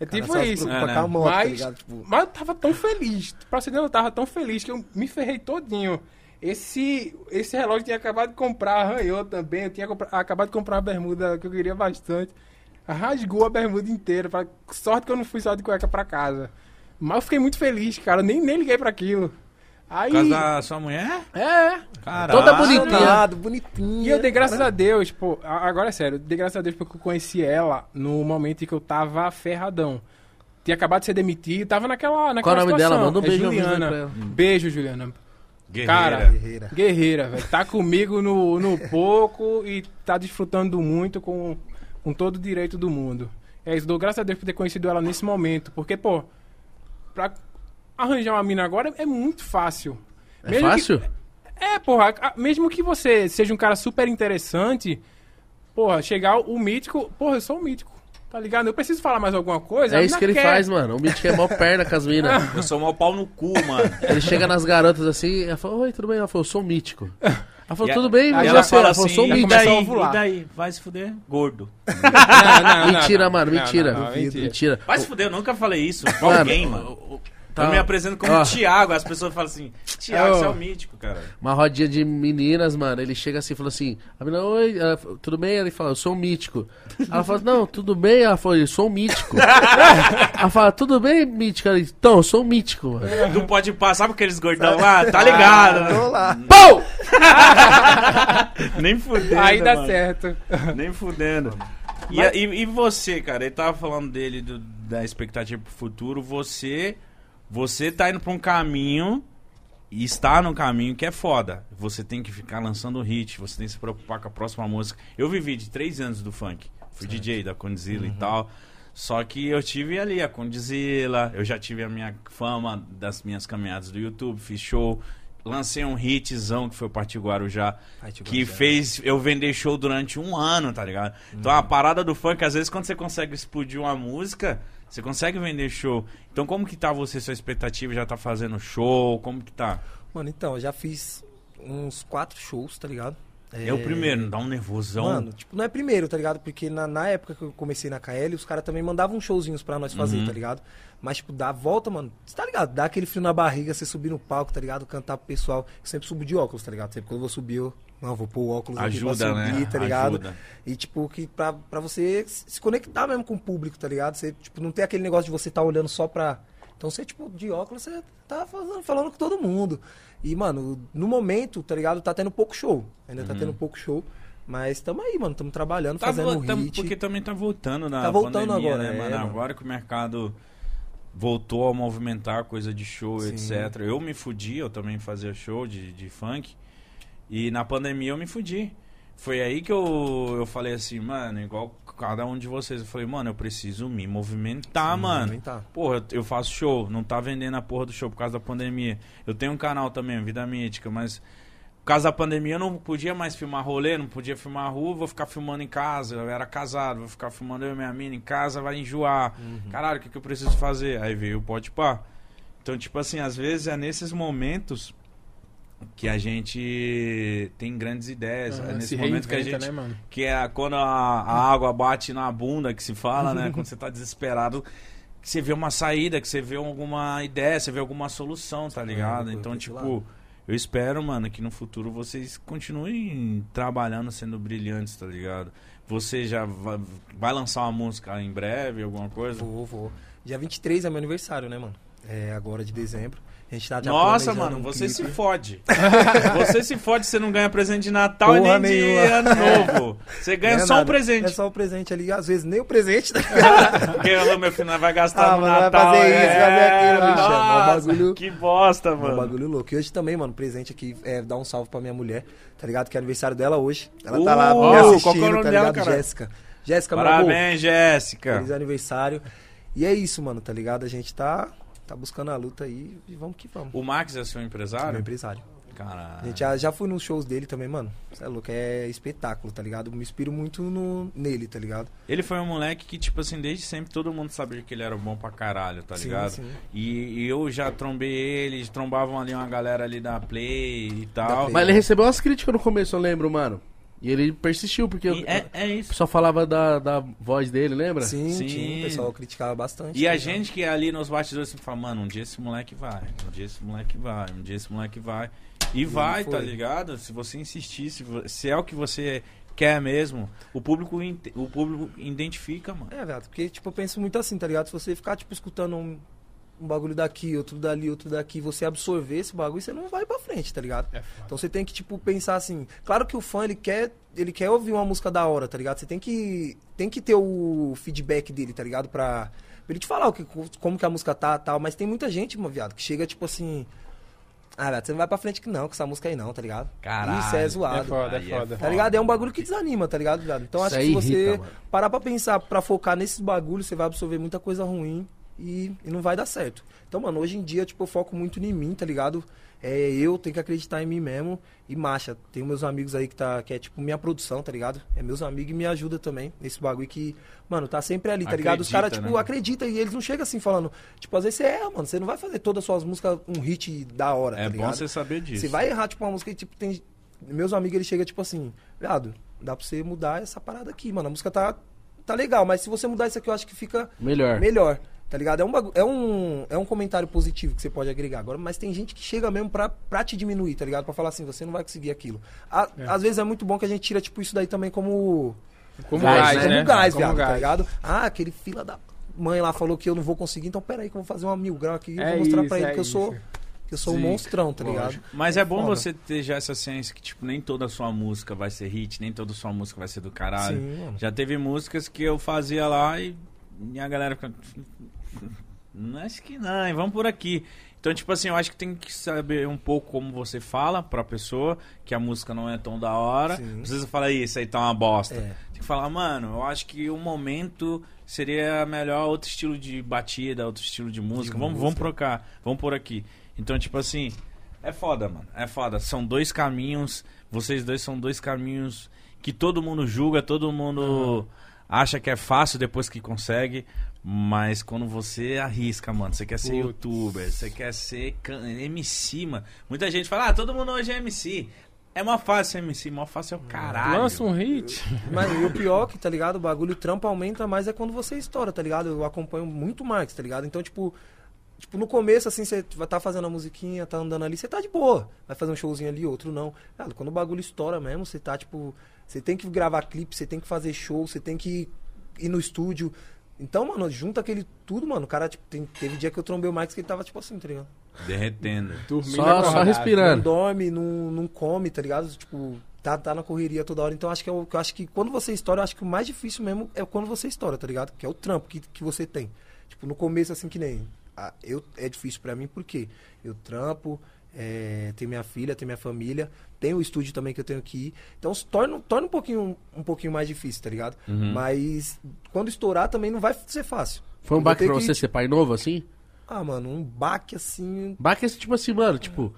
É Cara, tipo isso. É, né? moto, tá Mas, ligado? Tipo, mas eu tava tão feliz. Pra você ver, eu tava tão feliz que eu me ferrei todinho. Esse, esse relógio eu tinha acabado de comprar, arranhou também. Eu tinha acabado de comprar uma bermuda que eu queria bastante. Rasgou a bermuda inteira. Pra, sorte que eu não fui só de cueca pra casa. Mas eu fiquei muito feliz, cara. Nem, nem liguei pra aquilo. Aí. Por causa da sua mulher? É. Caralho. Toda bonitinha. bonitinho. E eu dei graças a Deus, pô, agora é sério, eu dei graças a Deus porque eu conheci ela no momento em que eu tava ferradão. Tinha acabado de ser demitido, tava naquela, naquela Qual o nome dela? Manda um É beijo Juliana. Beijo, Juliana. Guerreira. Cara, Guerreira. Guerreira, velho. Tá comigo no, no pouco e tá desfrutando muito com, com todo o direito do mundo. É isso, dou graças a Deus por ter conhecido ela nesse momento. Porque, pô, pra arranjar uma mina agora é muito fácil. É Mesmo que- fácil? é, porra, mesmo que você seja um cara super interessante, porra, chegar o mítico, porra, eu sou um mítico, tá ligado? Eu preciso falar mais alguma coisa. É isso que ele quer. faz, mano. O Mítico é mó perna com as minas. (laughs) Eu sou mal pau no cu, mano. Ele chega nas garotas assim, ela fala, oi, tudo bem? Ela falou, eu sou um mítico. Ela falou, E tudo bem, E mas ela fala assim, sou um e mítico. a daí? E daí? Vai se fuder? Gordo. Não, não, não, Mentira, não. mano, Não, mentira. não, não, mentira. Vai se fuder, eu nunca falei isso. Com Mano, alguém, mano. Tá. Eu me apresento como Ó. Thiago, as pessoas falam assim, Thiago, É, você é o mítico, cara. Uma rodinha de meninas, mano. Ele chega assim e fala assim: a menina, oi, ela tudo bem? Ele fala, eu sou um mítico. Ela fala, não, tudo bem? Ela fala, eu sou um mítico. (laughs) ela fala, tudo bem, mítico? Ela então, eu sou um mítico, mano. Não pode passar, sabe aqueles gordão lá? Tá ligado, né? Tô lá. Pum! (laughs) Nem fudendo, Aí dá mano. certo. Nem fudendo. E, e, e você, cara? Ele tava falando dele, do- da expectativa pro futuro. Você, você tá indo pra um caminho e está no caminho que é foda. Você tem que ficar lançando hit, você tem que se preocupar com a próxima música. Eu vivi de três anos do funk. Fui DJ da Condzilla e tal. Só que eu tive ali a Condzilla, eu já tive a minha fama das minhas caminhadas do YouTube, fiz show, lancei um hitzão que foi o Partiu Guarujá, Partiu que Guarujá. fez eu vender show durante um ano, tá ligado? Então a parada do funk, às vezes quando você consegue explodir uma música, você consegue vender show. Então como que tá você, sua expectativa? Já tá fazendo show? Como que tá? Mano, então, eu já fiz uns quatro shows, tá ligado? É, o primeiro, não dá um nervosão. Mano, tipo, não é primeiro, tá ligado? Porque na, na época que eu comecei na KL, os caras também mandavam showzinhos pra nós fazer, Uhum. tá ligado? Mas, tipo, dá a volta, mano. Você tá ligado? Dá aquele frio na barriga, você subir no palco, tá ligado? Cantar pro pessoal. Eu sempre subo de óculos, tá ligado? Sempre quando eu vou subir, eu. Não, vou pôr o óculos Ajuda, aqui pra subir, né? tá ligado? Ajuda. E, tipo, que pra, pra você se conectar mesmo com o público, tá ligado? Você, tipo, não tem aquele negócio de você tá olhando só pra. Então você, tipo, de óculos, você tá falando, falando com todo mundo. E, mano, no momento, tá ligado? Tá tendo pouco show. Ainda tá tendo pouco show. Mas tamo aí, mano. Tamo trabalhando, Uhum. Tá fazendo hit. porque também tá voltando na Tá voltando pandemia, agora, né, é, mano? mano. Agora que o mercado voltou a movimentar coisa de show, Sim. etc. Eu me fudi, eu também fazia show de, de funk. E na pandemia eu me fudi. Foi aí que eu, eu falei assim, mano, igual cada um de vocês. Eu falei, mano, eu preciso me movimentar, Sim, mano. movimentar. Porra, eu- faço show, não tá vendendo a porra do show por causa da pandemia. Eu tenho um canal também, Vida Mítica, mas por causa da pandemia eu não podia mais filmar rolê, não podia filmar a rua, vou ficar filmando em casa. Eu era casado, vou ficar filmando eu e minha mina em casa, vai enjoar. Caralho, o que, que eu preciso fazer? Aí veio o pode pá. Então, tipo assim, às vezes é nesses momentos que a gente tem grandes ideias. é Ah, nesse se momento que a gente né, mano? que é quando a, a água bate na bunda, que se fala, né? quando você tá desesperado, que você vê uma saída, que você vê alguma ideia, você vê alguma solução, tá ligado? eu Então, tipo, eu espero, mano, que no futuro vocês continuem trabalhando, sendo brilhantes, tá ligado? Você já vai, vai lançar uma música em breve, alguma coisa? Vou, vou. Dia 23 é meu aniversário, né, mano? É agora de dezembro. A gente tá já Nossa, mano, um você clipe. se fode. (laughs) você se fode, você não ganha presente de Natal Porra e nem de nenhuma. Ano Novo. Você ganha é só um presente. É só o presente ali, às vezes nem o presente, ligado? (laughs) Porque o meu filho vai gastar Ah, no mano, vai Natal. fazer isso, é, fazer aquilo, bicho, é nossa, bagulho- Que bosta, É um mano. bagulho louco. E hoje também, mano, presente aqui é dar um salve pra minha mulher, tá ligado? Que é aniversário dela hoje. Ela tá lá Uh, me é assistindo, nome tá dela, ligado? Jéssica. Jéssica, meu amor. Parabéns, Jéssica. Feliz aniversário. E é isso, mano, tá ligado? A gente tá, tá buscando a luta aí e vamos que vamos. O Max é seu Meu empresário? empresário. A Caralho. gente já, já fui nos shows dele também, mano. Você é louco, é espetáculo, tá ligado? Me inspiro muito no, nele, tá ligado? Ele foi um moleque que, tipo assim, desde sempre todo mundo sabia que ele era bom pra caralho, tá Sim, ligado? sim. E, e eu já trombei ele, trombavam ali uma galera ali da Play e tal. Play. Mas ele recebeu umas críticas no começo, eu lembro, mano. E ele persistiu, porque E o é, é o isso. pessoal falava da, da voz dele, lembra? Sim, Sim. sim, o pessoal criticava bastante. E tá a gente que é ali nos bastidores sempre fala, mano, um dia esse moleque vai, um dia esse moleque vai, um dia esse moleque vai. E vai, foi. tá ligado? Se você insistir, se, se é o que você quer mesmo, o público, o público identifica, mano. É, velho, porque, tipo, eu penso muito assim, tá ligado? Se você ficar, tipo, escutando um, um bagulho daqui, outro dali, outro daqui, você absorver esse bagulho, você não vai pra frente, tá ligado? É. Então você tem que, tipo, pensar assim. Claro que o fã, ele quer, ele quer ouvir uma música da hora, tá ligado? Você tem que, tem que ter o feedback dele, tá ligado? Pra, pra ele te falar o que, como que a música tá tal. Mas tem muita gente, meu viado, que chega, tipo assim. Ah, velho, você não vai pra frente que não, com essa música aí não, tá ligado? Caralho. Isso é É zoado. foda, é é foda. Tá ligado? É um bagulho que desanima, tá ligado, viado? Então Isso acho que se você irrita, parar pra pensar, pra focar nesses bagulhos, você vai absorver muita coisa ruim e, e não vai dar certo. Então, mano, hoje em dia, tipo, eu foco muito em mim, tá ligado? É, eu tenho que acreditar em mim mesmo. E marcha, tem meus amigos aí que tá, que é tipo minha produção, tá ligado? É meus amigos e me ajuda também nesse bagulho que, mano, tá sempre ali, tá ligado? Os Acredita, caras, tipo, né? acreditam e eles não chegam assim falando, tipo, às vezes você erra, mano. Você não vai fazer todas as suas músicas um hit da hora, É tá bom você saber disso. Você vai errar, tipo, uma música que, tipo, tem. Meus amigos, eles chegam, tipo assim, viado, dá pra você mudar essa parada aqui, mano. A música tá, tá legal, mas se você mudar isso aqui, eu acho que fica Melhor. melhor. Tá ligado? É um, é, um, é um comentário positivo que você pode agregar agora, mas tem gente que chega mesmo pra, pra te diminuir, tá ligado? Pra falar assim, você não vai conseguir aquilo. A- É. Às vezes é muito bom que a gente tira, tipo, isso daí também como. Como Gás, gás, né? como né? gás, Como viado, tá gás. ligado? Ah, aquele fila da mãe lá falou que eu não vou conseguir, então peraí que eu vou fazer uma mil grau aqui e É vou mostrar isso, pra ele é que eu sou. Que eu sou um Sim, monstrão, tá ligado? Lógico. Mas é bom foda. você ter já essa ciência que, tipo, nem toda sua música vai ser hit, nem toda sua música vai ser do caralho. Sim. Já teve músicas que eu fazia lá e, e a galera fica. Não acho que não, vamos por aqui. Então, tipo assim, eu acho que tem que saber um pouco como você fala pra pessoa, que a música não é tão da hora. Sim. Não precisa falar isso aí tá uma bosta. É. Tem que falar, mano, eu acho que o momento seria melhor outro estilo de batida, outro estilo de música. vamos, vamos música. por cá, vamos por aqui. Então, tipo assim, é foda, mano. É foda. São dois caminhos. Vocês dois são dois caminhos que todo mundo julga, todo mundo acha que é fácil depois que consegue. Mas quando você arrisca, mano, você quer ser Putz. youtuber, você quer ser can- MC, mano. Muita gente fala, ah, todo mundo hoje é MC. É mó fácil ser MC, mó fácil é o caralho. Lança um hit. (laughs) Mas e o pior que, tá ligado? O bagulho o trampo aumenta mais é quando você estoura, tá ligado? Eu acompanho muito Marx, tá ligado? Então, tipo, tipo, no começo, assim, você tá fazendo a musiquinha, tá andando ali, você tá de boa. Vai fazer um showzinho ali, outro não. Cara, quando o bagulho estoura mesmo, você tá, tipo, você tem que gravar clipe, você tem que fazer show, você tem que ir no estúdio. Então, mano, junta aquele tudo, mano. O cara, tipo, tem- teve dia que eu trombei o Marx que ele tava, tipo assim, tá ligado? Derretendo. Dormindo Só, só acordado. Não respirando. dorme, não, não come, tá ligado? Tipo, tá, tá na correria toda hora. Então acho que, é o- eu acho que quando você estoura, eu acho que o mais difícil mesmo é quando você estoura, tá ligado? Que é o trampo que, que você tem. Tipo, no começo, assim, que nem. ah, eu, é difícil pra mim porque eu trampo, é, tenho minha filha, tenho minha família, tenho o estúdio também que eu tenho ir. Então se torna, torna um, pouquinho, um pouquinho mais difícil, tá ligado? Uhum. Mas quando estourar também não vai ser fácil. Foi um Eu baque pra que- você ser pai novo, assim? Ah, mano, um baque assim. Baque assim, tipo assim, mano, tipo...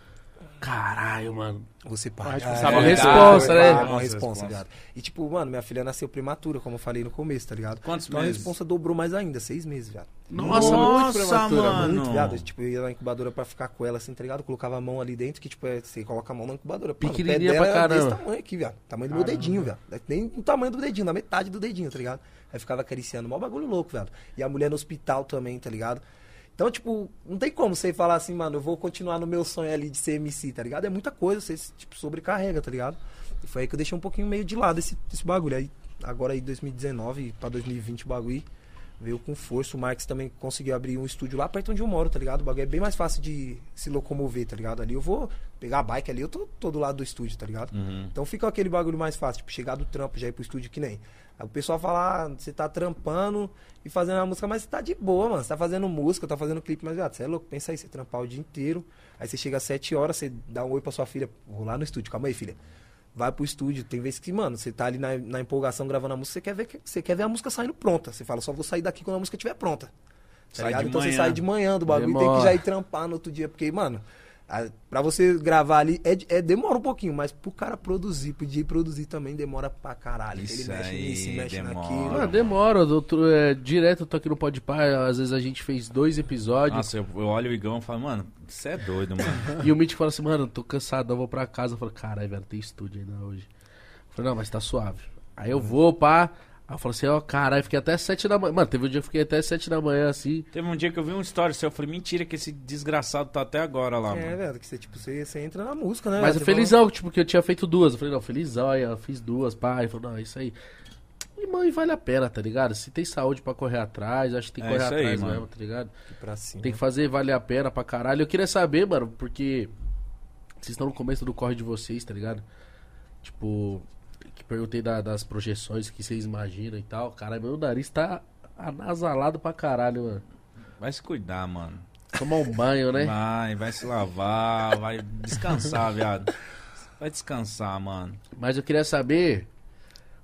Caralho, mano. Você Uma paga. responsabilidade. responsa, né? Uma Nossa, responsa, responsa. viado. E tipo, mano, minha filha nasceu prematura, como eu falei no começo, tá ligado? Quantos então a meses? responsa dobrou mais ainda, seis meses, viado. Nossa, Nossa, muito prematura, mano. Muito, viado. Tipo, eu ia na incubadora pra ficar com ela assim, tá ligado? Colocava a mão ali dentro, que tipo, é, você coloca a mão na incubadora. Mano, o pé Pequenininha dela pra era desse caramba. tamanho aqui, viado. Tamanho do meu Caramba. dedinho, viado. Nem o tamanho do dedinho, da metade do dedinho, tá ligado? Aí ficava acariciando. Mó bagulho louco, viado. E a mulher no hospital também, tá ligado? Então, tipo, não tem como você falar assim, mano, eu vou continuar no meu sonho ali de ser MC, tá ligado? É muita coisa, você, tipo, sobrecarrega, tá ligado? E foi aí que eu deixei um pouquinho meio de lado esse, esse bagulho. Aí, agora aí, 2019 pra 2020, o bagulho veio com força. O Marx também conseguiu abrir um estúdio lá perto onde eu moro, tá ligado? O bagulho é bem mais fácil de se locomover, tá ligado? Ali eu vou pegar a bike ali, eu tô, tô do lado do estúdio, tá ligado? Uhum. Então fica aquele bagulho mais fácil, tipo, chegar do trampo, já ir pro estúdio que nem. O pessoal fala, ah, você tá trampando e fazendo a música, mas você tá de boa, mano. Você tá fazendo música, tá fazendo clipe, mas, viado, você é louco, pensa aí, você trampar o dia inteiro. Aí você chega às 7 horas, você dá um oi pra sua filha, vou lá no estúdio, calma aí, filha. Vai pro estúdio, tem vezes que, mano, você tá ali na, na empolgação gravando a música, você quer, ver, você quer ver a música saindo pronta. Você fala, só vou sair daqui quando a música estiver pronta. Tá Sai ligado? de Então você manhã. sai de manhã do bagulho e tem que já ir trampar no outro dia, porque, mano, a- pra você gravar ali, é, é- demora um pouquinho, mas pro cara produzir, pro DJ produzir também demora pra caralho. Isso ele mexe aí, nisso, mexe demora. naquilo. Ah, demora. Doutor, é, direto eu tô aqui no Podpah, às vezes a gente fez dois episódios. Nossa, eu, eu olho o Igão e falo, mano, você é doido, mano. (laughs) E o Mitch fala assim, mano, tô cansado, eu vou pra casa. Eu falo, caralho, velho, tem estúdio ainda hoje. Eu falei, não, mas tá suave. Aí eu vou, pá. Aí eu falo assim, ó, caralho, fiquei até sete da manhã. Mano, teve um dia que eu fiquei até sete da manhã, assim. Teve um dia que eu vi um story seu, eu falei, mentira que esse desgraçado tá até agora lá, É, mano. velho, que você, tipo, você, você entra na música, né? Mas velho? felizão, tipo, que eu tinha feito duas. Eu falei, não, felizão, aí eu fiz duas, pá. Ele falou, não, é isso aí. E, mano, e vale a pena, tá ligado? Se tem saúde pra correr atrás, acho que tem que É correr isso aí, atrás mano. mesmo, tá ligado? pra cima. Tem que fazer valer a pena pra caralho. Eu queria saber, mano, porque vocês estão no começo do corre de vocês, tá ligado? Tipo, que perguntei da- das projeções que vocês imaginam e tal. Caralho, meu nariz tá anasalado pra caralho, mano. Vai se cuidar, mano. Tomar um banho, né? Vai, vai se lavar, vai descansar, viado. Vai descansar, mano. Mas eu queria saber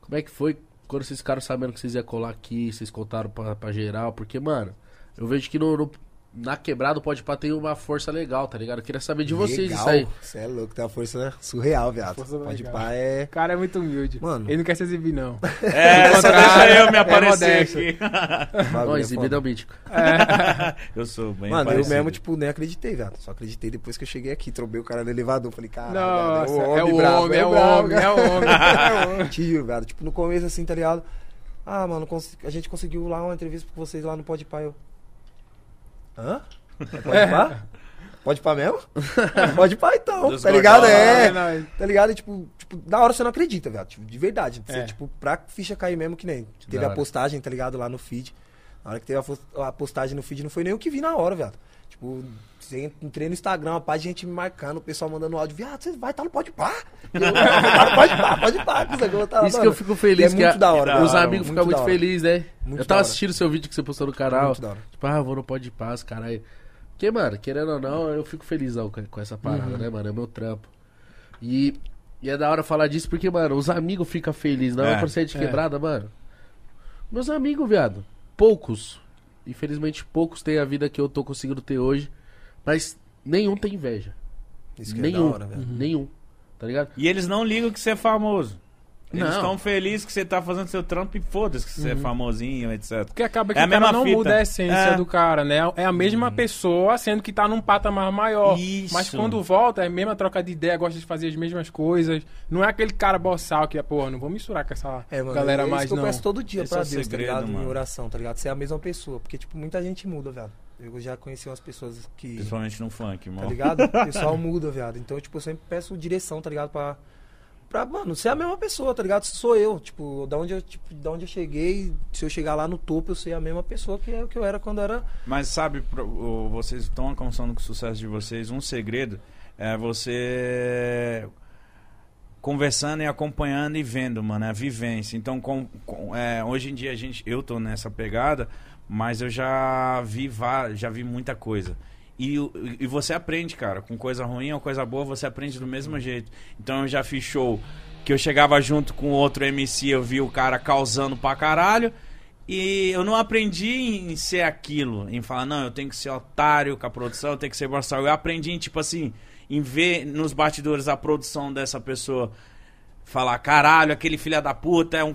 como é que foi quando vocês ficaram sabendo que vocês iam colar aqui, vocês contaram pra, pra geral, porque, mano, eu vejo que no, no- na quebrada pode pra ter uma força legal, tá ligado? Eu queria saber de vocês Legal. isso aí. Você é louco, tem uma força surreal, viado. Força Pode legal. pá, é. O cara é muito humilde. Mano. Ele não quer se exibir, não. É, só deixa eu me é aparecer modesto. aqui. (laughs) é exibido é o mítico. (laughs) eu sou bem Mano, eu parecido. mesmo, tipo, nem acreditei, viado. Só acreditei depois que eu cheguei aqui. Trombei o cara no elevador. Falei, caralho, Nossa, viado, é o homem, é o brabo, homem, é o homem. É o homem. (laughs) Tio, velho. Tipo, no começo, assim, tá ligado? Ah, mano, a gente conseguiu lá uma entrevista com vocês lá no Podpah. Eu... Hã? (laughs) É, pode pá? Pode pá mesmo? (laughs) pode pá então, Dos tá ligado? É, né? tá ligado? E, tipo, tipo, da hora você não acredita, velho. Tipo, de verdade. Você, É. tipo, pra ficha cair mesmo que nem. Teve a postagem, tá ligado? Lá no feed. Na hora que teve a postagem no feed, não foi nem o que vi na hora, velho. Tipo, você entrei no Instagram, uma paz de gente me marcando, o pessoal mandando áudio, viado, você vai estar no pode pá. "Tá pode pá, pode pá. tá- Isso que eu fico feliz é que muito a- da hora. os amigos muito ficam muito hora. felizes, né? Muito eu tava assistindo o seu vídeo que você postou no canal. Muito da hora. Tipo, ah, vou no Pode Paz, caralho. Porque, mano, querendo ou não, eu fico felizão com, com essa parada, Uhum. né, mano? É meu trampo. E, e é da hora falar disso porque, mano, os amigos ficam felizes. Não é, É. por ser de É. quebrada, mano. Meus amigos, viado. Poucos. Infelizmente, poucos têm a vida que eu tô conseguindo ter hoje. Mas nenhum tem inveja. Isso que é nenhum. da hora, velho. Nenhum. Tá ligado? E eles não ligam que você é famoso. Eles Não. estão felizes que você tá fazendo seu trampo e foda-se que você é famosinho, etc. Porque acaba que É a o cara não fita. muda a essência É. do cara, né? É a mesma pessoa, sendo que tá num patamar maior. Isso. Mas quando volta, é a mesma troca de ideia, gosta de fazer as mesmas coisas. Não é aquele cara boçal que é, pô, não vou misturar com essa É, mano, galera é isso mais que eu não. peço todo dia Esse pra é Deus, segredo, tá ligado? Em mano. oração, tá ligado? Ser a mesma pessoa. Porque, tipo, muita gente muda, velho. Eu já conheci umas pessoas que. Principalmente no funk, irmão. Tá ligado? O pessoal (laughs) muda, viado. Então, tipo, eu sempre peço direção, tá ligado? Pra, pra, mano, ser a mesma pessoa, tá ligado? Sou eu. Tipo, da onde eu, tipo, da onde eu cheguei, se eu chegar lá no topo, eu ser a mesma pessoa que, é, que eu era quando era. Mas sabe, vocês estão alcançando com o sucesso de vocês, um segredo é você conversando e acompanhando e vendo, mano, é a vivência. Então, com, com- é, hoje em dia a gente, eu tô nessa pegada, mas eu já vi, já vi muita coisa. E, e você aprende, cara, com coisa ruim ou coisa boa, você aprende do mesmo jeito. Então eu já fiz show que eu chegava junto com outro MC, eu vi o cara causando pra caralho. E eu não aprendi em ser aquilo, em falar, não, eu tenho que ser otário com a produção, eu tenho que ser borsal. Eu aprendi tipo assim, em ver nos bastidores a produção dessa pessoa falar, caralho, aquele filho da puta é um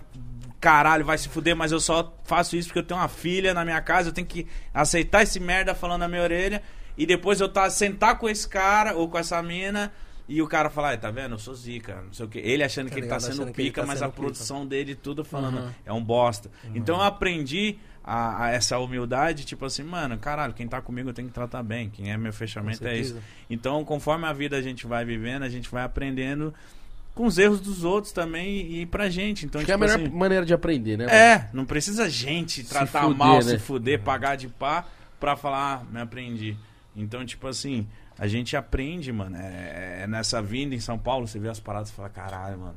caralho, vai se fuder, mas eu só faço isso porque eu tenho uma filha na minha casa, eu tenho que aceitar esse merda falando na minha orelha, e depois eu tá, sentar com esse cara ou com essa mina. E o cara falar, "Ai, tá vendo? Eu sou zica, não sei o quê. Ele achando Tá que ele tá ligado? sendo que ele pica, tá mas a pica. produção dele tudo falando, Uhum. é um bosta. Então eu aprendi a, a essa humildade, tipo assim, mano, caralho, quem tá comigo eu tenho que tratar bem. Quem é meu fechamento é isso. Então, conforme a vida a gente vai vivendo, a gente vai aprendendo com os erros dos outros também e pra gente. Então, Acho que é a tipo melhor assim, maneira de aprender, né? é, não precisa gente tratar fuder, mal, né? se fuder, pagar de pá pra falar, ah, me aprendi. Então, tipo assim, a gente aprende, mano. É, é nessa vinda em São Paulo, você vê as paradas e fala, caralho, mano.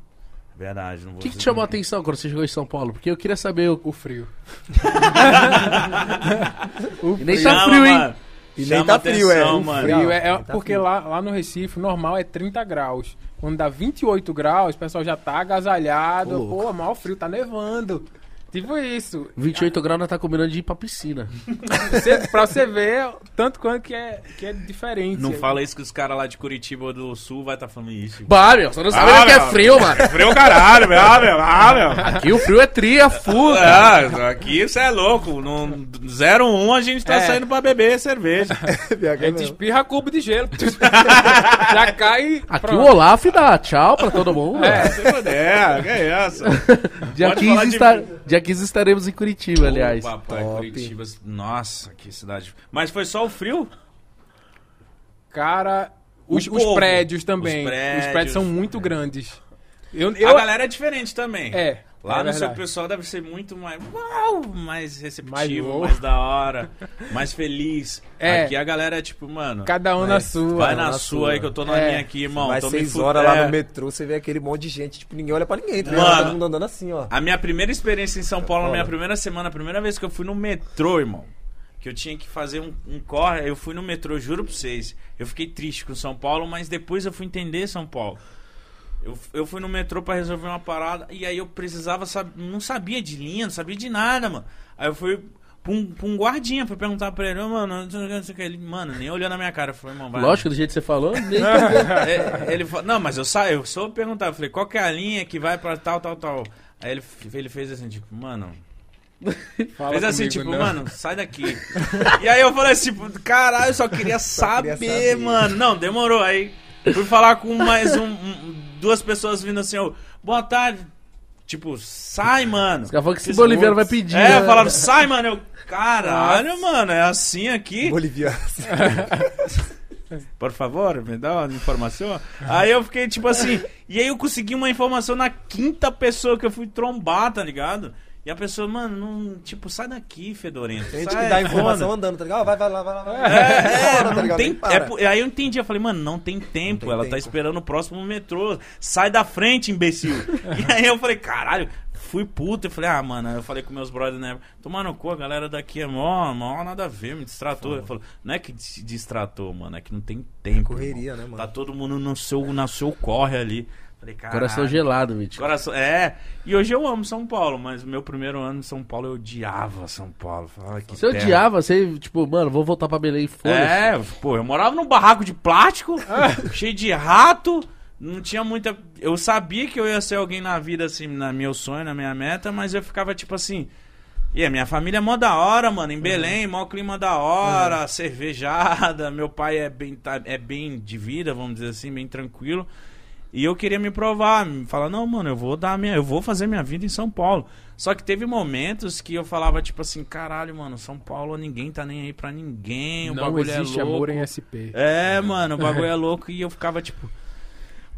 É verdade, não vou O que, que te chamou a ninguém." atenção quando você chegou em São Paulo? Porque eu queria saber. O... O frio. (laughs) (laughs) E nem Chama, tá frio, hein? mano. E nem tá frio, é. atenção, mano. Frio é, é Tá porque frio. lá, lá no Recife, normal é 30 graus. Quando dá 28 graus, o pessoal já tá agasalhado. Pô, mal frio, tá nevando. Tipo isso. 28 graus, nós tá combinando de ir pra piscina. (laughs) Você, pra você ver tanto quanto que é, que é diferente. Não fala isso que os caras lá de Curitiba ou do Sul vai estar falando isso. Bah, meu, você não sabe Ah, que é frio, mano. (laughs) Frio caralho, meu. Ah, meu. Ah, meu. Aqui o frio é tria, fuga. Ah, aqui você é louco. No 01 a gente tá É. saindo pra beber cerveja. (laughs) A gente espirra cubo de gelo. já cai. Aqui pronto. o Olaf dá tchau pra todo mundo. É. Se puder, que é isso? Dia, Pode 15 falar de- está... Dia 15 estaremos em Curitiba, aliás. Ô, papai, Top. Curitiba. Nossa, que cidade. Mas foi só o frio? Cara, os, os prédios também. Os Os prédios. prédios, são muito grandes. Eu, A eu, galera é diferente também. é. Lá é no seu pessoal deve ser muito mais. Uau! Mais receptivo, Mais mais, da hora, mais feliz. É. Aqui a galera é tipo, mano. Cada um na sua. Vai na na sua sua. aí que eu tô na É. minha aqui, irmão. Vai seis horas é. lá no metrô, você vê aquele monte de gente, tipo, ninguém olha pra ninguém, tá? Mano. Todo mundo andando assim, ó. A minha primeira experiência em São Paulo, na minha primeira semana, a primeira vez que eu fui no metrô, irmão. Que eu tinha que fazer um, um corre, eu fui no metrô, juro pra vocês. Eu fiquei triste com São Paulo, mas depois eu fui entender São Paulo. Eu, eu fui no metrô pra resolver uma parada e aí eu precisava, não sabia de linha, não sabia de nada, mano. Aí eu fui pra um, pra um guardinha, fui perguntar pra ele, "Ô, mano, não sei o que, não sei o que." ele, mano, nem olhou na minha cara. Eu falei, irmão, vai. Lógico, do jeito que você falou. (laughs) Nem... É, ele falou, não, mas eu saio, eu só perguntar, eu falei, qual que é a linha que vai pra tal, tal, tal. Aí ele, ele fez assim, tipo, mano. (laughs) Fala fez assim, comigo, tipo, não. mano, sai daqui. (laughs) e aí eu falei assim, tipo, caralho, eu só queria saber, saber. mano. Não, demorou. Aí fui falar com mais um, um- duas pessoas vindo assim, ó, boa tarde. Tipo, sai, mano. Os caras falam que esse boliviano vai pedir. É, né? falaram, sai, mano. Eu, caralho, mano, é assim aqui. Boliviano. (laughs) Por favor, me dá uma informação. Aí eu fiquei tipo assim. E aí eu consegui uma informação na quinta pessoa que eu fui trombar, tá ligado? E a pessoa, mano, não, tipo, sai daqui, Fedorento. Tem gente sai, que dá informação andando, tá ligado? Vai, vai lá, vai lá. Vai. É, Para, tá não ligado? tem, é aí eu entendi, eu falei, mano, não tem tempo, tem ela tá tempo. esperando o próximo metrô, sai da frente, imbecil. e aí eu falei, caralho, fui puto, eu falei, ah, mano, eu falei com meus brothers, né, tomar no cu, a galera daqui é mó, mó nada a ver, me distratou. Eu falei, não é que se distratou, mano, é que não tem tempo. Correria, irmão. né, mano? Tá todo mundo no seu, no seu corre ali. Falei, caralho. Coração gelado, Mítico. Coração, é, e hoje eu amo São Paulo, mas o meu primeiro ano em São Paulo eu odiava São Paulo. Falava, que Você terra. odiava, você, tipo, mano, vou voltar pra Belém, foda-se. É, pô, eu morava num barraco de plástico, (laughs) cheio de rato, não tinha muita. Eu sabia que eu ia ser alguém na vida, assim, na meu sonho, na minha meta, mas eu ficava tipo assim. E a minha família é mó da hora, mano. Em Belém, mó clima da hora, cervejada. Meu pai é bem, tá- é bem de vida, vamos dizer assim, bem tranquilo. E eu queria me provar, me falar, não, mano, eu vou dar minha, eu vou fazer minha vida em São Paulo. Só que teve momentos que eu falava, tipo assim, caralho, mano, São Paulo ninguém tá nem aí pra ninguém, o Não bagulho existe é louco. amor em SP. É, mano, o bagulho é louco e eu ficava tipo.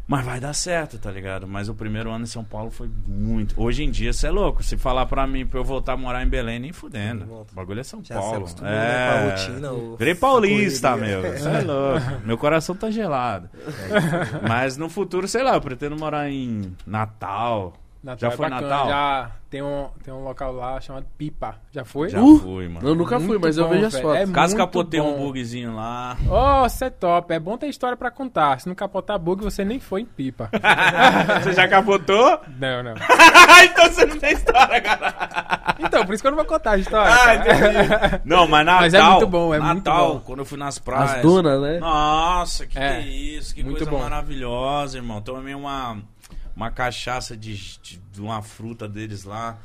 Mas vai dar certo, tá ligado? Mas o primeiro ano em São Paulo foi muito. Hoje em dia, você é louco. Se falar pra mim pra eu voltar a morar em Belém, nem fudendo. O bagulho é São Já se Paulo. né, é. rotina, o- Virei paulista, meu. Você (laughs) é louco. Meu coração tá gelado. Mas no futuro, sei lá, eu pretendo morar em Natal. Natal Já é foi bacana, Natal? Já tem um, tem um local lá chamado Pipa. Já foi? Já Uh! fui, mano. Eu nunca fui, Muito mas eu bom, vejo as fotos. É Caso capotei um bom. bugzinho lá. Oh, isso é top. É bom ter história pra contar. Se não capotar bug, você nem foi em Pipa. (laughs) Você já capotou? não, não. (laughs) então você não tem história, cara. Então, por isso que eu não vou contar a história. Ah, entendi. Não, mas Natal. (laughs) Mas é muito bom, é Natal, muito bom. quando eu fui nas praias. As dunas, né? Nossa, que, É, que é isso? Que muito coisa bom. maravilhosa, irmão. Tomei uma, uma cachaça de, de, de uma fruta deles lá.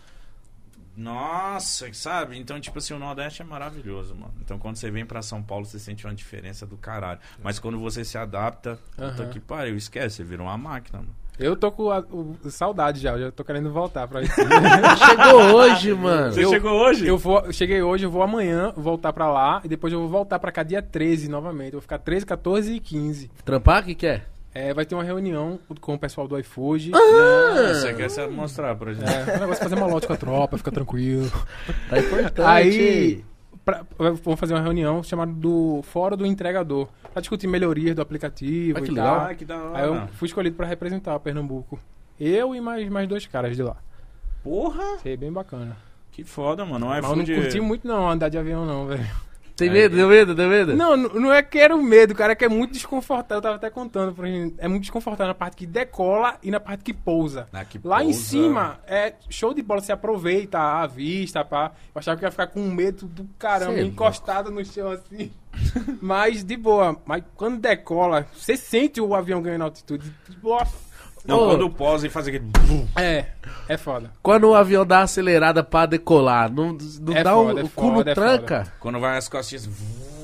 Nossa, sabe? Então, tipo assim, o Nordeste é maravilhoso, mano. Então, quando você vem pra São Paulo, você sente uma diferença do caralho. Mas quando você se adapta, puta Aham. que pariu, esquece, você vira uma máquina, mano. Eu tô com a, o- saudade já. Eu já tô querendo voltar pra isso. (laughs) Chegou hoje, mano. Você Eu- chegou hoje? Eu vou, eu cheguei hoje, eu vou amanhã voltar pra lá e depois eu vou voltar pra cá dia 13 novamente. Eu vou ficar 13, 14 e 15. Trampar, o que que é? É, vai ter uma reunião com o pessoal do iFood. Ah, Você quer se mostrar pra gente? É, um negócio de fazer malote com a tropa, fica tranquilo. Tá importante. Aí, pra, vamos fazer uma reunião chamada do Fórum do Entregador, pra discutir melhorias do aplicativo Ah, que e legal. tal. Ah, que da hora. Aí eu fui escolhido pra representar Pernambuco. Eu e mais, mais dois caras de lá. Porra! Achei bem bacana. Que foda, mano. O Mas eu não iFood... curti muito não andar de avião não, velho. Tem medo, deu medo, deu medo? Não, não é que era o medo, cara, é que é muito desconfortável. Eu tava até contando pra gente. É muito desconfortável na parte que decola e na parte que pousa. Que Lá em pousa. cima, é show de bola, você aproveita a vista, pá. Eu achava que ia ficar com medo do caramba, Cê é encostado no chão assim. (laughs) Mas de boa. Mas quando decola, você sente o avião ganhando altitude. Nossa. Não, Ô. quando posa e faz aquele... É, é foda. Quando o avião dá uma acelerada pra decolar, não, não É dá foda, um, é o cu não foda, é tranca? Quando vai as costinhas...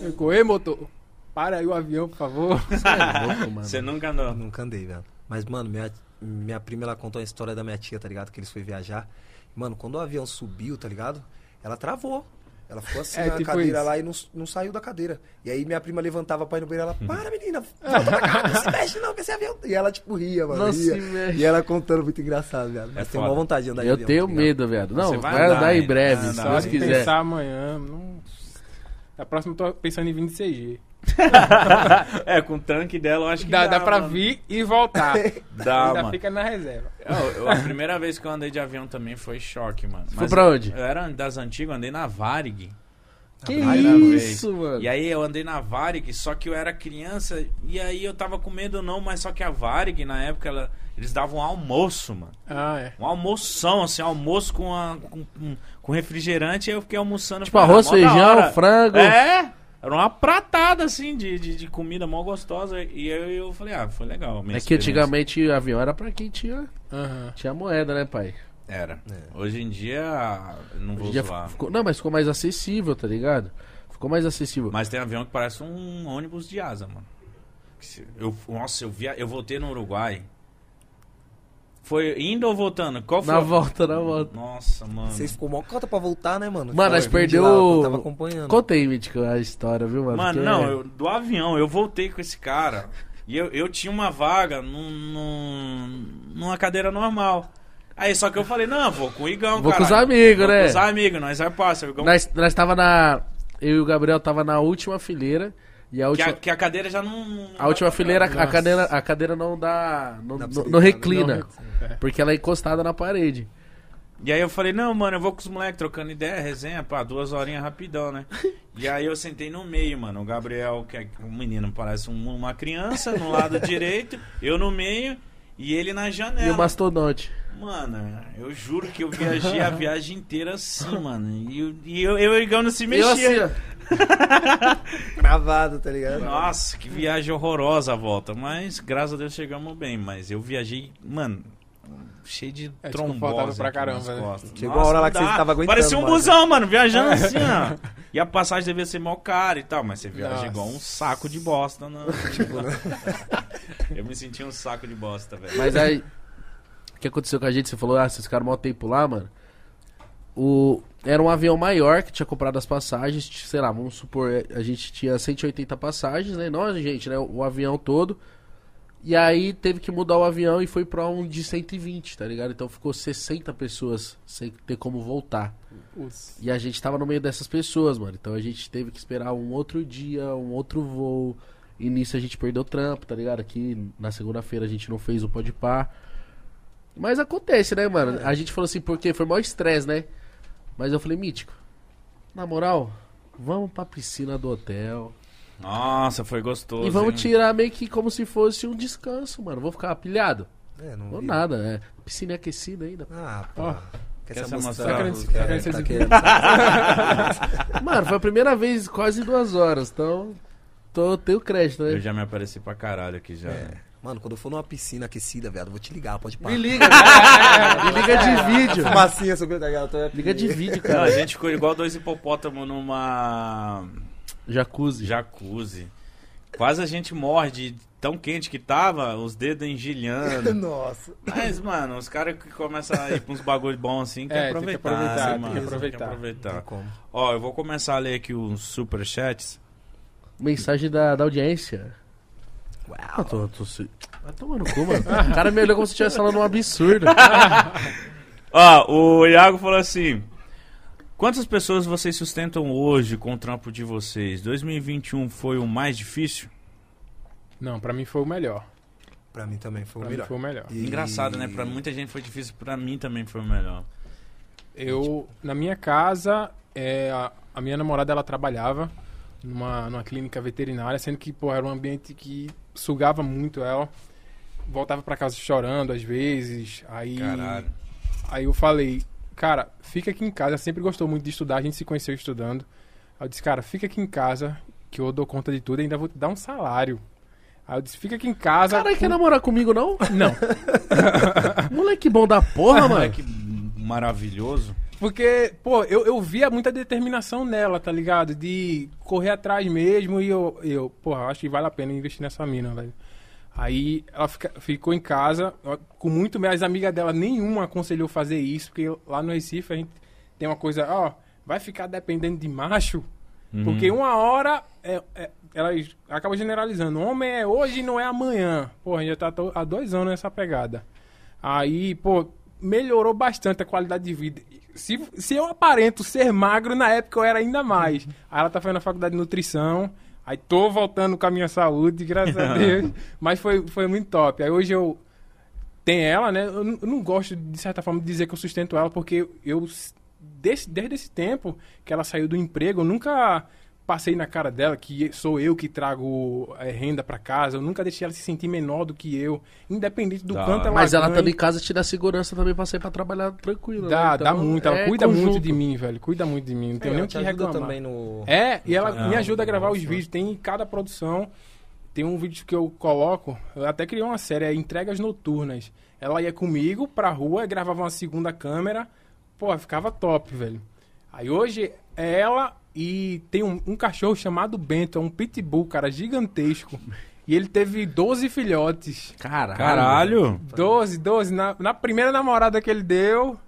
Eu Ei, motor, para aí o avião, por favor. (laughs) É louco, mano. Você nunca andou. Nunca andei, velho. Mas, mano, minha, minha prima, ela contou a história da minha tia, tá ligado? Que eles foram viajar. Mano, quando o avião subiu, tá ligado? Ela travou. Ela ficou assim É, na tipo cadeira isso. lá e não, não saiu da cadeira. E aí minha prima levantava pra ir no banheiro ela, para menina, (laughs) volta pra cá, não se mexe não, que esse avião... E ela, tipo, ria, mano, Não ria. se mexe. E ela contando muito engraçado, velho. Mas É tenho foda. uma vontade de andar de Eu avião, tenho tá medo, viado. Não, Você vai, vai andar, andar em breve, se. Deus Se quiser. pensar amanhã, não... A próxima eu tô pensando em vir de CG. É, com o tanque dela eu acho que Dá, dá, dá pra mano. vir e voltar. (laughs) Dá, Ainda mano. fica na reserva. Eu- eu- a primeira vez que eu andei de avião também foi choque, mano. Foi pra onde? Eu era das antigas, eu andei na Varig. Que isso, vez. mano. E aí eu andei na Varig, só que eu era criança e aí eu tava com medo não, mas só que a Varig na época ela- eles davam um almoço, mano. Ah, é. Um almoção, assim, almoço com, a- com, com- refrigerante, aí eu fiquei almoçando. Tipo eu falei, arroz, ah, feijão, hora. frango. É, era uma pratada, assim, de, de, de comida mó gostosa. E aí eu falei, ah, foi legal. É que antigamente o avião era pra quem tinha, Aham. tinha moeda, né, pai? Era. Hoje em dia, eu não Hoje vou dia zoar. ficou- não, mas ficou mais acessível, tá ligado? Ficou mais acessível. Mas tem avião que parece um ônibus de asa, mano. Eu, nossa, eu, via, eu voltei no Uruguai. Foi indo ou voltando? Qual foi? Na volta, na volta. Nossa, mano. Vocês ficou mó cota pra voltar, né, mano? Mano, nós perdeu. lá, eu tava acompanhando. Conta aí, Mítico, a história, viu, mano? Mano, Porque- não, eu- do avião, eu voltei com esse cara. E eu, eu tinha uma vaga num, num- numa cadeira normal. Aí só que eu falei, não, vou com o Igão, Vou com os caralho. amigos, Vou né? Com os amigos, nós vai passar. O Igão, Nós, nós tava na. Eu e o Gabriel tava na última fileira. E a que, última. a, que a cadeira já não. não A última fileira, a cadeira, a cadeira não dá. Não, não- não deitar, reclina. Não, é. Porque ela é encostada na parede. E aí eu falei, não, mano, eu vou com os moleques trocando ideia, resenha, pá, duas horinhas rapidão, né? (laughs) E aí eu sentei no meio, mano. O Gabriel, que é um menino, parece um- uma criança, no lado (laughs) direito, eu no meio e ele na janela. E o mastodonte. Mano, eu juro que eu (laughs) viajei a viagem inteira assim, mano. E, eu- e eu, eu e o Igão não se E eu assim, mexia. ó. (laughs) Gravado, tá ligado? Nossa, que viagem horrorosa a volta. Mas graças a Deus chegamos bem. Mas eu viajei, mano, cheio de É trombose desconfortável pra caramba, né? Chegou a hora lá que não você dá. tava aguentando, Parecia um mano. busão, mano, viajando (laughs) assim, ó. E a passagem devia ser mó cara e tal, mas você viaja Nossa. igual um saco de bosta. Né? eu me senti um saco de bosta, velho. Mas aí. O que aconteceu com a gente? Você falou, ah, vocês ficaram mó tempo lá, mano. O, era um avião maior que tinha comprado as passagens. Sei lá, vamos supor, a gente tinha 180 passagens, né? Nós, gente, né? O, o avião todo. E aí teve que mudar o avião e foi pra um de 120, tá ligado? Então ficou 60 pessoas sem ter como voltar. E a gente tava no meio dessas pessoas, mano. Então a gente teve que esperar um outro dia, um outro voo. E nisso a gente perdeu o trampo, tá ligado? Aqui na segunda-feira a gente não fez o pode par. Mas acontece, né, mano? A gente falou assim, porque foi maior estresse, né? Mas eu falei, Mítico, na moral, vamos pra piscina do hotel. Nossa, foi gostoso. e vamos hein? tirar meio que como se fosse um descanso, mano. Vou ficar pilhado? É, não Ou vi. nada, é. Piscina é aquecida ainda. Ah, pô. Ó. Quer mostrar? (laughs) Mano, foi a primeira vez quase duas horas, então tô, tenho crédito, né? Eu já me apareci pra caralho aqui já. É. Mano, quando eu for numa piscina aquecida, viado, eu vou te ligar, pode Me parar. liga, cara. (laughs) me liga de vídeo. Fumacinha sobre tá ligado? Eu tô aqui. Liga de vídeo, Não, cara. a gente ficou igual dois hipopótamos numa Jacuzzi. jacuzzi. Quase a gente morre de tão quente que tava, os dedos engilhando. (laughs) Nossa. Mas, mano, os caras que começam a ir pra uns bagulho bons assim, É, quer tem que aproveitar, aproveitar, né, tem mano? que aproveitar. Tem que aproveitar. Tem como. Ó, eu vou começar a ler aqui os superchats. Mensagem da, da audiência. Uau. tô, tô, se- Vai tomar no cu, mano. O cara me olhou como se estivesse falando um absurdo. (laughs) Ó, o Iago falou assim: Quantas pessoas vocês sustentam hoje com o trampo de vocês? 2021 foi o mais difícil? Não, pra mim foi o melhor. Pra mim também foi Pra o mim melhor. foi o melhor. E- Engraçado, né? Pra muita gente foi difícil, pra mim também foi o melhor. Eu, na minha casa, é, a, a minha namorada, ela trabalhava numa, numa clínica veterinária, sendo que, pô, era um ambiente que sugava muito ela. Voltava pra casa chorando, às vezes. Aí, Caralho. aí eu falei, cara, fica aqui em casa. Ela sempre gostou muito de estudar, a gente se conheceu estudando. Aí eu disse, cara, fica aqui em casa, que eu dou conta de tudo e ainda vou te dar um salário. Aí eu disse, fica aqui em casa. Cara, quer namorar comigo, não? Não, (laughs) Moleque bom da porra, mano. que maravilhoso. Porque, pô, eu, eu via muita determinação nela, tá ligado? De correr atrás mesmo e eu, eu porra, acho que vale a pena investir nessa mina, velho. Aí ela fica- ficou em casa, com muito medo. As amigas dela nenhuma aconselhou fazer isso, porque lá no Recife a gente tem uma coisa, ó, vai ficar dependendo de macho, Uhum. porque uma hora é, é, elas acabam generalizando. Homem é hoje e não é amanhã. Pô, a gente já tá há dois anos nessa pegada. Aí, pô, melhorou bastante a qualidade de vida. Se, se eu aparento ser magro, na época eu era ainda mais. Aí ela tá fazendo a faculdade de nutrição. Aí tô voltando com a minha saúde, graças a (laughs) Deus. Mas foi, foi muito top. Aí hoje eu tenho ela, né? Eu, não- eu não gosto, de certa forma, de dizer que eu sustento ela, porque eu, desse- desde esse tempo que ela saiu do emprego, eu nunca passei na cara dela que sou eu que trago eh, renda pra casa. Eu nunca deixei ela se sentir menor do que eu, independente do quanto ela Mas ela ganhe. estando em casa te dá segurança também pra sair pra trabalhar tranquilo. Dá, né? dá Então, muito. Ela é cuida muito conjunto. de mim, velho. Cuida muito de mim. Não tenho É, nem ela o te que reclamar. também no... É, e ela canal, me ajuda a gravar nossa. os vídeos. Tem em cada produção. Tem um vídeo que eu coloco. Eu até criei uma série, é Entregas Noturnas. Ela ia comigo pra rua, gravava uma segunda câmera. Pô, ficava top, velho. Aí hoje é ela e tem um, um cachorro chamado Bento, é um pitbull, cara, gigantesco. E ele teve 12 filhotes. Caralho. Caralho. 12, 12. Na, na primeira namorada que ele deu,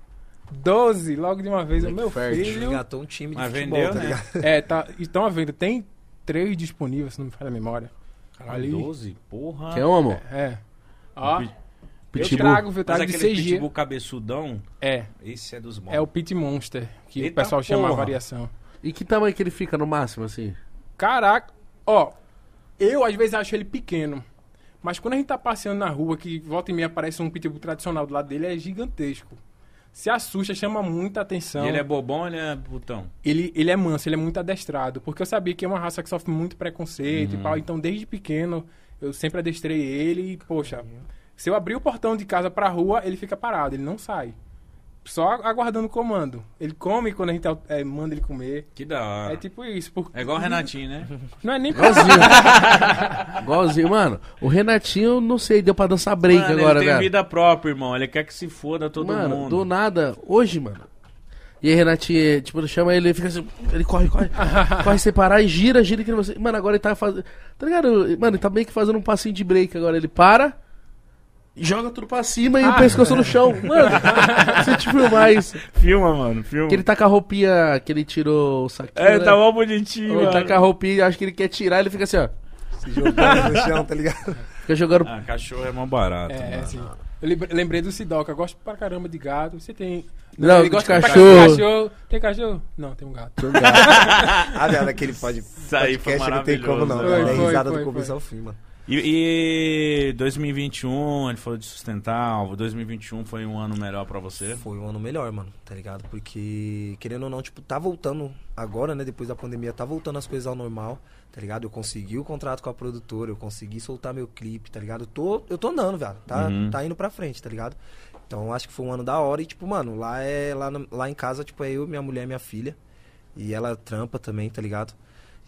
12, logo de uma vez. O Moleque meu fértil. filho. Engatou um time de Mas futebol, vendeu, tá né? ligado? É, tá. Estão à venda. Tem três disponíveis, se não me falha a memória. Ali. 12, porra. Quer um, amor? É. Ó, Pit- eu Pitbull. trago, viu? Mas Trago de aquele pitbull cabeçudão, É, esse é dos bons. é o Pit Monster, que Eita o pessoal chama a porra. variação. E que tamanho que ele fica no máximo, assim? Caraca, ó, eu às vezes acho ele pequeno. Mas quando a gente tá passeando na rua, que volta e meia aparece um pitbull tradicional do lado dele, é gigantesco. Se assusta, chama muita atenção. E ele é bobão, ele é botão. ele, ele é manso, ele é muito adestrado. Porque eu sabia que é uma raça que sofre muito preconceito Uhum. e tal. Então, desde pequeno, eu sempre adestrei ele e, poxa, se eu abrir o portão de casa pra rua, ele fica parado, ele não sai. Só aguardando o comando. Ele come quando a gente é, manda ele comer. Que da hora. É tipo isso. Porque... É igual o Renatinho, né? (laughs) Não é nem. Igualzinho. (laughs) Igualzinho, mano. O Renatinho, não sei, deu pra dançar break Mano, agora, ele tem velho. vida própria, irmão. Ele quer que se foda todo mano, mundo. do nada, hoje, mano. E aí, Renatinho, tipo, chama ele, ele fica assim, ele corre, corre, (laughs) corre sem parar e gira, gira que você. Mano, agora ele tá fazendo. Tá ligado? Mano, ele tá meio que fazendo um passinho de break agora. Ele para, joga tudo pra cima e o Ah. pescoço no chão. (laughs) Mano, você te filmar isso. Filma, mano, filma. Que ele tá com a roupinha que ele tirou o saquinho. É, né? tá mó bonitinho, Ele tá mano. com a roupinha, acho que ele quer tirar, ele fica assim, ó. Se jogando no chão, tá ligado? Fica jogando. Ah, cachorro é mó barato, É, mano. assim. Eu lembre- lembrei do Sidoca, eu gosto pra caramba de gato. Você tem. Não, ele de gosta pra cachorro. de cachorro. Tem cachorro? Não, tem um gato. (laughs) Ah, velho, aquele pod, Isso aí foi podcast não tem como não. maravilhoso, velho. né? É Foi, risada foi, do foi, começo E, e 2021, ele falou de sustentar. o 2021 foi um ano melhor pra você? Foi um ano melhor, mano, tá ligado? Porque, querendo ou não, tipo, tá voltando agora, né? Depois da pandemia, tá voltando as coisas ao normal, tá ligado? Eu consegui o contrato com a produtora, eu consegui soltar meu clipe, tá ligado? Eu tô, eu tô andando, velho. Tá, Uhum. tá indo pra frente, tá ligado? Então, acho que foi um ano da hora e, tipo, mano, lá é. Lá, lá em casa, tipo, é eu, minha mulher, minha filha. E ela trampa também, tá ligado?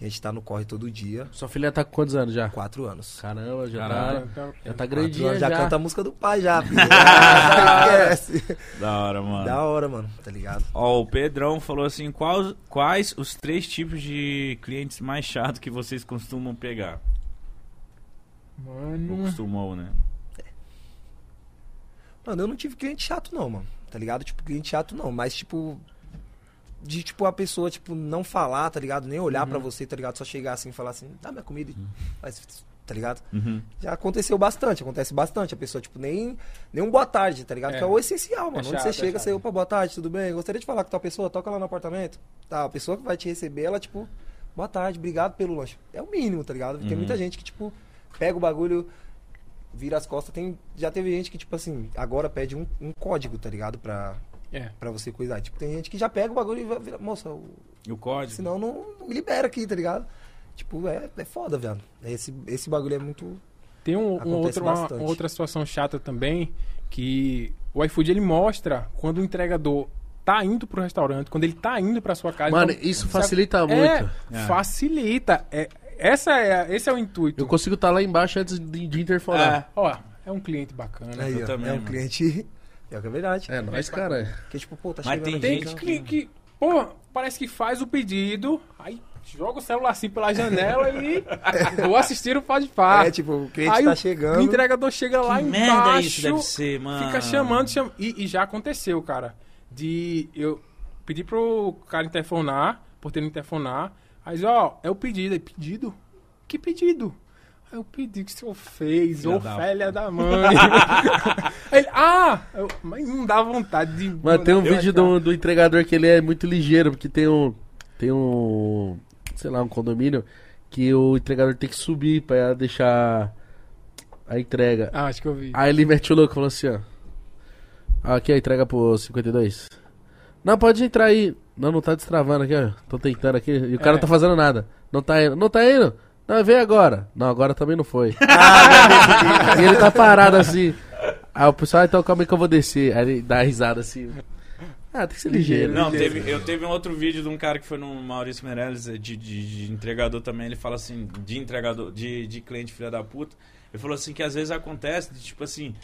A gente tá no corre todo dia. Sua filha tá com quantos anos já? Quatro anos. Caramba, já Caralho. tá. Já tá grandinha anos, já. já canta a música do pai, já, filho. (laughs) Ah, esquece. Da hora, mano. Da hora, mano, tá ligado? Ó, o Pedrão falou assim: quais, quais os três tipos de clientes mais chatos que vocês costumam pegar? Ou Mano. costumou, né? Mano, eu não tive cliente chato, não, mano. Tá ligado? Tipo, cliente chato não, mas tipo. De tipo a pessoa, tipo, não falar, tá ligado? Nem olhar pra você, tá ligado? Só chegar assim e falar assim, dá minha comida e faz, tá ligado? Uhum. Já aconteceu bastante, acontece bastante. A pessoa, tipo, nem, nem um boa tarde, tá ligado? É. Que é o essencial, mano. É Onde chato, você é chega, chato. você, opa, boa tarde, tudo bem? Gostaria de falar com tal pessoa, toca lá no apartamento. Tá, a pessoa que vai te receber, ela, tipo, boa tarde, obrigado pelo lanche. É o mínimo, tá ligado? Tem Uhum. muita gente que, tipo, pega o bagulho, vira as costas. Tem, já teve gente que, tipo assim, agora pede um, um código, tá ligado? Pra, É. pra você coisar. Tipo, tem gente que já pega o bagulho e vai virar, moça, o- E o código? senão não, não me libera aqui, tá ligado? Tipo, é, é foda, velho. Esse, esse bagulho é muito. Tem um, um outro, uma, bastante. outra situação chata também, que o iFood ele mostra quando o entregador tá indo pro restaurante, quando ele tá indo pra sua casa. Mano, então, isso sabe- facilita É, muito. É. facilita. É, essa é, esse é o intuito. Eu consigo estar lá embaixo antes de, de interfonar. Ó, é um cliente bacana. Aí, ó, também, é um mano. cliente. É o que é verdade. É, nóis, cara. Porque, tipo, pô, tá Mas chegando tem aqui, gente tá- cliente que, pô, parece que faz o pedido, aí joga o celular assim pela janela e (laughs) vou assistir o Pode Par. É, tipo, o cliente Aí tá o chegando. O entregador chega lá que embaixo. merda isso deve ser, mano. Fica chamando, chama... E, e já aconteceu, cara. De eu pedir pro cara interfonar, por ter interfonar. Aí, ó, é o pedido. Aí, pedido? Que pedido? Eu pedi que o senhor fez, Filha ô da- filha da mãe. (laughs) Ele, ah! Eu- mas não dá vontade de. Mano, tem um vídeo do, do entregador que ele é muito ligeiro, porque tem um. Tem um. Sei lá, um condomínio que o entregador tem que subir pra deixar a entrega. Ah, acho que eu vi. Aí ele mete o louco e falou assim, ó. Aqui a entrega pro 52. Não, pode entrar aí. Não, não tá destravando aqui, ó. Tô tentando aqui. E o cara É. não tá fazendo nada. Não tá indo. Não tá indo? Não, vem agora. Não, agora também não foi. (laughs) e ele tá parado assim. Aí o pessoal, ah, então calma aí que eu vou descer. Aí ele dá risada assim. Ah, tem que ser ligeiro. Não, teve, eu teve um outro vídeo de um cara que foi no Maurício Meirelles, de, de, de entregador também. Ele fala assim, de entregador, de, de cliente filha da puta. Ele falou assim que às vezes acontece, de, tipo assim,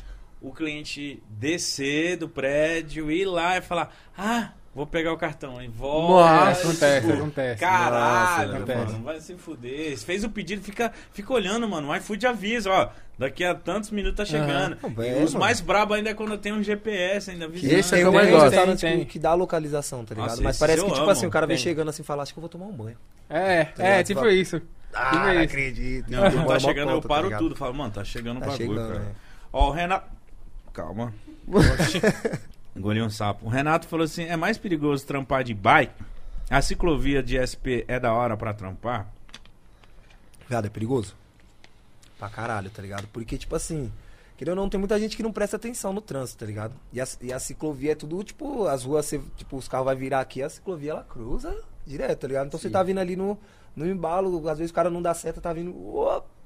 o cliente descer do prédio, ir lá e falar: Ah, Vou pegar o cartão aí. Volta. Nossa, acontece, tipo, acontece. Caralho, Nossa, acontece. mano. Vai se fuder. Você fez o pedido, fica, fica olhando, mano. O iFood avisa, ó. Daqui a tantos minutos tá chegando. Aham. E É, os mano. mais brabos ainda é quando tem um GPS ainda avisando. Esse é eu um mais gosto. restaurante Tem, tem. que, dá a localização, tá ligado? Nossa, Mas parece eu que, tipo amo. assim, o cara vem Tem. chegando assim e fala, acho que eu vou tomar um banho. É, Tá é, tipo Fala- isso. Ah, Tipo não isso. acredito. Não, quando tá chegando eu cota, tá paro ligado? tudo. Falo, mano, tá chegando o Tá bagulho, chegando, cara. né? Ó, o Renato. Calma. (laughs) (laughs) Engoli um sapo. O Renato falou assim: é mais perigoso trampar de bike? A ciclovia de SP é da hora pra trampar? Viado, é perigoso? Pra caralho, tá ligado? Porque, tipo assim, querendo ou não, tem muita gente que não presta atenção no trânsito, tá ligado? E a, e a ciclovia é tudo, tipo, as ruas, você, tipo, os carros vão virar aqui, a ciclovia ela cruza direto, tá ligado? Então você tá vindo ali no, no embalo, às vezes o cara não dá seta, tá vindo.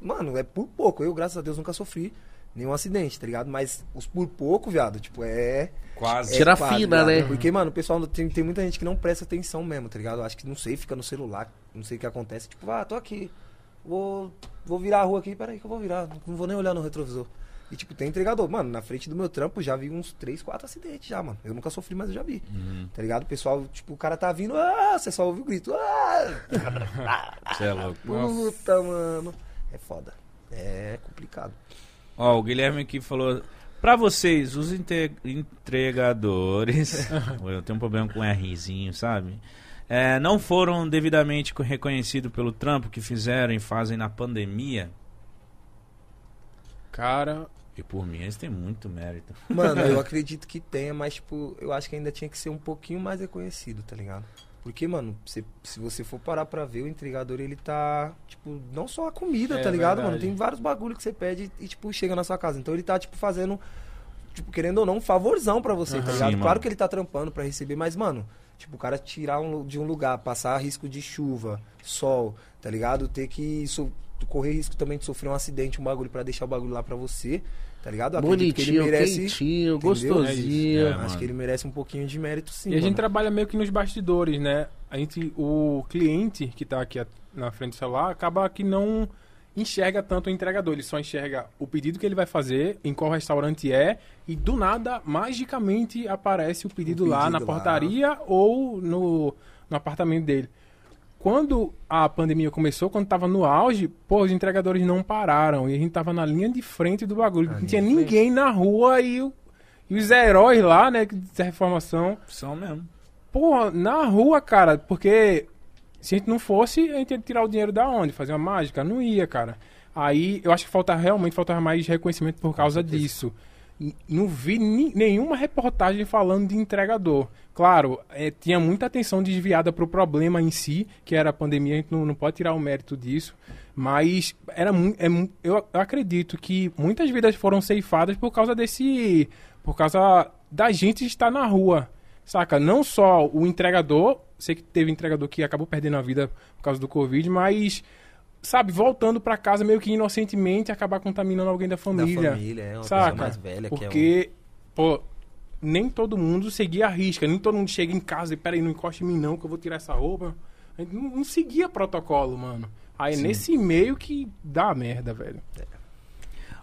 mano, é por pouco. Eu, graças a Deus, nunca sofri nenhum acidente, tá ligado? Mas os por pouco, viado, tipo, é. Quase. é Tira quase, fina, viado. né? Porque, mano, o pessoal tem, tem muita gente que não presta atenção mesmo, tá ligado? Acho que não sei, fica no celular, não sei o que acontece. Tipo, ah, tô aqui. Vou, vou virar a rua aqui, peraí que eu vou virar. Não vou nem olhar no retrovisor. E, tipo, tem entregador. Mano, na frente do meu trampo já vi uns 3, 4 acidentes já, mano. Eu nunca sofri, mas eu já vi. Uhum. Tá ligado? O pessoal, tipo, o cara tá vindo, ah, você só ouve o grito. Ah! (laughs) Você é louco. Puta, mano. É foda. É complicado. Ó, o Guilherme aqui falou. Pra vocês, os entregadores. (laughs) eu tenho um problema com Rzinho, sabe? É, não foram devidamente co- reconhecidos pelo trampo que fizeram e fazem na pandemia. Cara, E por mim, eles têm muito mérito. Mano, eu (laughs) acredito que tenha, mas, tipo, eu acho que ainda tinha que ser um pouquinho mais reconhecido, tá ligado? Porque, mano, se, se você for parar pra ver, o entregador, ele tá, tipo, não só a comida, É tá ligado, mano? verdade. Tem vários bagulho que você pede e, tipo, chega na sua casa. Então ele tá, tipo, fazendo, tipo, querendo ou não, um favorzão pra você, tá Aham. ligado? Sim, claro mano. que ele tá trampando pra receber, mas, mano, tipo, o cara tirar um, de um lugar, passar risco de chuva, sol, tá ligado? Ter que so- correr risco também de sofrer um acidente, um bagulho pra deixar o bagulho lá pra você, tá ligado? Bonitinho, merece- quentinho, entendeu? gostosinho. É, Acho mano. que ele merece um pouquinho de mérito, sim. e a gente mano. trabalha meio que nos bastidores, né? A gente, o cliente que tá aqui na frente do celular acaba que não enxerga tanto o entregador, ele só enxerga o pedido que ele vai fazer, em qual restaurante é, e do nada, magicamente, aparece o pedido, O lá pedido na lá. portaria ou no, no apartamento dele. Quando a pandemia começou, quando tava no auge, pô, os entregadores não pararam. E a gente tava na linha de frente do bagulho. Não tinha ninguém na rua e, o- e os heróis lá, né, da reformação. São mesmo. Porra, na rua, cara, porque se a gente não fosse, a gente ia tirar o dinheiro da onde? Fazer uma mágica? Não ia, cara. Aí eu acho que falta realmente faltava mais reconhecimento por causa disso. N- Não vi nenhuma reportagem falando de entregador. Claro, eh, tinha muita atenção desviada para o problema em si, que era a pandemia, a gente não, não pode tirar o mérito disso. Mas era é eu acredito que muitas vidas foram ceifadas por causa desse. Por causa da gente estar na rua. Saca? Não só o entregador, sei que teve entregador que acabou perdendo a vida por causa do Covid, mas, sabe, voltando pra casa meio que inocentemente acabar contaminando alguém da Da família. família, é uma Saca? pessoa mais velha que é um... Porque, pô, nem todo mundo seguia a risca, nem todo mundo chega em casa e peraí, não encoste em mim não, que eu vou tirar essa roupa. A gente não, não seguia protocolo, mano. Aí nesse meio que dá merda, velho.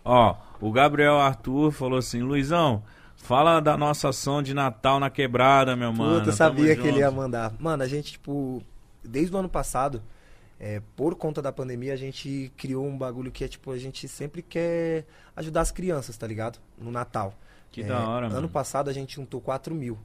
Ó, o Gabriel Arthur falou assim: Luizão, fala da nossa ação de Natal na quebrada, meu mano. Puta, sabia Tamo que ele ia junto. mandar. Mano, a gente, tipo, desde o ano passado, é, por conta da pandemia, a gente criou um bagulho que é, tipo, a gente sempre quer ajudar as crianças, tá ligado? No Natal. Que É, da hora, Ano mano. passado a gente juntou 4 mil.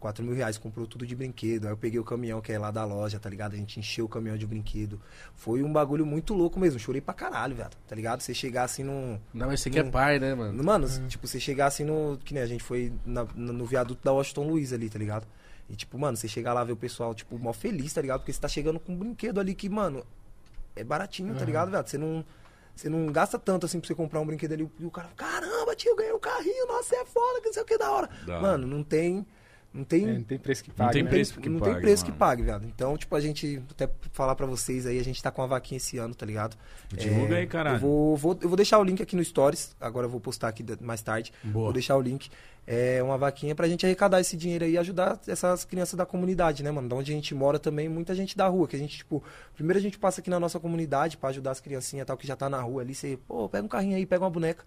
4 mil reais, comprou tudo de brinquedo. Aí eu peguei o caminhão que é lá da loja, tá ligado? A gente encheu o caminhão de brinquedo. Foi um bagulho muito louco mesmo. Chorei pra caralho, velho. Tá ligado? Você chegar assim num. Não, mas você que é pai, né, mano? Mano, tipo, você chegar assim no. Que nem a gente foi na- no viaduto da Washington Luiz ali, tá ligado? E tipo, mano, você chegar lá ver o pessoal, tipo, mó feliz, tá ligado? Porque você tá chegando com um brinquedo ali que, mano, é baratinho, tá ligado, velho? Você não. Você não gasta tanto assim pra você comprar um brinquedo ali e o cara, caramba, tio, ganhei um carrinho, nossa, você é foda, que não sei o que da hora. Da hora. Mano, não tem. Não tem. É, não tem preço que Não pague, tem né? preço que não pague, tem preço que mano. pague, viado. Então, tipo, a gente, até falar pra vocês aí, a gente tá com uma vaquinha esse ano, tá ligado? Divulga É, aí, caralho. Eu vou, vou- eu vou deixar o link aqui no Stories, agora eu vou postar aqui mais tarde. Boa. Vou deixar o link. É uma vaquinha pra gente arrecadar esse dinheiro aí e ajudar essas crianças da comunidade, né, mano? Da onde a gente mora também, muita gente da rua, que a gente, tipo, primeiro a gente passa aqui na nossa comunidade pra ajudar as criancinhas e tal, que já tá na rua ali, você, pô, pega um carrinho aí, pega uma boneca.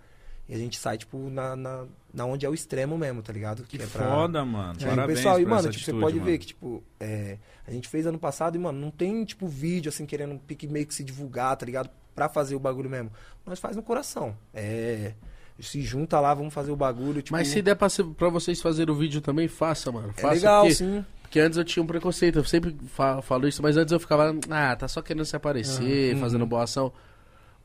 E a gente sai, tipo, na, na, na onde é o extremo mesmo, tá ligado? Que é pra- foda, mano. Aí, Parabéns pessoal, e, mano, tipo, você atitude, pode mano. ver que, tipo, é, a gente fez ano passado e, mano, não tem, tipo, vídeo, assim, querendo pique meio que se divulgar, tá ligado? Pra fazer o bagulho mesmo. Nós faz no coração. É. Se junta lá, vamos fazer o bagulho, tipo. Mas se der pra, ser- pra vocês fazerem o vídeo também, faça, mano. é Faça, legal, porque, sim. porque antes eu tinha um preconceito, eu sempre fa- falo isso, mas antes eu ficava, ah, tá só querendo se aparecer, Uhum. fazendo boa ação.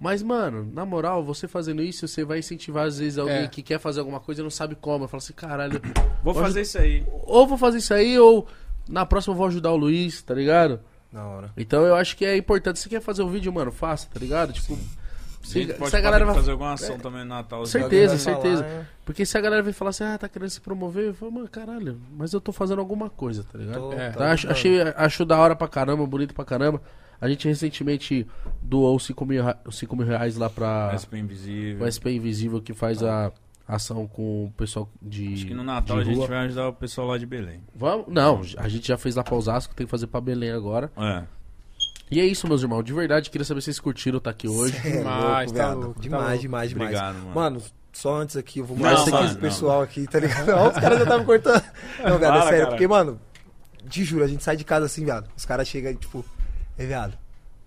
Mas, mano, na moral, você fazendo isso, você vai incentivar, às vezes, alguém É. que quer fazer alguma coisa e não sabe como. Eu falo assim, caralho, Vou fazer isso aí. ou vou fazer isso aí, ou na próxima eu vou ajudar o Luiz, tá ligado? Na hora. Então eu acho que é importante. Se quer fazer um vídeo, mano, faça, tá ligado? Tipo, A se, gente pode se a galera vai. fazer alguma ação também no Natal. Certeza, Alguém vai certeza. falar, é, Porque se a galera vem falar assim, ah, tá querendo se promover, eu falo, mano, caralho, mas eu tô fazendo alguma coisa, tá ligado? tô- É. tá acho, ajudando. achei, acho da hora pra caramba, bonito pra caramba. A gente recentemente doou 5 mil, ra- 5 mil reais lá pra SP Invisível. o SP Invisível que faz a ação com o pessoal de. Acho que no Natal de a gente vai ajudar o pessoal lá de Belém. Vamos? Não, a gente já fez lá pra Osasco, tem que fazer pra Belém agora. É. E é isso, meus irmãos. De verdade, queria saber se vocês curtiram estar aqui hoje. É Demais, louco, tá louco, tá demais, louco. demais, demais. Obrigado, mano. Mano, só antes aqui, eu vou Não, mostrar mano, esse não. pessoal aqui, tá ligado? (laughs) Ó, Os caras já estavam cortando. Não, viado, Fala, é sério. cara. Porque, mano, te juro, a gente sai de casa assim, viado. Os caras chegam e, tipo, é, viado,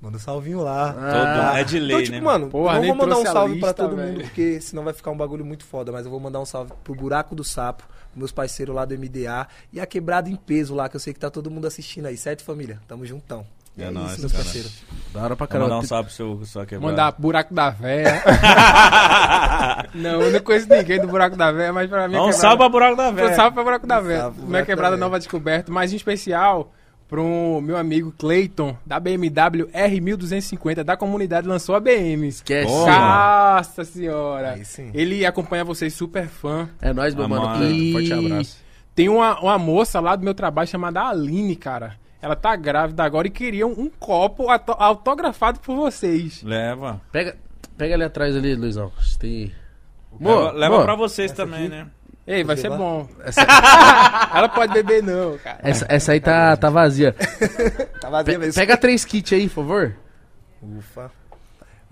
manda um salvinho lá. Todo- é de lei, então, tipo, né? mano, Porra, não vou mandar um salve pra lista, todo velho. mundo, porque senão vai ficar um bagulho muito foda. Mas eu vou mandar um salve pro Buraco do Sapo, meus parceiros lá do MDA e a Quebrada em Peso lá, que eu sei que tá todo mundo assistindo aí, certo, família? Tamo juntão. É é, nóis, isso, meus cara. parceiros. Da hora pra Vou mandar caramba. um salve pro seu, sua quebrada. Mandar buraco da véia. (laughs) não, eu não conheço ninguém do buraco da véia, mas pra mim. Dá um salve pra buraco da Um velha. salve pra buraco da véia. Minha quebrada da Véia. nova descoberta, mas em especial pro meu amigo Clayton, da BMW R1250, da comunidade, lançou a BM. Esquece. Nossa senhora. Aí sim. Ele acompanha vocês, super fã. É nóis, meu mano. Amado. E... Forte abraço. Tem uma, uma moça lá do meu trabalho chamada Aline, cara. Ela tá grávida agora e queria um, copo auto- autografado por vocês. Leva. Pega, pega ali atrás ali, Luizão. Tem... Leva, Boa, leva boa. pra vocês Essa também, aqui? né? Ei, vai ser lá? bom. Essa, (laughs) Ela pode beber não, cara. essa, essa aí tá, tá vazia. (laughs) Tá vazia mesmo. pega três kits aí, por favor. Ufa.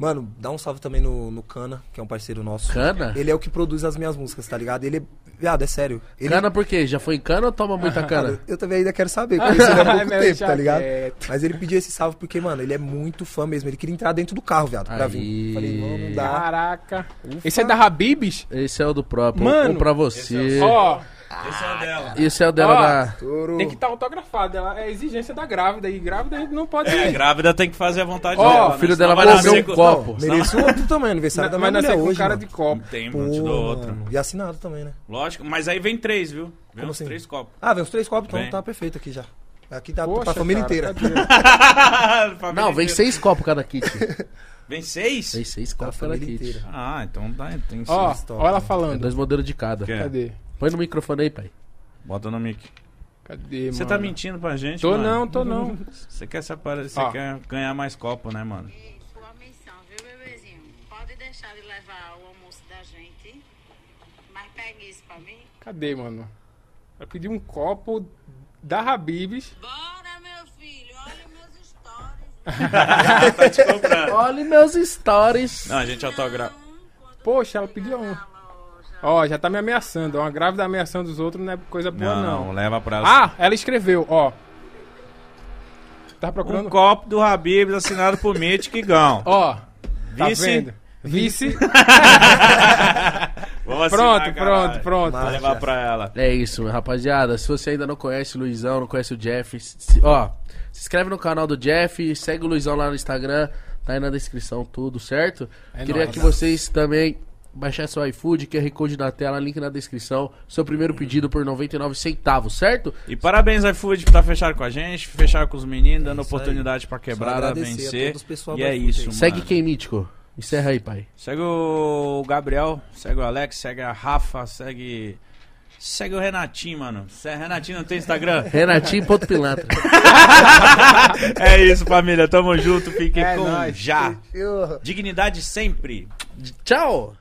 Mano, dá um salve também no, no Cana, que é um parceiro nosso. Cana? Ele é o que produz as minhas músicas, tá ligado? Ele é. Viado, é sério. Ele, Cana por quê? Já foi em cana ou toma muita (laughs) cana? Cara, eu também ainda quero saber, (laughs) conheci ele há pouco Meu tempo, tá ligado? chaquete. Mas ele pediu esse salve porque, mano, ele é muito fã mesmo. Ele queria entrar dentro do carro, viado, pra Aí. vir. Falei, não, não dá. Caraca. Ufa. Esse é da Habibs? Esse é o do próprio. Mano, um pra você. Ó, Esse é o dela. Esse é o dela Ó. da. Tem que estar autografado. Ela é exigência da grávida. E grávida a gente não pode. É, grávida tem que fazer a vontade Ó, dela. o filho né? dela vai nascer um com- copo. Não, mereço outro também, aniversário da minha mas nascer com hoje, cara mano. de copo. Tem, Pô, mano, te dou outro. mano. E assinado também, né? Lógico, mas aí vem três, viu? Vem Como uns assim? três copos. Ah, vem uns três copos, então tá perfeito aqui já. Aqui tá Poxa, pra família cara, inteira. (laughs) Família Não, vem inteira. seis copos cada kit. (laughs) Vem seis? Vem seis copos cada kit. Ah, então tá, tem seis. ó ela É falando. dois modelos de cada. Cadê? Põe no microfone aí, pai. Bota no mic. Cadê, Você mano? tá mentindo pra gente, Tô mano? não, tô não. (laughs) Você quer, se apare- você Ó. quer ganhar mais copo, né, mano? Sua missão, viu, bebezinho? Pode deixar de levar o almoço da gente, mas pegue isso pra mim. Cadê, mano? Eu pedi um copo da Habibs. Bora, meu filho, olha meus stories. (laughs) (laughs) tá te comprando. Olha meus stories. Não, a gente autografa. Poxa, ela pediu um. Ó, já tá me ameaçando. Uma grávida ameaçando os outros não é coisa boa, Não, não. não, leva pra. Ah, ela escreveu, ó. Tá procurando? Um copo do Habibs assinado por Mítico e Gão. Ó, tá Vice. vendo? Vice. (laughs) Vamos pronto, assinar, pronto, pronto. Vou levar pra ela. É isso, rapaziada. Se você ainda não conhece o Luizão, não conhece o Jeff, se- ó, se inscreve no canal do Jeff, segue o Luizão lá no Instagram, tá aí na descrição tudo, certo? É Queria nóis. que vocês também baixassem o iFood, QR Code na tela, link na descrição. Seu primeiro pedido por 99 centavos, certo? E parabéns, iFood, por estar fechado com a gente, fechar com os meninos, dando É aí. oportunidade pra Só quebrada agradecer a vencer. pessoal E é isso, aí. mano. Segue quem, Mítico? Encerra aí, pai. Segue o Gabriel, segue o Alex, segue a Rafa, segue. Segue o Renatinho, mano. É Renatinho não tem Instagram? (laughs) Renatinho ponto pilantra. (laughs) é isso, família. Tamo junto. Fiquem É com nóis. já. Dignidade sempre. Tchau!